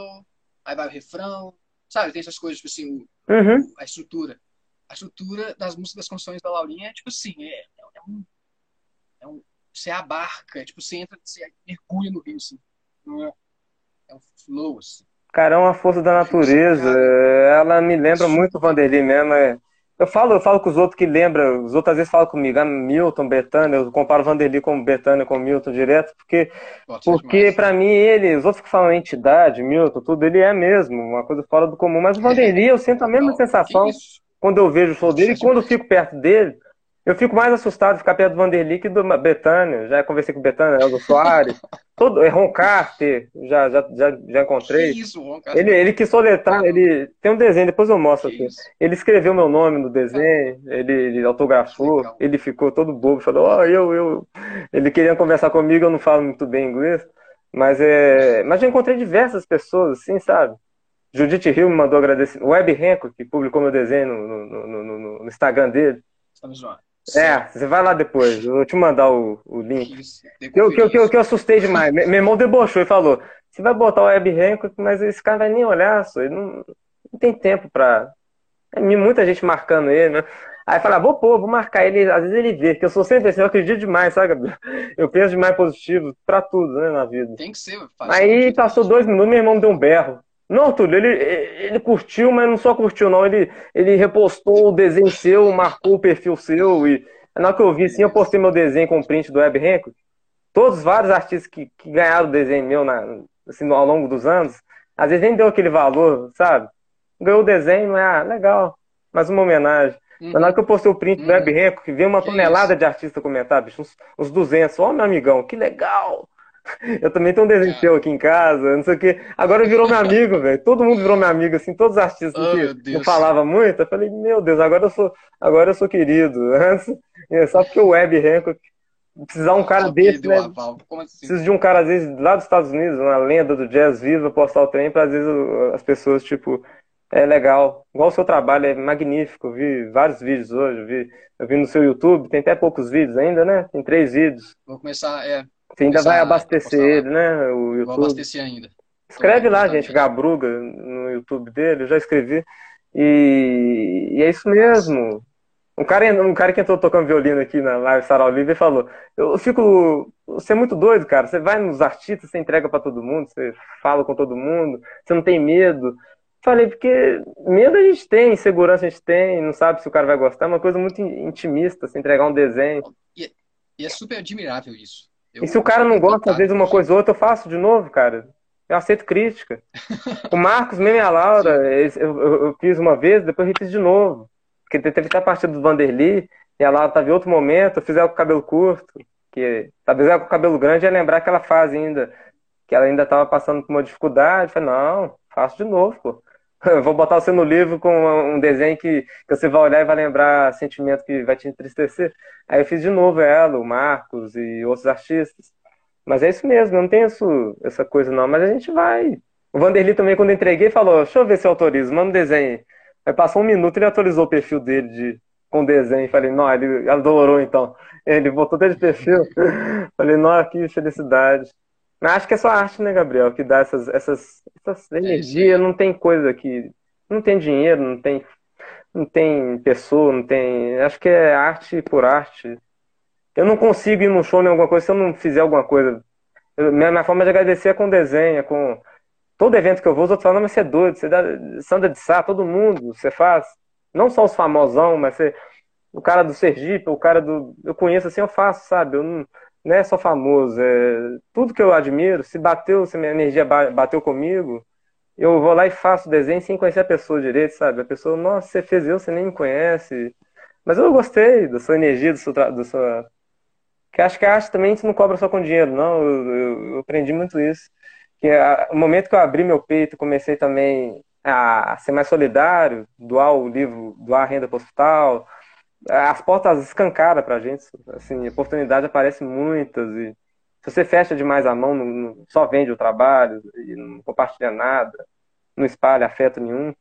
S4: aí vai o refrão, sabe? Tem essas coisas, tipo assim,
S1: uhum.
S4: a estrutura. A estrutura das músicas das canções da Laurinha é tipo assim, é, é, um, é um. Você abarca, é, tipo, você entra, você mergulha no rio, assim. É, é um flow, assim.
S1: Cara, é uma força da natureza. Ela me lembra muito o Vanderlei mesmo. É... Eu falo, eu falo com os outros que lembram, os outros às vezes falam comigo, ah, Milton, Betânia, eu comparo o Vanderlei com Betânia, com Milton direto, porque, porque para mim ele, os outros que falam entidade, Milton, tudo, ele é mesmo, uma coisa fora do comum, mas o Vanderlei eu sinto a mesma Não, sensação quando eu vejo o show dele e quando eu fico perto dele, eu fico mais assustado de ficar perto do Vanderlei que do Betânia. Já conversei com o Betânia, Eldo Soares. Todo, é Ron Carter, já, já, já, já encontrei.
S4: Que isso, Ron
S1: Carter? Ele, ele quis soletrar, ele tem um desenho, depois eu mostro aqui. Ele escreveu meu nome no desenho, ele, ele autografou, Legal. ele ficou todo bobo, falou, ó, oh, eu, eu. Ele queria conversar comigo, eu não falo muito bem inglês. Mas é. Mas já encontrei diversas pessoas, assim, sabe? Judith Hill me mandou agradecer. O Web Renko, que publicou meu desenho no, no, no, no, Instagram dele.
S4: Estamos lá.
S1: É, você vai lá depois. Eu vou te mandar o, o link. Que eu, que, eu, que, eu, que eu assustei demais. Meu irmão debochou e falou: você vai botar o web rank, mas esse cara vai nem olhar, só. Ele não, não tem tempo pra. É muita gente marcando ele, né? Aí fala, ah, vou pôr, vou marcar ele, às vezes ele vê, que eu sou sempre assim, eu acredito demais, sabe, Gabriel? Eu penso demais positivo pra tudo, né, na vida.
S4: Tem que ser,
S1: Aí passou dois minutos, meu irmão deu um berro. Não, Túlio, ele, ele curtiu, mas não só curtiu, não. Ele, ele repostou o desenho seu, marcou o perfil seu. E na hora que eu vi assim, eu postei meu desenho com print do Web Hancock. Todos vários artistas que, que ganharam o desenho meu na, assim, ao longo dos anos, às vezes nem deu aquele valor, sabe? Ganhou o desenho, mas ah, legal, mais uma homenagem. Uhum. Na hora que eu postei o print uhum. do Web Hancock, veio uma que tonelada isso? de artistas comentar, bicho, uns, uns 200. Ó, oh, meu amigão, que legal! Eu também tenho um desenho seu aqui em casa, não sei o quê. Agora virou meu amigo, velho. Todo mundo virou meu amigo, assim, todos os artistas oh, que não falava muito. Eu falei, meu Deus, agora eu sou, agora eu sou querido. É só porque o Web Hancock precisar um cara desse, né? Assim? Preciso de um cara, às vezes, lá dos Estados Unidos, uma lenda do jazz viva, postar o trem, para às vezes as pessoas, tipo, é legal. Igual o seu trabalho é magnífico. Eu vi vários vídeos hoje, eu vi, eu vi no seu YouTube, tem até poucos vídeos ainda, né? Tem três vídeos.
S4: Vou começar, é,
S1: você ainda vai abastecer ele, né? O YouTube.
S4: Vou abastecer ainda.
S1: Escreve lá, gente, Gabruga, no YouTube dele, eu já escrevi. E, e é isso mesmo. Um cara, um cara que entrou tocando violino aqui na live Sarau Livre falou: Eu fico. Você é muito doido, cara. Você vai nos artistas, você entrega para todo mundo, você fala com todo mundo, você não tem medo. Falei, porque medo a gente tem, insegurança a gente tem, não sabe se o cara vai gostar, é uma coisa muito intimista, se entregar um desenho.
S4: E, e é super admirável isso.
S1: Eu, e se o cara não gosta, às vezes, uma coisa ou outra, eu faço de novo, cara. Eu aceito crítica. o Marcos, mesmo e a Laura, eu, eu, eu, fiz uma vez, depois eu fiz de novo. Porque teve até a partida do Vanderly, e a Laura estava em outro momento, eu fiz ela com o cabelo curto, que talvez ela com o cabelo grande ia lembrar aquela fase ainda, que ela ainda estava passando por uma dificuldade. Eu falei, não, faço de novo, pô. Vou botar você no livro com um desenho que, que você vai olhar e vai lembrar sentimento que vai te entristecer. Aí eu fiz de novo ela, o Marcos e outros artistas. Mas é isso mesmo, não tem isso, essa coisa não. Mas a gente vai. O Vanderly também, quando entreguei, falou: Deixa eu ver se eu autorizo, manda um desenho. Aí passou um minuto e ele atualizou o perfil dele de, com desenho. Falei, não, ele adorou então. Ele botou até de perfil. Falei, não, que felicidade. Mas acho que é só a arte, né, Gabriel, que dá essas, essas, essas
S4: É
S1: energias. Não tem coisa que. Não tem dinheiro, não tem, não tem pessoa, não tem. Acho que é arte por arte. Eu não consigo ir num show em alguma coisa se eu não fizer alguma coisa. Eu- minha, minha forma de agradecer é com desenho, é com. Todo evento que eu vou, os outros falam, não, mas você é doido, você dá, Sandra de Sá, todo mundo, você faz. Não só os famosão, mas você, o cara do Sergipe, o cara do. Eu conheço assim, eu faço, sabe? Eu não, não é só famoso, é tudo que eu admiro, se bateu, se minha energia ba- bateu comigo, eu vou lá e faço desenho sem conhecer a pessoa direito, sabe? A pessoa, nossa, você fez eu, você nem me conhece. Mas eu gostei da sua energia, do seu, do sua... Que acho que a arte também a gente não cobra só com dinheiro, não. Eu, eu- eu aprendi muito isso. Que a, o momento que eu abri meu peito, comecei também a ser mais solidário, doar o livro, doar a renda para o hospital, as portas escancaram pra gente. Assim, oportunidade aparece muitas e se você fecha demais a mão, não, não- só vende o trabalho e não compartilha nada, não espalha afeto nenhum,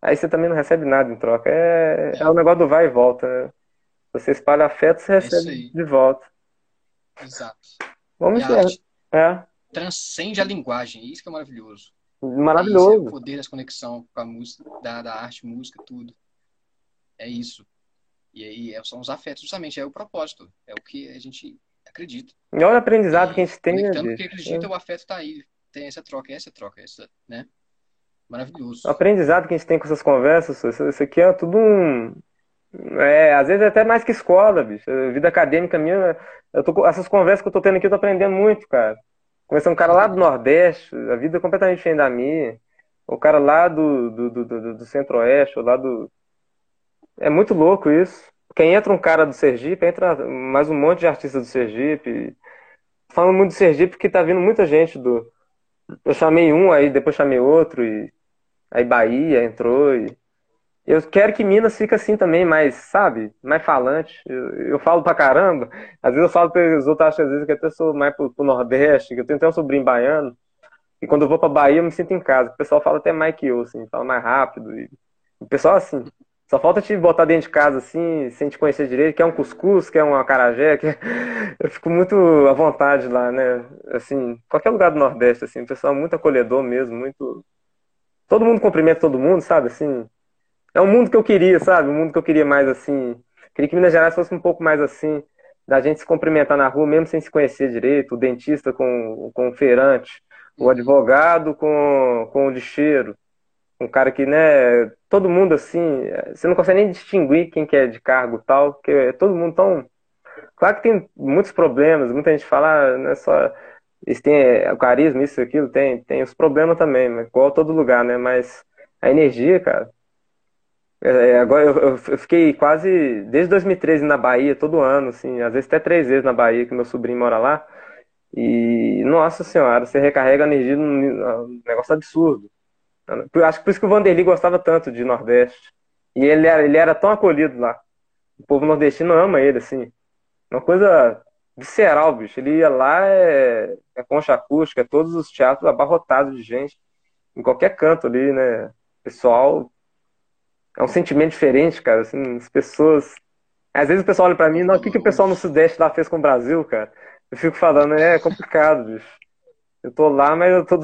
S1: aí você também não recebe nada em troca. É, é o negócio do vai e volta, né? Você espalha afeto, você
S4: É
S1: recebe
S4: aí.
S1: de volta.
S4: Exato.
S1: Vamos
S4: a arte
S1: É,
S4: transcende a linguagem, isso que é maravilhoso. É isso, é o
S1: maravilhoso.
S4: poder dessa conexão com a música, da, da arte, música, tudo. É isso. E aí é- são os afetos, justamente, é o propósito, é o que a gente acredita.
S1: E olha o aprendizado que a
S4: E
S1: gente tem, né,
S4: conectando
S1: bicho?
S4: porque acredita, o afeto tá aí. Tem essa troca, essa troca, essa, né? Maravilhoso.
S1: O aprendizado que a gente tem com essas conversas, isso, aqui é tudo um. É, às vezes é até mais que escola, bicho. A vida acadêmica minha, eu tô, essas conversas que eu tô tendo aqui, eu tô aprendendo muito, cara. Conhecendo um cara lá do Nordeste, a vida é completamente diferente da minha. O cara lá do, do, do, do, do Centro-Oeste, ou lá do. É muito louco isso. Quem entra um cara do Sergipe, entra mais um monte de artistas do Sergipe. Falando muito do Sergipe, porque tá vindo muita gente do. Eu chamei um, aí depois chamei outro, e Aí Bahia entrou e eu quero que Minas fique assim também, mais, sabe, mais falante. Eu, eu falo pra caramba. Às vezes eu falo para os outros, acho às vezes que até sou mais pro, pro Nordeste, que eu tenho até um sobrinho baiano. E quando eu vou pra Bahia, eu me sinto em casa. O pessoal fala até mais que eu, assim, fala mais rápido. E o pessoal assim, só falta te botar dentro de casa assim, sem te conhecer direito, quer um cuscuz, quer um acarajé, quer... eu fico muito à vontade lá, né? Assim, qualquer lugar do Nordeste, assim, o pessoal é muito acolhedor mesmo, muito todo mundo cumprimenta todo mundo, sabe? Assim, é um mundo que eu queria, sabe? Um mundo que eu queria mais assim. Queria que Minas Gerais fosse um pouco mais assim, da gente se cumprimentar na rua, mesmo sem se conhecer direito, o dentista com, com o feirante, o advogado com, com o lixeiro, um cara que, né, todo mundo assim, você não consegue nem distinguir quem que é de cargo e tal, porque é todo mundo tão. Claro que tem muitos problemas, muita gente fala, ah, não é só eles têm é, o carisma, isso, aquilo, tem, tem os problemas também, mas igual todo lugar, né? Mas a energia, cara. É, é, agora eu, eu fiquei quase desde 2013 na Bahia, todo ano, assim, às vezes até três vezes na Bahia, que meu sobrinho mora lá. E, nossa senhora, você recarrega a energia num num negócio absurdo. Acho que por isso que o Vanderly gostava tanto de Nordeste. E ele era, ele era tão acolhido lá. O povo nordestino ama ele, assim. Uma coisa visceral, bicho. Ele ia lá, é, é concha acústica, é todos os teatros abarrotados de gente, em qualquer canto ali, né? Pessoal, é um sentimento diferente, cara. Assim, as pessoas. Às vezes o pessoal olha pra mim, não, o que, que o pessoal no Sudeste lá fez com o Brasil, cara? Eu fico falando, é complicado, bicho. Eu tô lá, mas eu tô